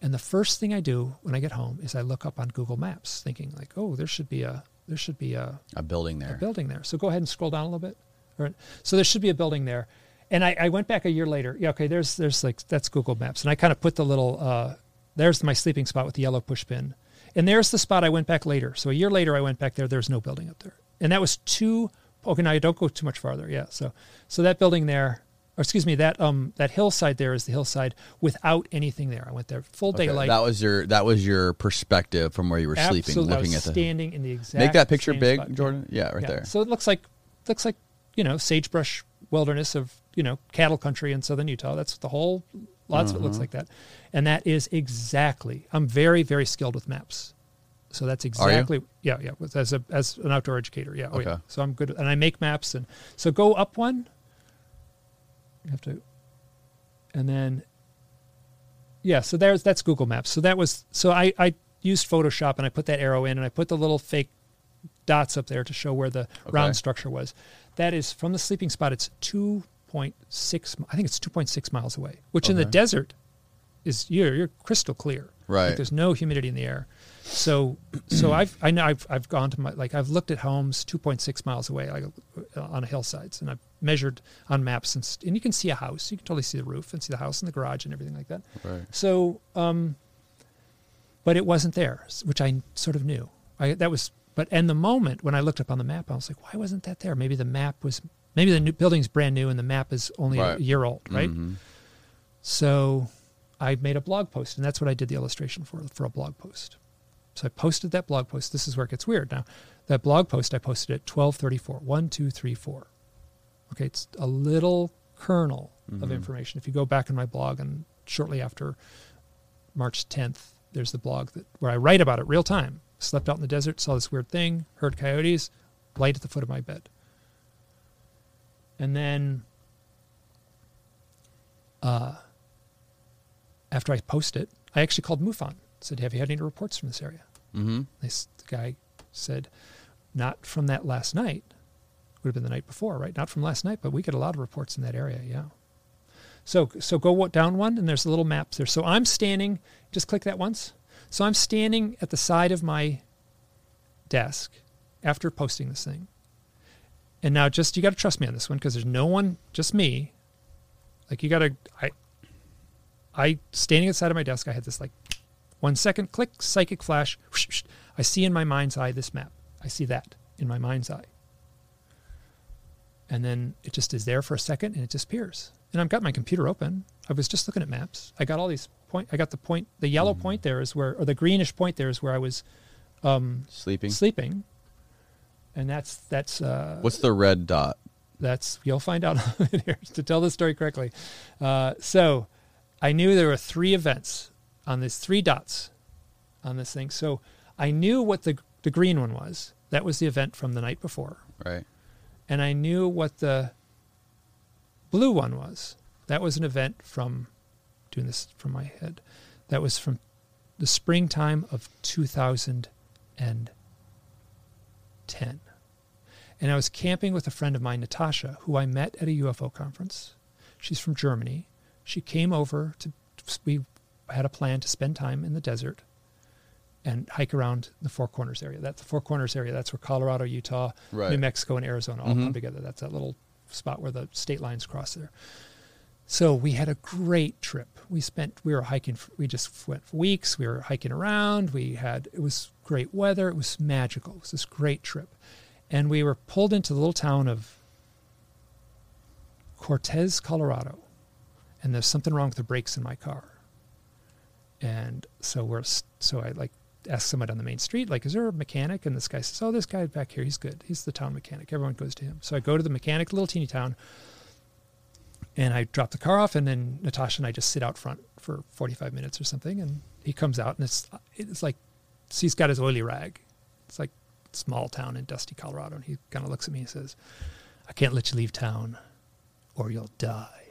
And the first thing I do when I get home is I look up on Google Maps, thinking like, oh, there should be a there should be a A building there. a building there. So go ahead and scroll down a little bit. Right. So there should be a building there. And I, I went back a year later. Yeah, okay, there's there's like that's Google Maps. And I kind of put the little uh there's my sleeping spot with the yellow push pin. And there's the spot I went back later. So a year later I went back there, there's no building up there. And that was two okay, now don't go too much farther. Yeah. So so that building there or excuse me, that um that hillside there is the hillside without anything there. I went there full Okay, daylight. That was your that was your perspective from where you were sleeping, Absolutely. I looking at the. standing in the exact Make that picture big, spot. Jordan. Yeah, right Yeah. there. So it looks like looks like you know sagebrush wilderness of you know cattle country in southern Utah. That's the whole. Lots of it Uh-huh. looks like that, and that is exactly. I'm very very skilled with maps, so that's exactly yeah yeah as a as an outdoor educator yeah oh yeah Okay. so I'm good and I make maps and so go up one. You have to, and then. Yeah, so there's that's Google Maps. So that was so I I used Photoshop and I put that arrow in and I put the little fake dots up there to show where the Okay. round structure was. That is from the sleeping spot. It's two point six. I think it's two point six miles away, which in the desert is you're you're crystal clear. Right. Like there's no humidity in the air. So so I've I know I've I've gone to my like I've looked at homes two point six miles away like uh, on hillsides and I've measured on maps and and you can see a house. You can totally see the roof and see the house and the garage and everything like that. Right. So, um, but it wasn't there, which I sort of knew. I that was, but and the moment when I looked up on the map, I was like, why wasn't that there? Maybe the map was, maybe the new building's brand new and the map is only Right. a year old, right? Mhm. So, I made a blog post, and that's what I did the illustration for for a blog post. So I posted that blog post. This is where it gets weird. Now, that blog post I posted at twelve thirty four. One, two, three, four. Okay, it's a little kernel of information. If you go back in my blog and shortly after March 10th, there's the blog that where I write about it real time. Slept out in the desert, saw this weird thing, heard coyotes, light at the foot of my bed. And then uh, after I post it, I actually called MUFON. Said, "Have you had any reports from this area?" Mhm. They, s- the guy said, "Not from that last night. Would have been the night before, right? Not from last night, but we get a lot of reports in that area. Yeah. So so go down one, and there's a little map there. So I'm standing. Just click that once. So I'm standing at the side of my desk after posting this thing. And now, just you got to trust me on this one because there's no one, just me. Like you got to, I, I standing at the side of my desk. I had this like one second click, psychic flash. whoosh, whoosh. I see in my mind's eye this map. I see that in my mind's eye. and then it just is there for a second and it disappears. And I've got my computer open. I was just looking at maps. I got all these point. I got the point. The yellow Mm-hmm. point there is where, or the greenish point there is where I was um, Sleeping. sleeping. And that's that's uh, What's the red dot? that's you'll find out here to tell the story correctly. Uh, so I knew there were three events on these three dots on this thing. So I knew what the the green one was. That was the event from the night before, Right. and I knew what the blue one was. That was an event from doing this from my head. That was from the springtime of 2010. And I was camping with a friend of mine, Natasha, who I met at a UFO conference. She's from Germany. She came over to, we had a plan to spend time in the desert and hike around the Four Corners area. That's the Four Corners area. That's where Colorado, Utah, Right. New Mexico, and Arizona all come mm-hmm. together. That's that little spot where the state lines cross there. So we had a great trip. We spent, we were hiking, we just went for weeks. We were hiking around. We had, it was great weather. It was magical. It was this great trip. And we were pulled into the little town of Cortez, Colorado. And there's something wrong with the brakes in my car. And so we're, so I like asked someone on the main street, like, is there a mechanic? And this guy says, oh, this guy back here, he's good. He's the town mechanic. Everyone goes to him. So I go to the mechanic, little teeny town, and I drop the car off, and then Natasha and I just sit out front for 45 minutes or something, and he comes out, and it's it's like so he's got his oily rag. It's like small town in dusty Colorado, and he kind of looks at me and says, "I can't let you leave town, or you'll die."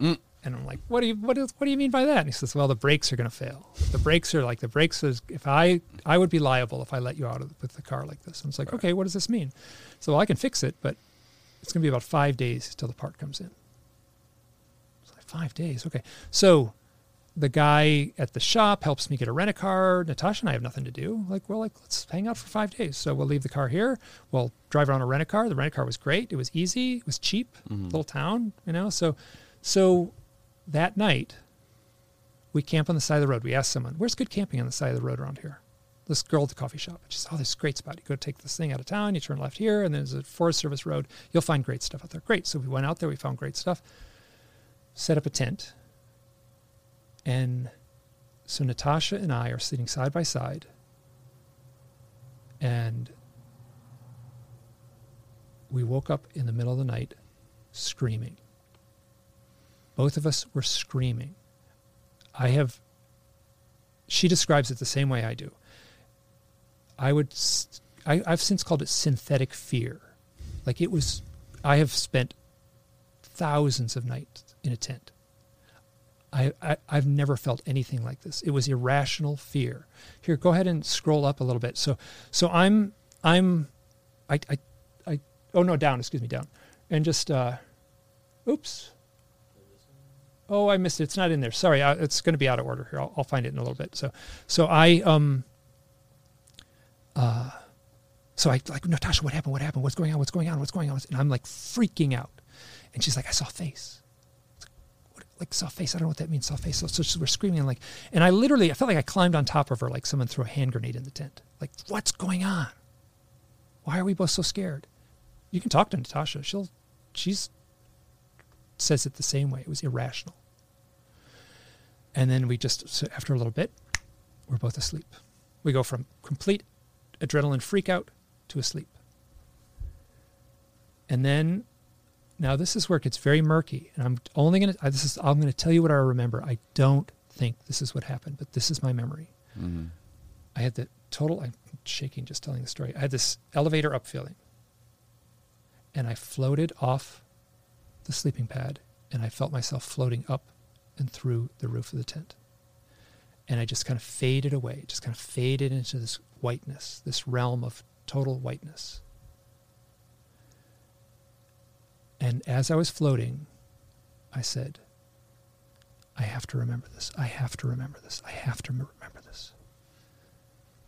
Mm. And I'm like, "What do you what, is, what do you mean by that?" And he says, "Well, the brakes are going to fail. The brakes are like the brakes is if I I would be liable if I let you out of, with the car like this." And it's like, "Okay, what does this mean?" So well, I can fix it, but it's going to be about five days till the part comes in. Five days. Okay. So the guy at the shop helps me get a rent a car. Natasha and I have nothing to do. Like, well, like let's hang out for five days. So we'll leave the car here. We'll drive around a rent a car. The rent a car was great. It was easy. It was cheap. Mm-hmm. Little town, you know. So, so that night, we camp on the side of the road. We asked someone, "Where's good camping on the side of the road around here?" This girl at the coffee shop. She said, "Oh, this is a great spot. You go take this thing out of town. You turn left here, and there's a Forest Service road. You'll find great stuff out there." Great. So we went out there. We found great stuff. Set up a tent. And so Natasha and I are sitting side by side. And we woke up in the middle of the night screaming. Both of us were screaming. I have, she describes it the same way I do. I would, I've since called it synthetic fear. Like it was, I have spent thousands of nights in a tent. I, I, I've never felt anything like this. It was irrational fear. Here, go ahead and scroll up a little bit. So, so I'm, I'm, I, I, I oh no, down, excuse me, down. And just, uh, oops. Oh, I missed it. It's not in there. Sorry. I, it's going to be out of order here. I'll, I'll find it in a little bit. So, so I, um, uh, so I like, Natasha, what happened? What happened? What's going on? What's going on? What's going on? And I'm like freaking out. And she's like, I saw a face like a face. I don't know what that means. A face. So, so we're screaming and like, and I literally, I felt like I climbed on top of her like someone threw a hand grenade in the tent. Like, what's going on? Why are we both so scared? You can talk to Natasha. She'll, she's says it the same way. It was irrational. And then we just, so after a little bit, we're both asleep. We go from complete adrenaline freak out to asleep. And then now this is where it gets very murky, and I'm only gonna. This is I'm gonna tell you what I remember. I don't think this is what happened, but this is my memory. Mm-hmm. I had the total. I'm shaking just telling the story. I had this elevator up feeling, and I floated off the sleeping pad, and I felt myself floating up and through the roof of the tent, and I just kind of faded away. Just kind of faded into this whiteness, this realm of total whiteness. And as I was floating, I said, I have to remember this. I have to remember this. I have to remember this.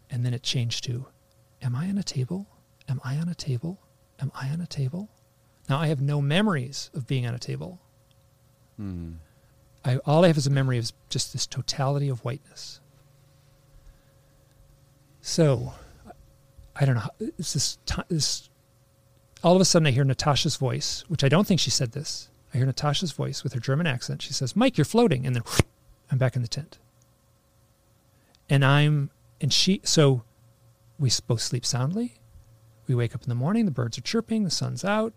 And then it changed to, Am I on a table? Am I on a table? Am I on a table? Now I have no memories of being on a table. Mm. I, all I have is a memory of just this totality of whiteness. So, I don't know. how- It's this, this. All of a sudden I hear Natasha's voice, which I don't think she said this. I hear Natasha's voice with her German accent. She says, "Mike, you're floating," and then I'm back in the tent. And I'm and she so we both sleep soundly. We wake up in the morning, the birds are chirping, the sun's out,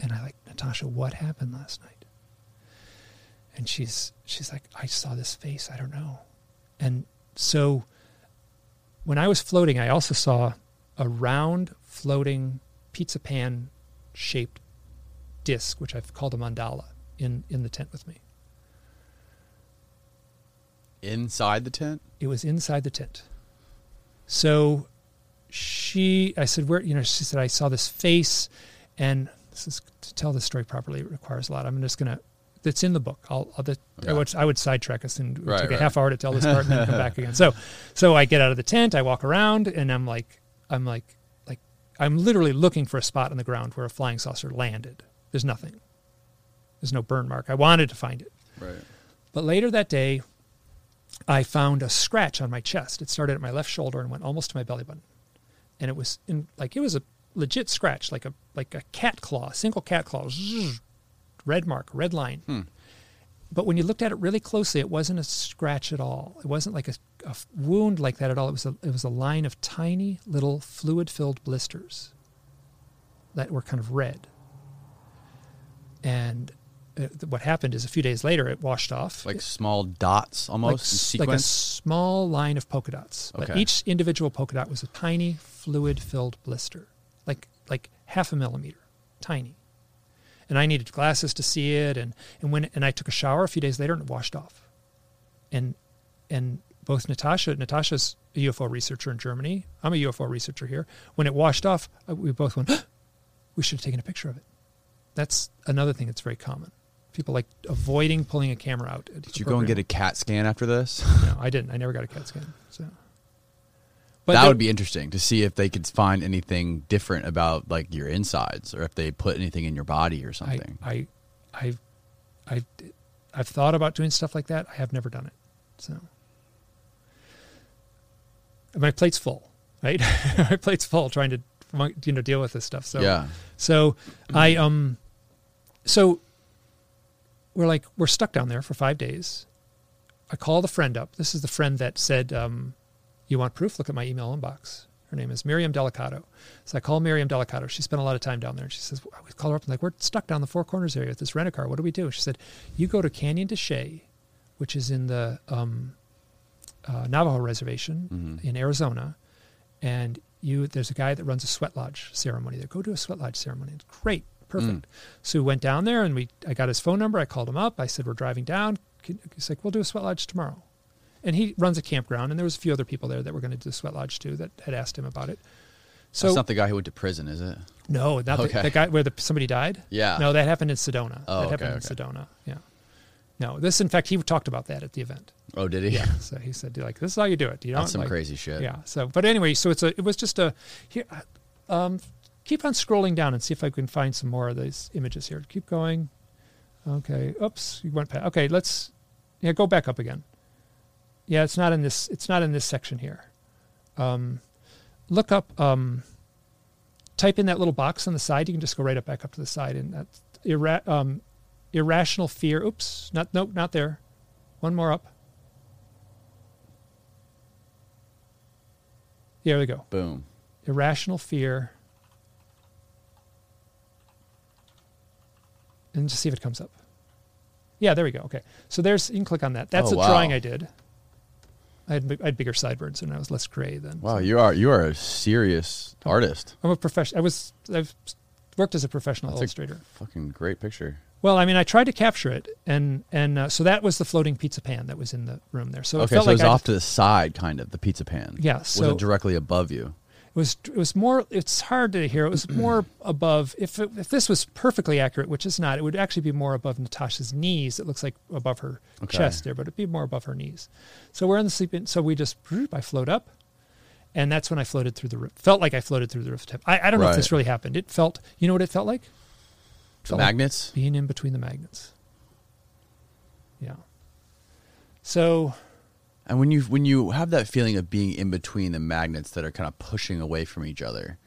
and I like Natasha, what happened last night? And she's she's like, I saw this face, I don't know. And so when I was floating, I also saw a round floating pizza pan shaped disc, which I've called a mandala, in, in the tent with me. Inside the tent? It was inside the tent. So she, I said, where, you know, she said, I saw this face, and this is to tell the story properly, it requires a lot. I'm just going to, That's in the book. I'll, I'll the, Yeah. I, would, I would sidetrack us and Right, took right. a half hour to tell this part and then come back again. So, so I get out of the tent, I walk around, and I'm like, I'm like, I'm literally looking for a spot on the ground where a flying saucer landed. There's nothing. There's no burn mark. I wanted to find it. Right. But later that day, I found a scratch on my chest. It started at my left shoulder and went almost to my belly button. And it was in like it was a legit scratch, like a like a cat claw, single cat claw, red mark, red line. Hmm. But when you looked at it really closely, it wasn't a scratch at all. It wasn't like a, a wound like that at all. It was a it was a line of tiny little fluid-filled blisters that were kind of red. And uh, what happened is a few days later, it washed off Like small dots almost in like a small line of polka dots. But Okay. each individual polka dot was a tiny fluid-filled blister, like like half a millimeter, tiny. And I needed glasses to see it, and and when and I took a shower a few days later, and it washed off. And and both Natasha, Natasha's a UFO researcher in Germany. I'm a UFO researcher here. When it washed off, we both went, we should have taken a picture of it. That's another thing that's very common. People like avoiding pulling a camera out. Did you go and get a CAT scan after this? no, I didn't. I never got a CAT scan. So, but that would be interesting to see if they could find anything different about like your insides or if they put anything in your body or something. I, I, I, I've thought about doing stuff like that. I have never done it. So, my plate's full. Right, my plate's full trying to you know deal with this stuff. So yeah. So I um so we're like we're stuck down there for five days. I call the friend up. This is the friend that said, um, "You want proof? Look at my email inbox." Her name is Miriam Delicado. So I call Miriam Delicado. She spent a lot of time down there. And she says, "We call her up and like we're stuck down the Four Corners area with this rent a car. What do we do?" She said, "You go to Canyon de Chelly, which is in the um, uh, Navajo Reservation Mhm. in Arizona, and you there's a guy that runs a sweat lodge ceremony there. Go to a sweat lodge ceremony. It's great, perfect. So we went down there and we I got his phone number. I called him up. I said we're driving down. He's like, we'll do a sweat lodge tomorrow. And he runs a campground, and there was a few other people there that were going to do the sweat lodge too that had asked him about it. So That's not the guy who went to prison, is it? no, not the, Okay. the guy where the, somebody died. Yeah. No, that happened in Sedona. Oh, that okay, happened in. Sedona. Yeah. No, this in fact he talked about that at the event. Oh, did he? Yeah. so he said like this is how you do it. You know, That's some like, crazy shit. yeah. So, but anyway, so it's a. It was just a. Here, um, keep on scrolling down and see if I can find some more of these images here. Keep going. Okay. Oops, you went past. Okay, let's. Yeah, go back up again. Yeah, it's not in this. It's not in this section here. Um, look up. Um, type in that little box on the side. You can just go right up back up to the side, and that's ira- um, irrational fear. Oops, not nope, not there. One more up. There we go Boom. irrational fear and just see if it comes up yeah there we go okay so there's you can click on that that's Oh, a wow. drawing i did I had, I had bigger sideburns and i was less gray then Wow, you are you are a serious artist. i'm a professional i was i've worked as a professional That's a- illustrator Fucking great picture. well i mean i tried to capture it and and uh, so that was the floating pizza pan that was in the room there so it okay, felt so like it's I off just- to the side, kind of the pizza pan. Yeah, so- wasn't directly above you. It was it was more. It's hard to hear. It was more above. If it, if this was perfectly accurate, which is not, it would actually be more above Natasha's knees. It looks like above her Okay. chest there, but it'd be more above her knees. So we're in the sleeping. So we just I float up, and that's when I floated through the roof. Felt like I floated through the rooftop. I, I don't know if this really happened. It felt. You know what it felt like? It The felt like magnets. being in between the magnets. Yeah. So And when you when you have that feeling of being in between the magnets that are kind of pushing away from each other,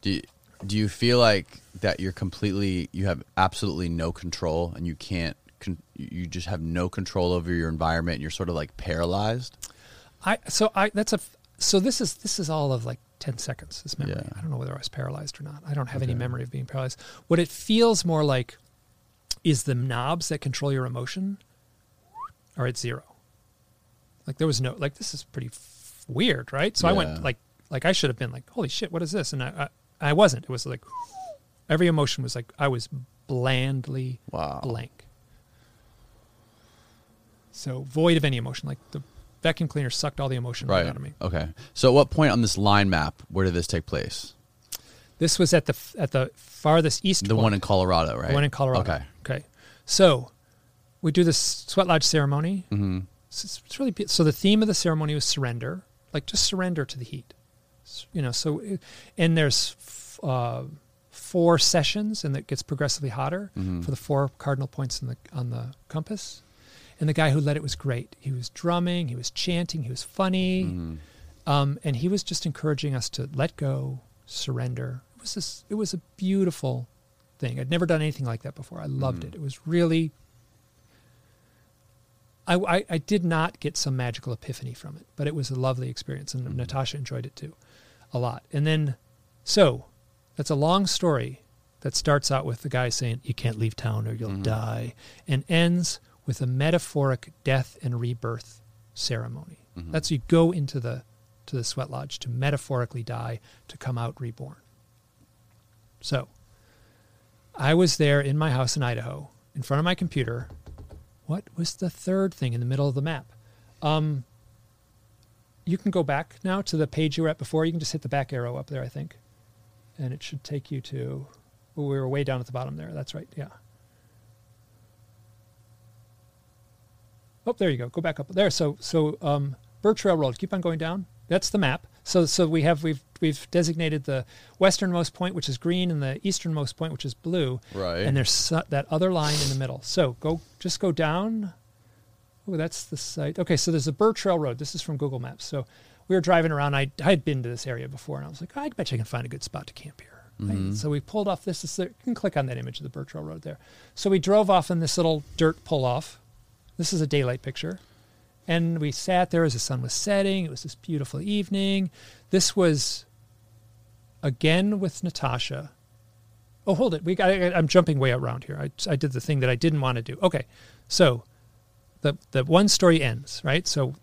do you, Do you feel like that you're completely, you have absolutely no control, and you can't, con- you just have no control over your environment, and you're sort of like paralyzed? I so I that's a so this is this is all of like 10 seconds this memory. Yeah. i don't know whether i was paralyzed or not. I don't have any memory of being paralyzed. What it feels more like is the knobs that control your emotion are at zero like there was no like this is pretty f- weird right so i went like like i should have been like holy shit what is this and i i, I wasn't it was like every emotion was like i was blandly Wow. blank so void of any emotion like the vacuum cleaner sucked all the emotion right, Right. out of me Okay. So, at what point on this line map, where did this take place? This was at the at the farthest east. The point, one in Colorado, right? the one in Colorado. Okay. Okay. So we do this sweat lodge ceremony. Mm-hmm. It's, it's really so. The theme of the ceremony was surrender, like just surrender to the heat. You know. So it- and there's f- uh, four sessions, and it gets progressively hotter Mhm. for the four cardinal points on the on the compass. And the guy who led it was great. He was drumming, he was chanting, he was funny. Mhm. Um, and he was just encouraging us to let go, surrender. It was this, it was a beautiful thing. I'd never done anything like that before. I loved Mhm. it. It was really. I, I, I did not get some magical epiphany from it, but it was a lovely experience, and Mhm. Natasha enjoyed it too, a lot. And then, so that's a long story that starts out with the guy saying, "You can't leave town or you'll Mhm. die," and ends with a metaphoric death and rebirth ceremony. Mhm. That's you go into the to the sweat lodge to metaphorically die to come out reborn. So, I was there in my house in Idaho, in front of my computer. What was the third thing in the middle of the map? Um, you can go back now to the page you were at before. You can just hit the back arrow up there, I think, and it should take you to. Oh, we were way down at the bottom there. That's right. Yeah. Oh, there you go. Go back up there. So, so um, Bird Trail Road. Keep on going down. That's the map. So, so we have we've we've designated the westernmost point, which is green, and the easternmost point, which is blue. Right. And there's that other line in the middle. So go just go down. Oh, that's the site. Okay, so there's the Bird Trail Road. This is from Google Maps. So we were driving around. I I had been to this area before, and I was like, I bet you can find a good spot to camp here. Right? Mhm. So we pulled off. This is you can click on that image of the Bird Trail Road there. So we drove off in this little dirt pull off. This is a daylight picture. And we sat there as the sun was setting. It was this beautiful evening. This was again with Natasha. Oh, hold it. We got. I'm jumping way around here. I, I did the thing that I didn't want to do. Okay, so the the one story ends right. So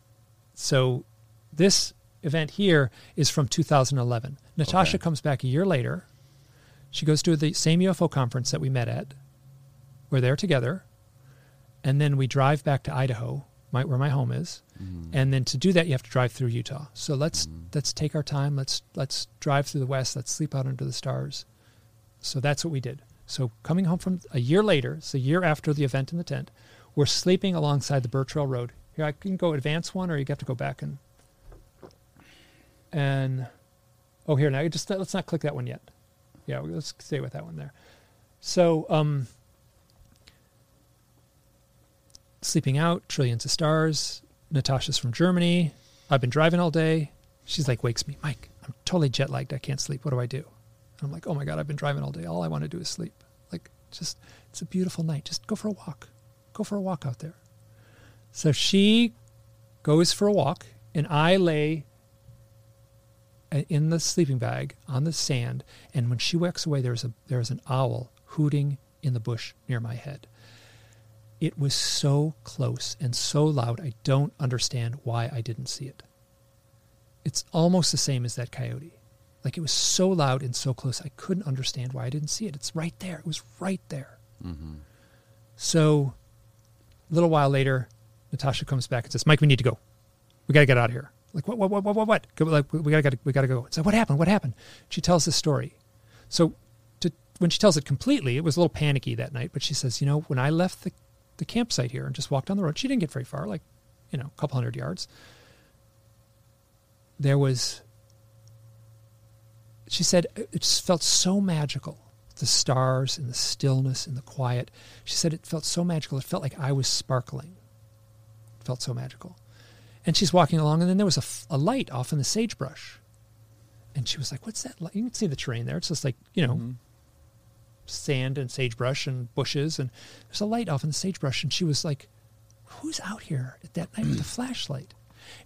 so this event here is from 2011. Natasha Okay. comes back a year later. She goes to the same UFO conference that we met at. We're there together, and then we drive back to Idaho, my, where my home is. Mhm. And then to do that, you have to drive through Utah. So let's Mhm. let's take our time. Let's let's drive through the west. Let's sleep out under the stars. So that's what we did. So coming home from a year later, it's a year after the event in the tent, we're sleeping alongside the Bird Trail Road. Here I can go advance one, or you have to go back and and oh here now just let's not click that one yet. Yeah, let's stay with that one there. So um, sleeping out, trillions of stars. Natasha's from Germany. I've been driving all day. She's like, wakes me, Mike, I'm totally jet lagged. I can't sleep. What do I do? And I'm like, oh my God, I've been driving all day. All I want to do is sleep. Like, just, it's a beautiful night. Just go for a walk. Go for a walk out there. So she goes for a walk, and I lay uh, in the sleeping bag on the sand. And when she walks away, there's a there's an owl hooting in the bush near my head. It was so close and so loud. I don't understand why I didn't see it. It's almost the same as that coyote. Like it was so loud and so close, I couldn't understand why I didn't see it. It's right there. It was right there. Mhm. So a little while later, Natasha comes back and says, Mike, we need to go. We got to get out of here. Like, what, what, what, what, what, what? Like, we got to, we got to go. So what happened? What happened? She tells the story. So to, when she tells it completely, it was a little panicky that night, but she says, you know, when I left the, the campsite here and just walked down the road, she didn't get very far, like, you know, a couple hundred yards. There was, she said, uh, it just felt so magical. The stars and the stillness and the quiet. She said it felt so magical. It felt like I was sparkling. It felt so magical. And she's walking along, and then there was a light off in the sagebrush. And she was like, What's that? light?" You can see the terrain there. It's just like, you know, mm-hmm. Sand and sagebrush and bushes. And there's a light off in the sagebrush. And she was like, Who's out here at that night with a flashlight?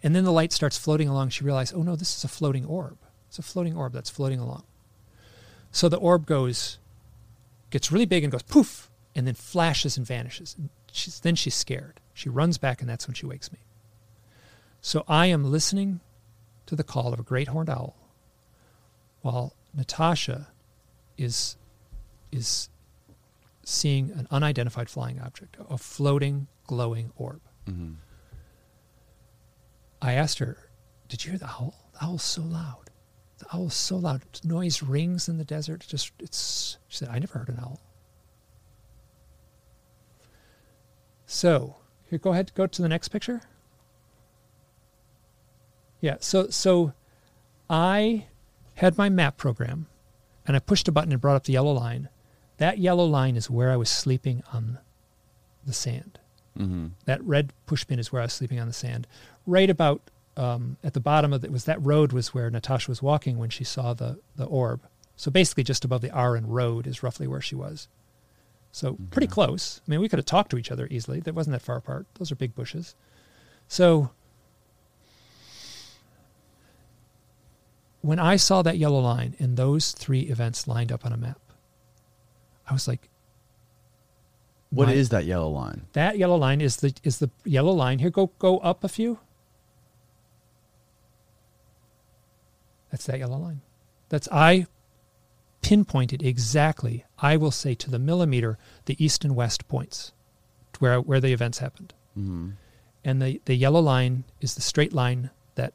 And then the light starts floating along. She realized, Oh no, this is a floating orb. It's a floating orb that's floating along. So the orb goes, gets really big and goes poof, and then flashes and vanishes. And she's, then she's scared. She runs back, and that's when she wakes me. So I am listening to the call of a great horned owl while Natasha is is seeing an unidentified flying object, a floating, glowing orb. Mm-hmm. I asked her, Did you hear the owl? The owl's so loud. The owl's so loud. The noise rings in the desert. Just it's she said, I never heard an owl. So here go ahead, go to the next picture. Yeah, so so I had my map program and I pushed a button and brought up the yellow line. That yellow line is where I was sleeping on the sand. Mm-hmm. That red pushpin is where I was sleeping on the sand. Right about um, at the bottom of it was that road was where Natasha was walking when she saw the the orb. So basically, just above the Aran road is roughly where she was. So pretty close. I mean, we could have talked to each other easily. That wasn't that far apart. Those are big bushes. So when I saw that yellow line and those three events lined up on a map, I was like, What is that yellow line? that yellow line is the is the yellow line. Here, go go up a few. That's that yellow line. That's I pinpointed exactly. I will say to the millimeter the east and west points, to where where the events happened. Mm-hmm. And the the yellow line is the straight line that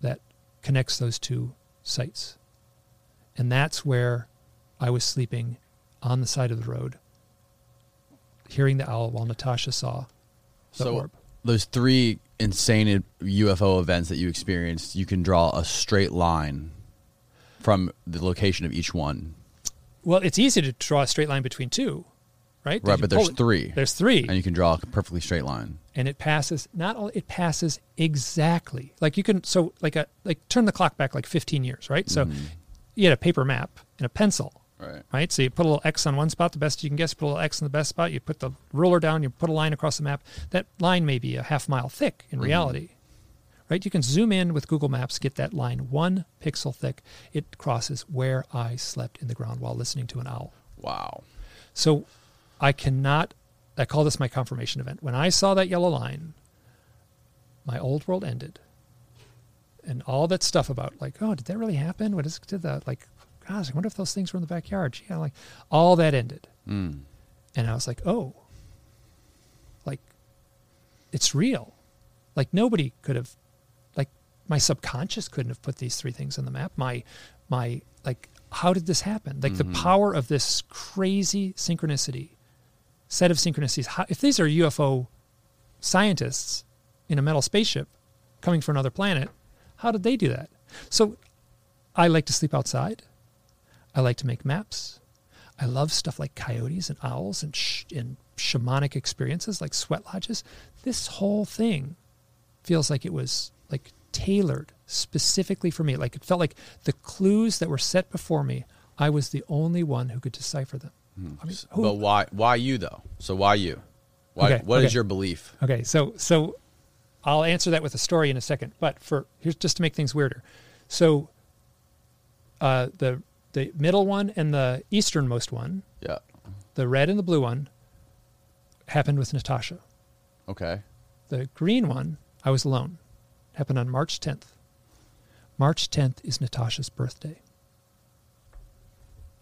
that connects those two sites. And that's where I was sleeping on the side of the road, hearing the owl while Natasha saw the So orb. those three insane UFO events that you experienced, you can draw a straight line from the location of each one. Well, it's easy to draw a straight line between two, right? Right, but there's it- three. There's three, And you can draw a perfectly straight line. and it passes. Not all. It passes exactly. Like you can. So like a like turn the clock back like 15 years, right? So Mm-hmm. you had a paper map and a pencil, Right. right? So you put a little X on one spot, the best you can guess. Put a little X in the best spot. You put the ruler down. You put a line across the map. That line may be a half mile thick in mm-hmm. reality, right? You can zoom in with Google Maps, get that line one pixel thick. It crosses where I slept in the ground while listening to an owl. Wow. So I cannot, I call this my confirmation event. When I saw that yellow line, my old world ended. And all that stuff about, like, oh, did that really happen? What is, did that, like, gosh, I wonder if those things were in the backyard. Yeah, like, all that ended. Mm. And I was like, oh, like, it's real. Like, nobody could have, like, my subconscious couldn't have put these three things on the map. My, my, like, how did this happen? Like, the power of this crazy synchronicity, set of synchronicities. How, if these are UFO scientists in a metal spaceship coming from another planet, how did they do that? So, I like to sleep outside. I like to make maps. I love stuff like coyotes and owls and, sh- and shamanic experiences like sweat lodges. This whole thing feels like it was like tailored specifically for me. Like it felt like the clues that were set before me, I was the only one who could decipher them. I mean, who- But why why you though? So why you? Why Okay, what is okay. your belief? Okay, so so I'll answer that with a story in a second. But for here's just to make things weirder. So uh, the the middle one and the easternmost one, Yeah. the red and the blue one, happened with Natasha. Okay. The green one, I was alone. Happened on March 10th. March 10th is Natasha's birthday.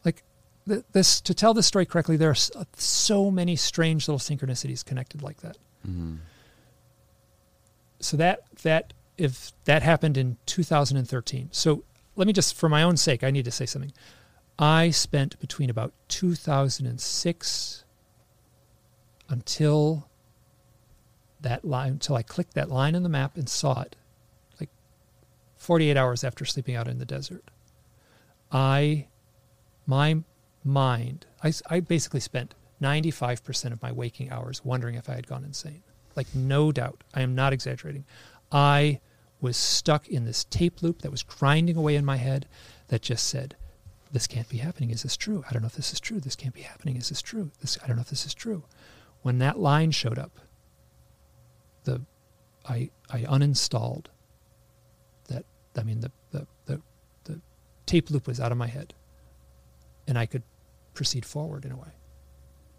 Like th- this, to tell this story correctly, there are s- uh, so many strange little synchronicities connected like that. So that that if that happened in 2013. So let me just, for my own sake, I need to say something. I spent between about 2006 until that line until I clicked that line on the map and saw it, like 48 hours after sleeping out in the desert. I, my mind, I basically spent 95% of my waking hours wondering if I had gone insane. Like, no doubt. I am not exaggerating. I was stuck in this tape loop that was grinding away in my head that just said, This can't be happening. Is this true? I don't know if this is true. This can't be happening. Is this true? This I don't know if this is true. When that line showed up, the I I uninstalled that I mean the the, the, the tape loop was out of my head. And I could proceed forward in a way.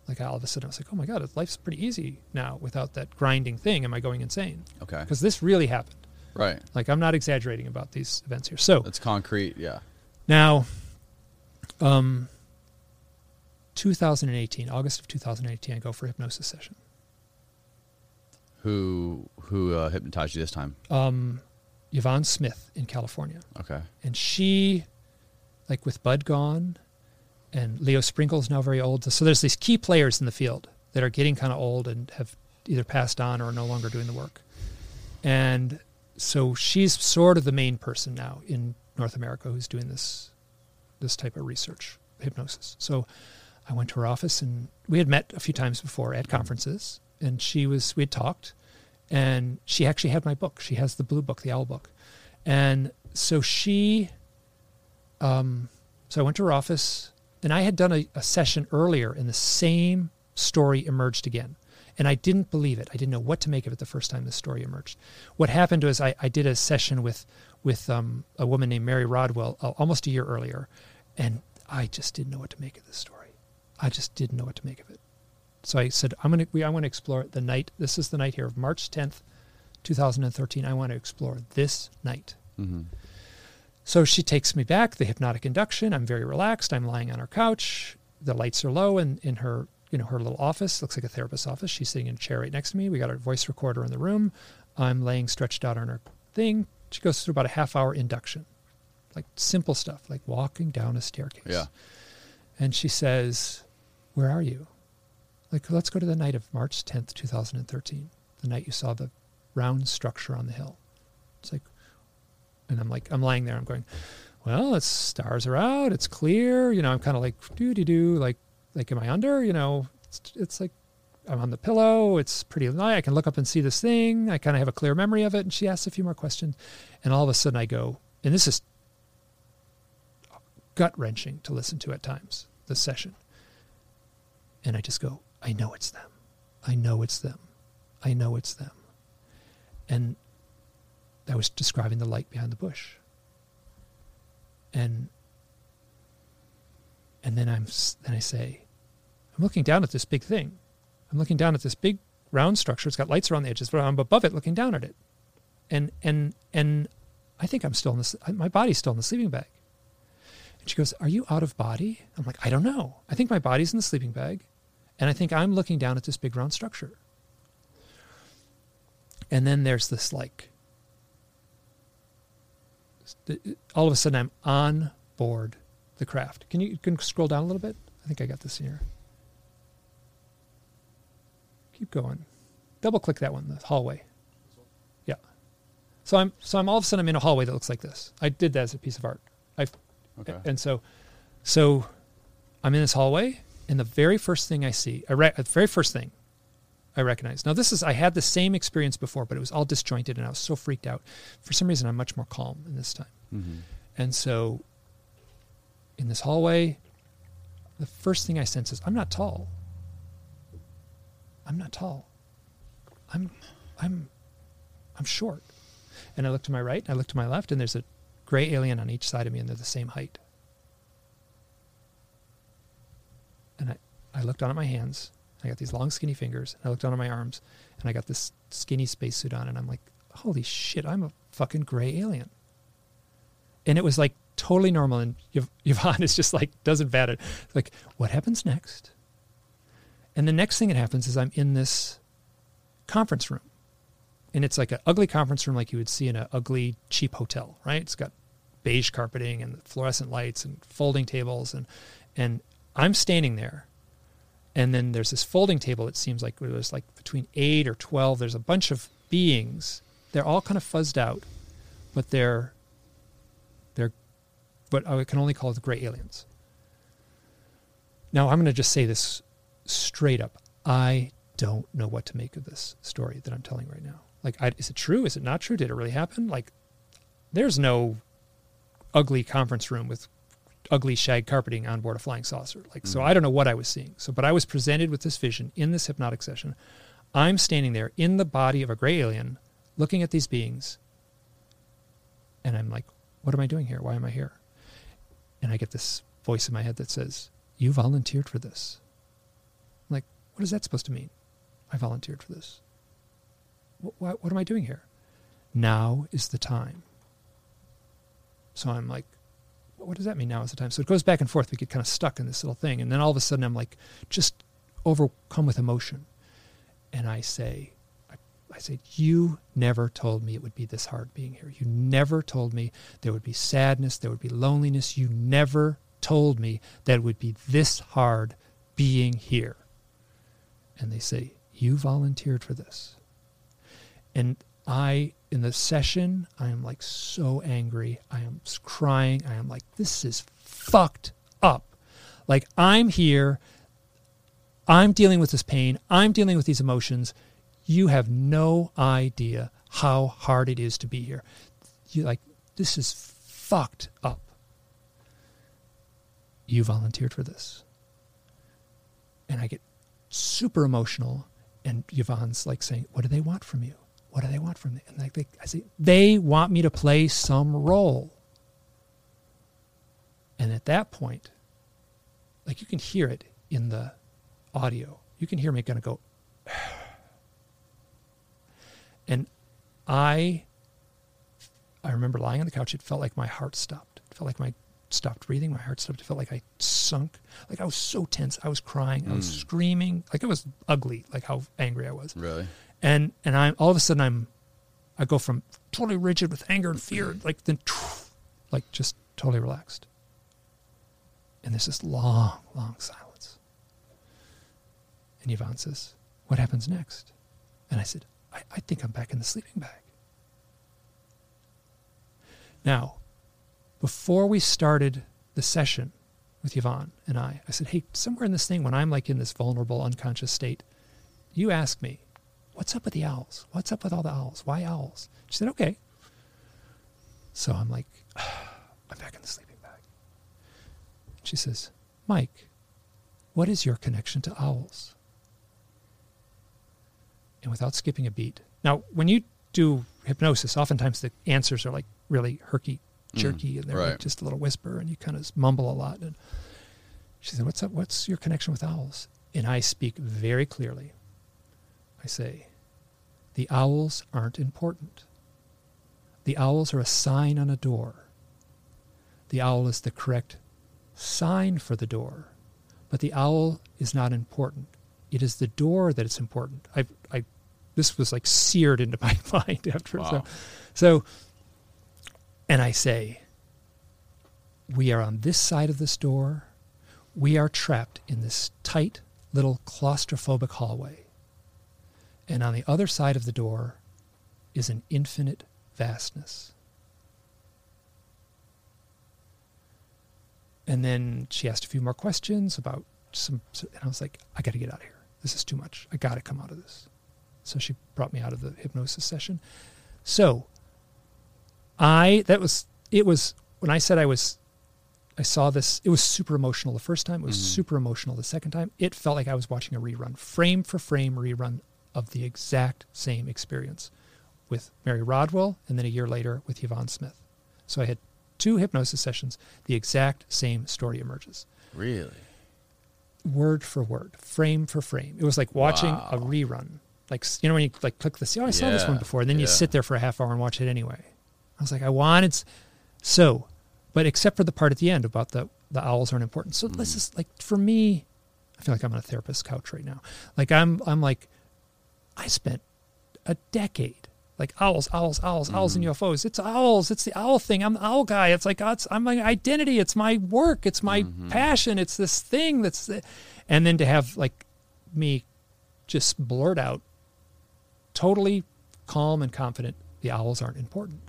Like all of a sudden I was like, oh my God, life's pretty easy now without that grinding thing. Am I going insane? Okay. Because this really happened. Right. Like I'm not exaggerating about these events here. So That's concrete. Yeah. now, um, 2018, August of 2018, I go for a hypnosis session. Who who uh, hypnotized you this time? Um, Yvonne Smith in California, Okay. and she, like with Bud gone, and Leo Sprinkle's now very old. So there's these key players in the field that are getting kind of old and have either passed on or are no longer doing the work. And so she's sort of the main person now in North America who's doing this this type of research, hypnosis. So I went to her office and we had met a few times before at conferences and she was we had talked and she actually had my book. She has the blue book, the owl book. And so she um so I went to her office and I had done a, a session earlier and the same story emerged again. And I didn't believe it. I didn't know what to make of it the first time this story emerged. What happened was I, I did a session with with um, a woman named Mary Rodwell uh, almost a year earlier, and I just didn't know what to make of this story. I just didn't know what to make of it. So I said, I'm gonna we, I want to explore the night. This is the night here of March 10th, 2013. I want to explore this night. Mm-hmm. So she takes me back, the hypnotic induction. I'm very relaxed. I'm lying on her couch. The lights are low and in her, you know, her little office. Looks like a therapist's office. She's sitting in a chair right next to me. We got our voice recorder in the room. I'm laying stretched out on her thing. She goes through about a half hour induction. Like simple stuff, like walking down a staircase. Yeah. And she says, Where are you? Like, let's go to the night of March 10th, 2013, the night you saw the round structure on the hill. It's like, and I'm like, I'm lying there, I'm going, well, it's stars are out, it's clear, you know, I'm kind of like, doo doo doo, like, like, am I under? You know, it's, it's like, I'm on the pillow, it's pretty light, I can look up and see this thing, I kind of have a clear memory of it. And she asks a few more questions, and all of a sudden I go, and this is gut wrenching to listen to at times, this session. And I just go, I know it's them. I know it's them. I know it's them. And I was describing the light behind the bush. And and then I'm then I say, I'm looking down at this big thing. I'm looking down at this big round structure. It's got lights around the edges, but I'm above it, looking down at it. And and and I think I'm still in this. My body's still in the sleeping bag. And she goes, "Are you out of body?" I'm like, "I don't know. I think my body's in the sleeping bag, and I think I'm looking down at this big round structure." And then there's this like, all of a sudden I'm on board the craft. Can you, you can scroll down a little bit? I think I got this here. Keep going. Double click that one, the hallway. Yeah. So I'm so I'm all of a sudden I'm in a hallway that looks like this. I did that as a piece of art. I Okay. and so, so I'm in this hallway, and the very first thing I see, I re- the very first thing I recognize. Now, this is, I had the same experience before, but it was all disjointed, and I was so freaked out. For some reason, I'm much more calm in this time. Mm-hmm. And so, in this hallway, the first thing I sense is I'm not tall. I'm not tall. I'm, I'm, I'm short. And I look to my right, and I look to my left, and there's a gray alien on each side of me, and they're the same height. And I, I looked down at my hands. I got these long, skinny fingers. And I looked down at my arms, and I got this skinny spacesuit on, and I'm like, holy shit, I'm a fucking gray alien. And it was like totally normal. And Yv- Yvonne is just like, doesn't bat it. Like, what happens next? And the next thing that happens is I'm in this conference room. And it's like an ugly conference room like you would see in an ugly, cheap hotel, right? It's got beige carpeting and fluorescent lights and folding tables. And, and I'm standing there. And then there's this folding table. It seems like was like between eight or 12. There's a bunch of beings. They're all kind of fuzzed out, but they're, they're what I can only call the gray aliens. Now, I'm going to just say this straight up. I don't know what to make of this story that I'm telling right now. Like, I, is it true? Is it not true? Did it really happen? Like, there's no ugly conference room with ugly shag carpeting on board a flying saucer. Like, so mm. I don't know what I was seeing. So, but I was presented with this vision in this hypnotic session. I'm standing there in the body of a gray alien, looking at these beings, and I'm like, what am I doing here? Why am I here? And I get this voice in my head that says, You volunteered for this. What is that supposed to mean? I volunteered for this. What, what, what am I doing here? Now is the time. So I'm like, what does that mean now is the time? So it goes back and forth. We get kind of stuck in this little thing. And then all of a sudden I'm like, just overcome with emotion. And I say, I, I say, you never told me it would be this hard being here. You never told me there would be sadness, there would be loneliness. You never told me that it would be this hard being here. And they say, you volunteered for this. And I, in the session, I am like so angry. I am crying. I am like, this is fucked up. Like, I'm here. I'm dealing with this pain. I'm dealing with these emotions. You have no idea how hard it is to be here. You like, this is fucked up. You volunteered for this. And I get super emotional. And Yvonne's like saying, What do they want from you? What do they want from me? And like they, I say, they want me to play some role. And at that point, like you can hear it in the audio. You can hear me kind of go. and I I remember lying on the couch. It felt like my heart stopped. It felt like my stopped breathing. My heart stopped. It felt like I sunk. Like I was so tense. I was crying. I was Mm. screaming. Like it was ugly. Like how angry I was Really? and and I'm all of a sudden I'm I go from totally rigid with anger and fear, like then like just totally relaxed. And there's this long, long silence. And Yvonne says, What happens next? And I said, I, I think I'm back in the sleeping bag. Now, before we started the session with Yvonne and I, I said, Hey, somewhere in this thing, when I'm like in this vulnerable, unconscious state, you ask me, What's up with the owls? What's up with all the owls? Why owls? She said, Okay. So I'm like, I'm back in the sleeping bag. She says, Mike, what is your connection to owls? And without skipping a beat. Now, when you do hypnosis, oftentimes the answers are like really herky jerky mm, and they're like just a little whisper and you kind of mumble a lot. And she said, What's up? What's your connection with owls? And I speak very clearly. I say, the owls aren't important. The owls are a sign on a door. The owl is the correct sign for the door, but the owl is not important. It is the door that is important. I, I, this was like seared into my mind after. So, so, and I say, we are on this side of this door. We are trapped in this tight little claustrophobic hallway. And on the other side of the door is an infinite vastness. And then she asked a few more questions about some, and I was like, I got to get out of here. This is too much. I got to come out of this. So she brought me out of the hypnosis session. So I, that was, it was, when I said I was, I saw this, it was super emotional the first time. It was mm. super emotional the second time. It felt like I was watching a rerun, frame for frame rerun of the exact same experience with Mary Rodwell and then a year later with Yvonne Smith. So I had two hypnosis sessions, the exact same story emerges. Really? Word for word, frame for frame. It was like watching a rerun. Like you know when you like click this, oh I saw this one before, and then you sit there for a half hour and watch it anyway. I was like, I wanted s- so, but except for the part at the end about the the owls aren't important. So Mm. this is like for me, I feel like I'm on a therapist's couch right now. Like I'm I'm like I spent a decade like owls, owls, owls, owls, and Mm-hmm. UFOs. It's owls. It's the owl thing. I'm the owl guy. It's like it's, I'm my identity. It's my work. It's my Mm-hmm. passion. It's this thing that's, and then to have like me just blurt out, totally calm and confident. The owls aren't important.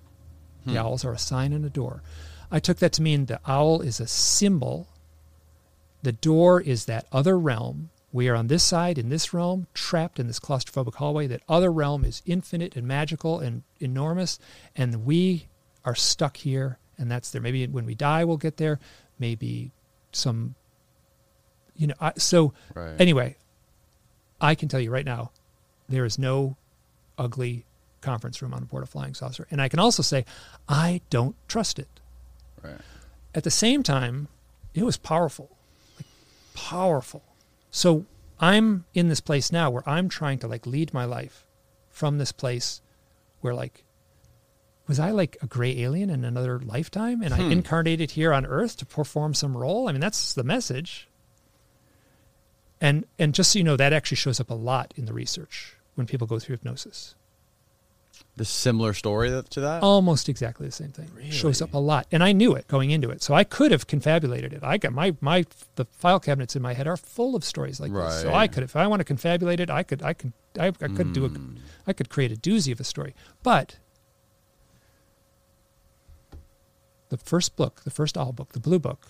Hmm. The owls are a sign and a door. I took that to mean the owl is a symbol. The door is that other realm We are on this side in this realm, trapped in this claustrophobic hallway. That other realm is infinite and magical and enormous, and we are stuck here, and that's there. Maybe when we die, we'll get there. Maybe some, you know. I, so Right. anyway, I can tell you right now, there is no ugly conference room on board a flying saucer, and I can also say I don't trust it. Right. At the same time, it was powerful, like powerful. So I'm in this place now where I'm trying to like lead my life from this place where like was I like a gray alien in another lifetime and I hmm. incarnated here on earth to perform some role? I mean that's the message. And and just so you know that actually shows up a lot in the research when people go through hypnosis. The similar story to that. Almost exactly the same thing. Shows up a lot, and I knew it going into it, so I could have confabulated it. I got my my the file cabinets in my head are full of stories like this. So I could, if I want to confabulate it, I could, I could, I, I could do a, hmm. I could create a doozy of a story. But the first book, the first owl book, the blue book,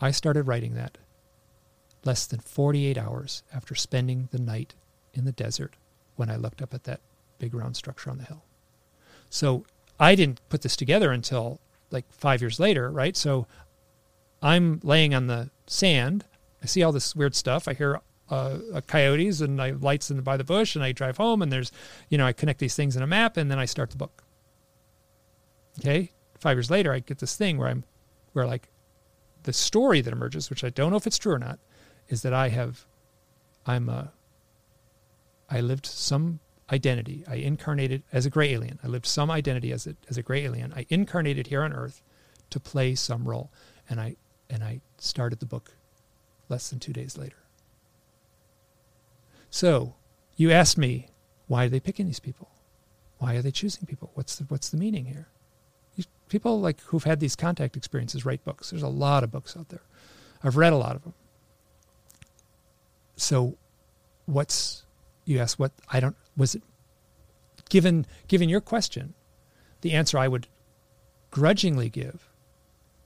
I started writing that less than 48 hours after spending the night in the desert when I looked up at that big round structure on the hill. So I didn't put this together until like five years later, right? So I'm laying on the sand. I see all this weird stuff. I hear uh, uh, coyotes and I lights in by the bush, and I drive home, and there's, you know, I connect these things in a map, and then I start the book. Okay, five years later, I get this thing where I'm, where like, the story that emerges, which I don't know if it's true or not, is that I have, I'm a, I lived some identity. I incarnated as a gray alien. I lived some identity as a as a gray alien. I incarnated here on Earth to play some role, and I and I started the book less than two days later. So, you asked me, why are they picking these people? Why are they choosing people? What's the what's the meaning here? People like who've had these contact experiences write books. There's a lot of books out there. I've read a lot of them. So, what's you ask what I don't was it given given your question, the answer I would grudgingly give.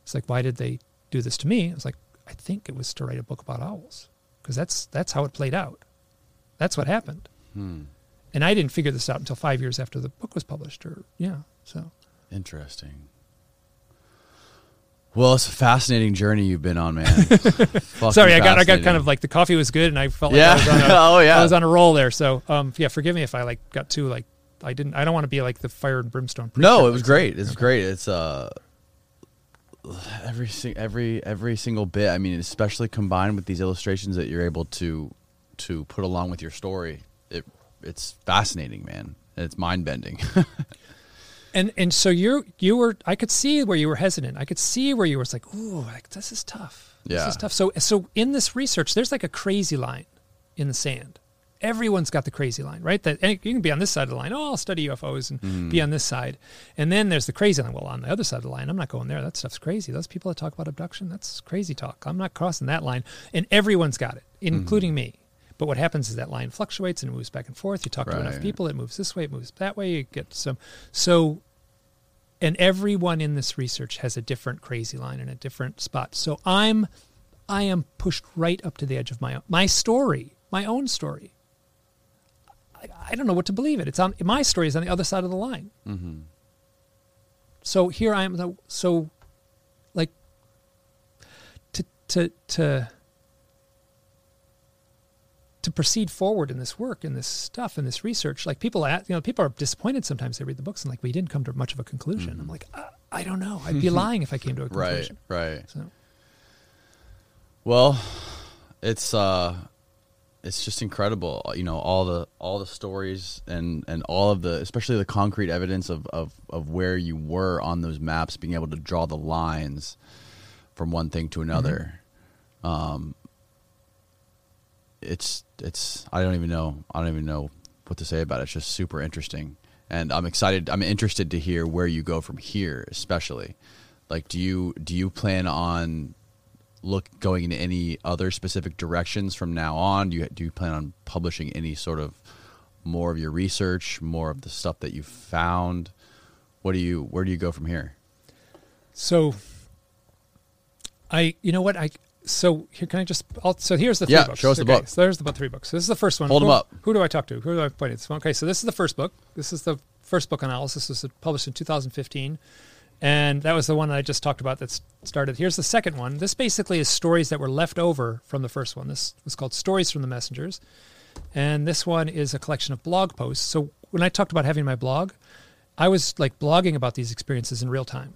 It's like why did they do this to me? I was like I think it was to write a book about owls because that's that's how it played out. That's what happened. Hmm. And I didn't figure this out until 5 years after the book was published or yeah. So Interesting. Well, it's a fascinating journey you've been on, man. Sorry, I got I got kind of like the coffee was good and I felt like Yeah. I was on a, Oh, yeah. I was on a roll there. So um yeah, forgive me if I like got too like I didn't I don't want to be like the fire and brimstone. preacher, No, it was great. It's great. It's uh every every every single bit. I mean, especially combined with these illustrations that you're able to to put along with your story. It it's fascinating, man. It's mind bending. And and so you you were I could see where you were hesitant. I could see where you were like, ooh, like this is tough. This is tough. So so in this research, there's like a crazy line in the sand. Everyone's got the crazy line, right? That and you can be on this side of the line. Oh, I'll study UFOs and mm-hmm. be on this side. And then there's the crazy line. Well, on the other side of the line, I'm not going there. That stuff's crazy. Those people that talk about abduction, that's crazy talk. I'm not crossing that line. And everyone's got it, including mm-hmm. me. But what happens is that line fluctuates and it moves back and forth. You talk to enough people, it moves this way, it moves that way. You get some. So and everyone in this research has a different crazy line in a different spot. So I'm I am pushed right up to the edge of my own, my story, my own story. I, I don't know what to believe it. It's on my story is on the other side of the line. mm-hmm. So here I am. So, like, to to to to proceed forward in this work, in this stuff, in this research. Like people, ask, you know, people are disappointed sometimes. They read the books and like, we didn't come to much of a conclusion. I'm like, uh, I don't know. I'd be lying if I came to a conclusion. right. So Well, it's uh it's just incredible. You know, all the all the stories and and all of the especially the concrete evidence of of of where you were on those maps, being able to draw the lines from one thing to another. Um it's it's I don't even know I don't even know what to say about it. It's just super interesting. And I'm excited I'm interested to hear where you go from here, especially. Like do you do you plan on look going in any other specific directions from now on? Do you do you plan on publishing any sort of more of your research, more of the stuff that you found? What do you where do you go from here? So I you know what I so here can I just? I'll, so here's the three Yeah, books. show us the Okay, book. So there's the three books. This is the first one. Hold Who- up. Who do I talk to? Who do I point at? Okay, so this is the first book. This is the first book analysis. This was published in 2015, and that was the one that I just talked about. That started. Here's the second one. This basically is stories that were left over from the first one. This was called Stories from the Messengers, and this one is a collection of blog posts. So when I talked about having my blog, I was like blogging about these experiences in real time.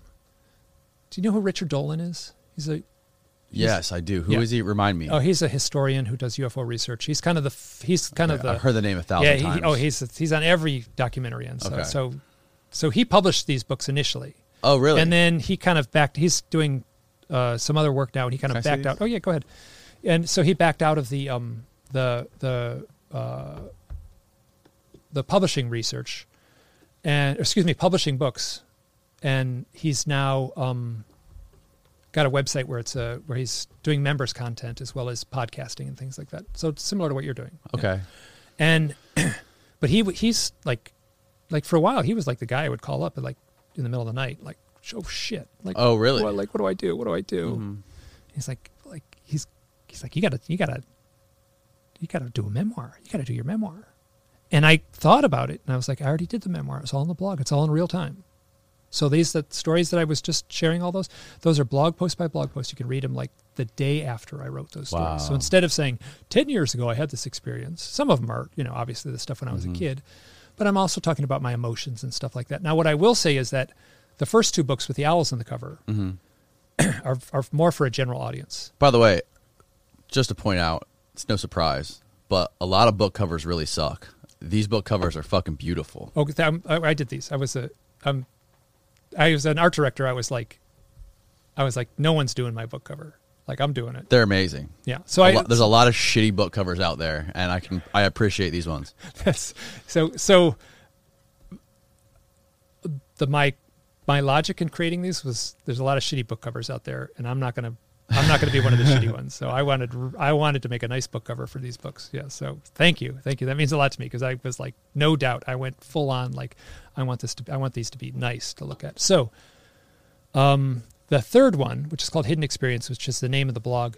Do you know who Richard Dolan is? He's a Yes, I do. Who is Yeah. he? Remind me. Oh, he's a historian who does UFO research. He's kind of the he's kind of the I've heard the name a thousand yeah. He, times. oh, he's he's on every documentary and so Okay. so so he published these books initially, oh, really? and then he kind of backed. He's doing uh, some other work now, and he kind Can of see backed out. Oh yeah, go ahead. And so he backed out of the um the the uh, the publishing research, and excuse me, publishing books, and he's now um got a website where it's a where he's doing members content as well as podcasting and things like that. So it's similar to what you're doing. okay. And but he he's like like for a while he was like the guy I would call up at like in the middle of the night like oh shit like Oh, really? what, like what do I do what do I do Mhm. he's like like he's he's like you gotta you gotta you gotta do a memoir you gotta do your memoir and I thought about it and I was like I already did the memoir it's all in the blog it's all in real time so these the stories that I was just sharing all those those are blog post by blog post you can read them like the day after I wrote those stories. So instead of saying 10 years ago I had this experience some of them are you know obviously the stuff when I was a mm-hmm. kid but I'm also talking about my emotions and stuff like that. Now what I will say is that the first two books with the owls on the cover mm-hmm. are, are more for a general audience. By the way, just to point out, it's no surprise, but a lot of book covers really suck. These book covers are fucking beautiful. Oh, I'm- um, I, I did these. I was a, um, I was an art director. I was like, I was like, no one's doing my book cover. Like I'm doing it. They're amazing. Yeah. So A I, lo- there's a lot of shitty book covers out there, and I can I appreciate these ones. that's, so so the my my logic in creating these was there's a lot of shitty book covers out there, and I'm not gonna I'm not gonna be one of the shitty ones. So I wanted I wanted to make a nice book cover for these books. Yeah. So thank you, thank you. That means a lot to me because I was like, no doubt, I went full on like I want this to I want these to be nice to look at. So um, the third one, which is called Hidden Experience, which is the name of the blog,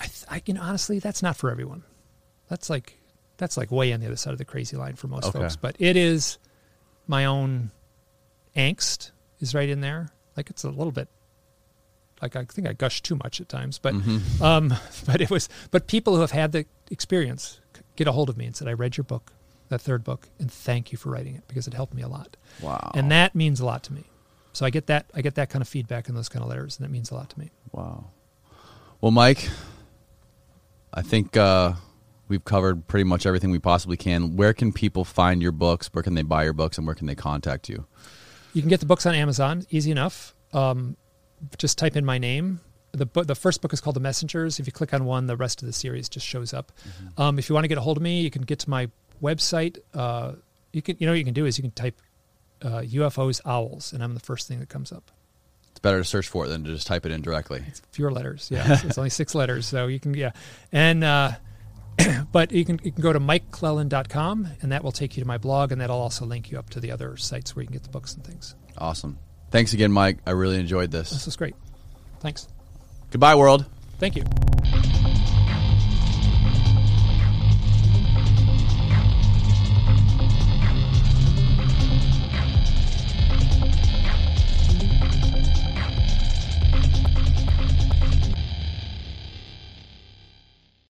I, I you know honestly that's not for everyone. That's like that's like way on the other side of the crazy line for most Okay. folks. But it is my own angst is right in there. Like it's a little bit like I think I gush too much at times, but Mm-hmm. um, but it was but people who have had the experience get a hold of me and said I read your book, that third book, and thank you for writing it because it helped me a lot, Wow. and that means a lot to me. So I get that I get that kind of feedback and those kind of letters, and it means a lot to me. Wow. Well, Mike, I think uh, we've covered pretty much everything we possibly can. Where can people find your books? Where can they buy your books? And where can they contact you? You can get the books on Amazon, easy enough. Um, just type in my name. The book, the first book is called The Messengers. If you click on one, the rest of the series just shows up. Um, if you want to get a hold of me, you can get to my website. Uh, you can, you know, what you can do is you can type uh, UFOs owls, and I'm the first thing that comes up. It's better to search for it than to just type it in directly. It's fewer letters, yeah. it's, it's only six letters, so you can, yeah. And uh, but you can you can go to mikeclelland.com, and that will take you to my blog, and that'll also link you up to the other sites where you can get the books and things. Awesome. Thanks again, Mike. I really enjoyed This this. is great. Thanks. Goodbye, world. Thank you.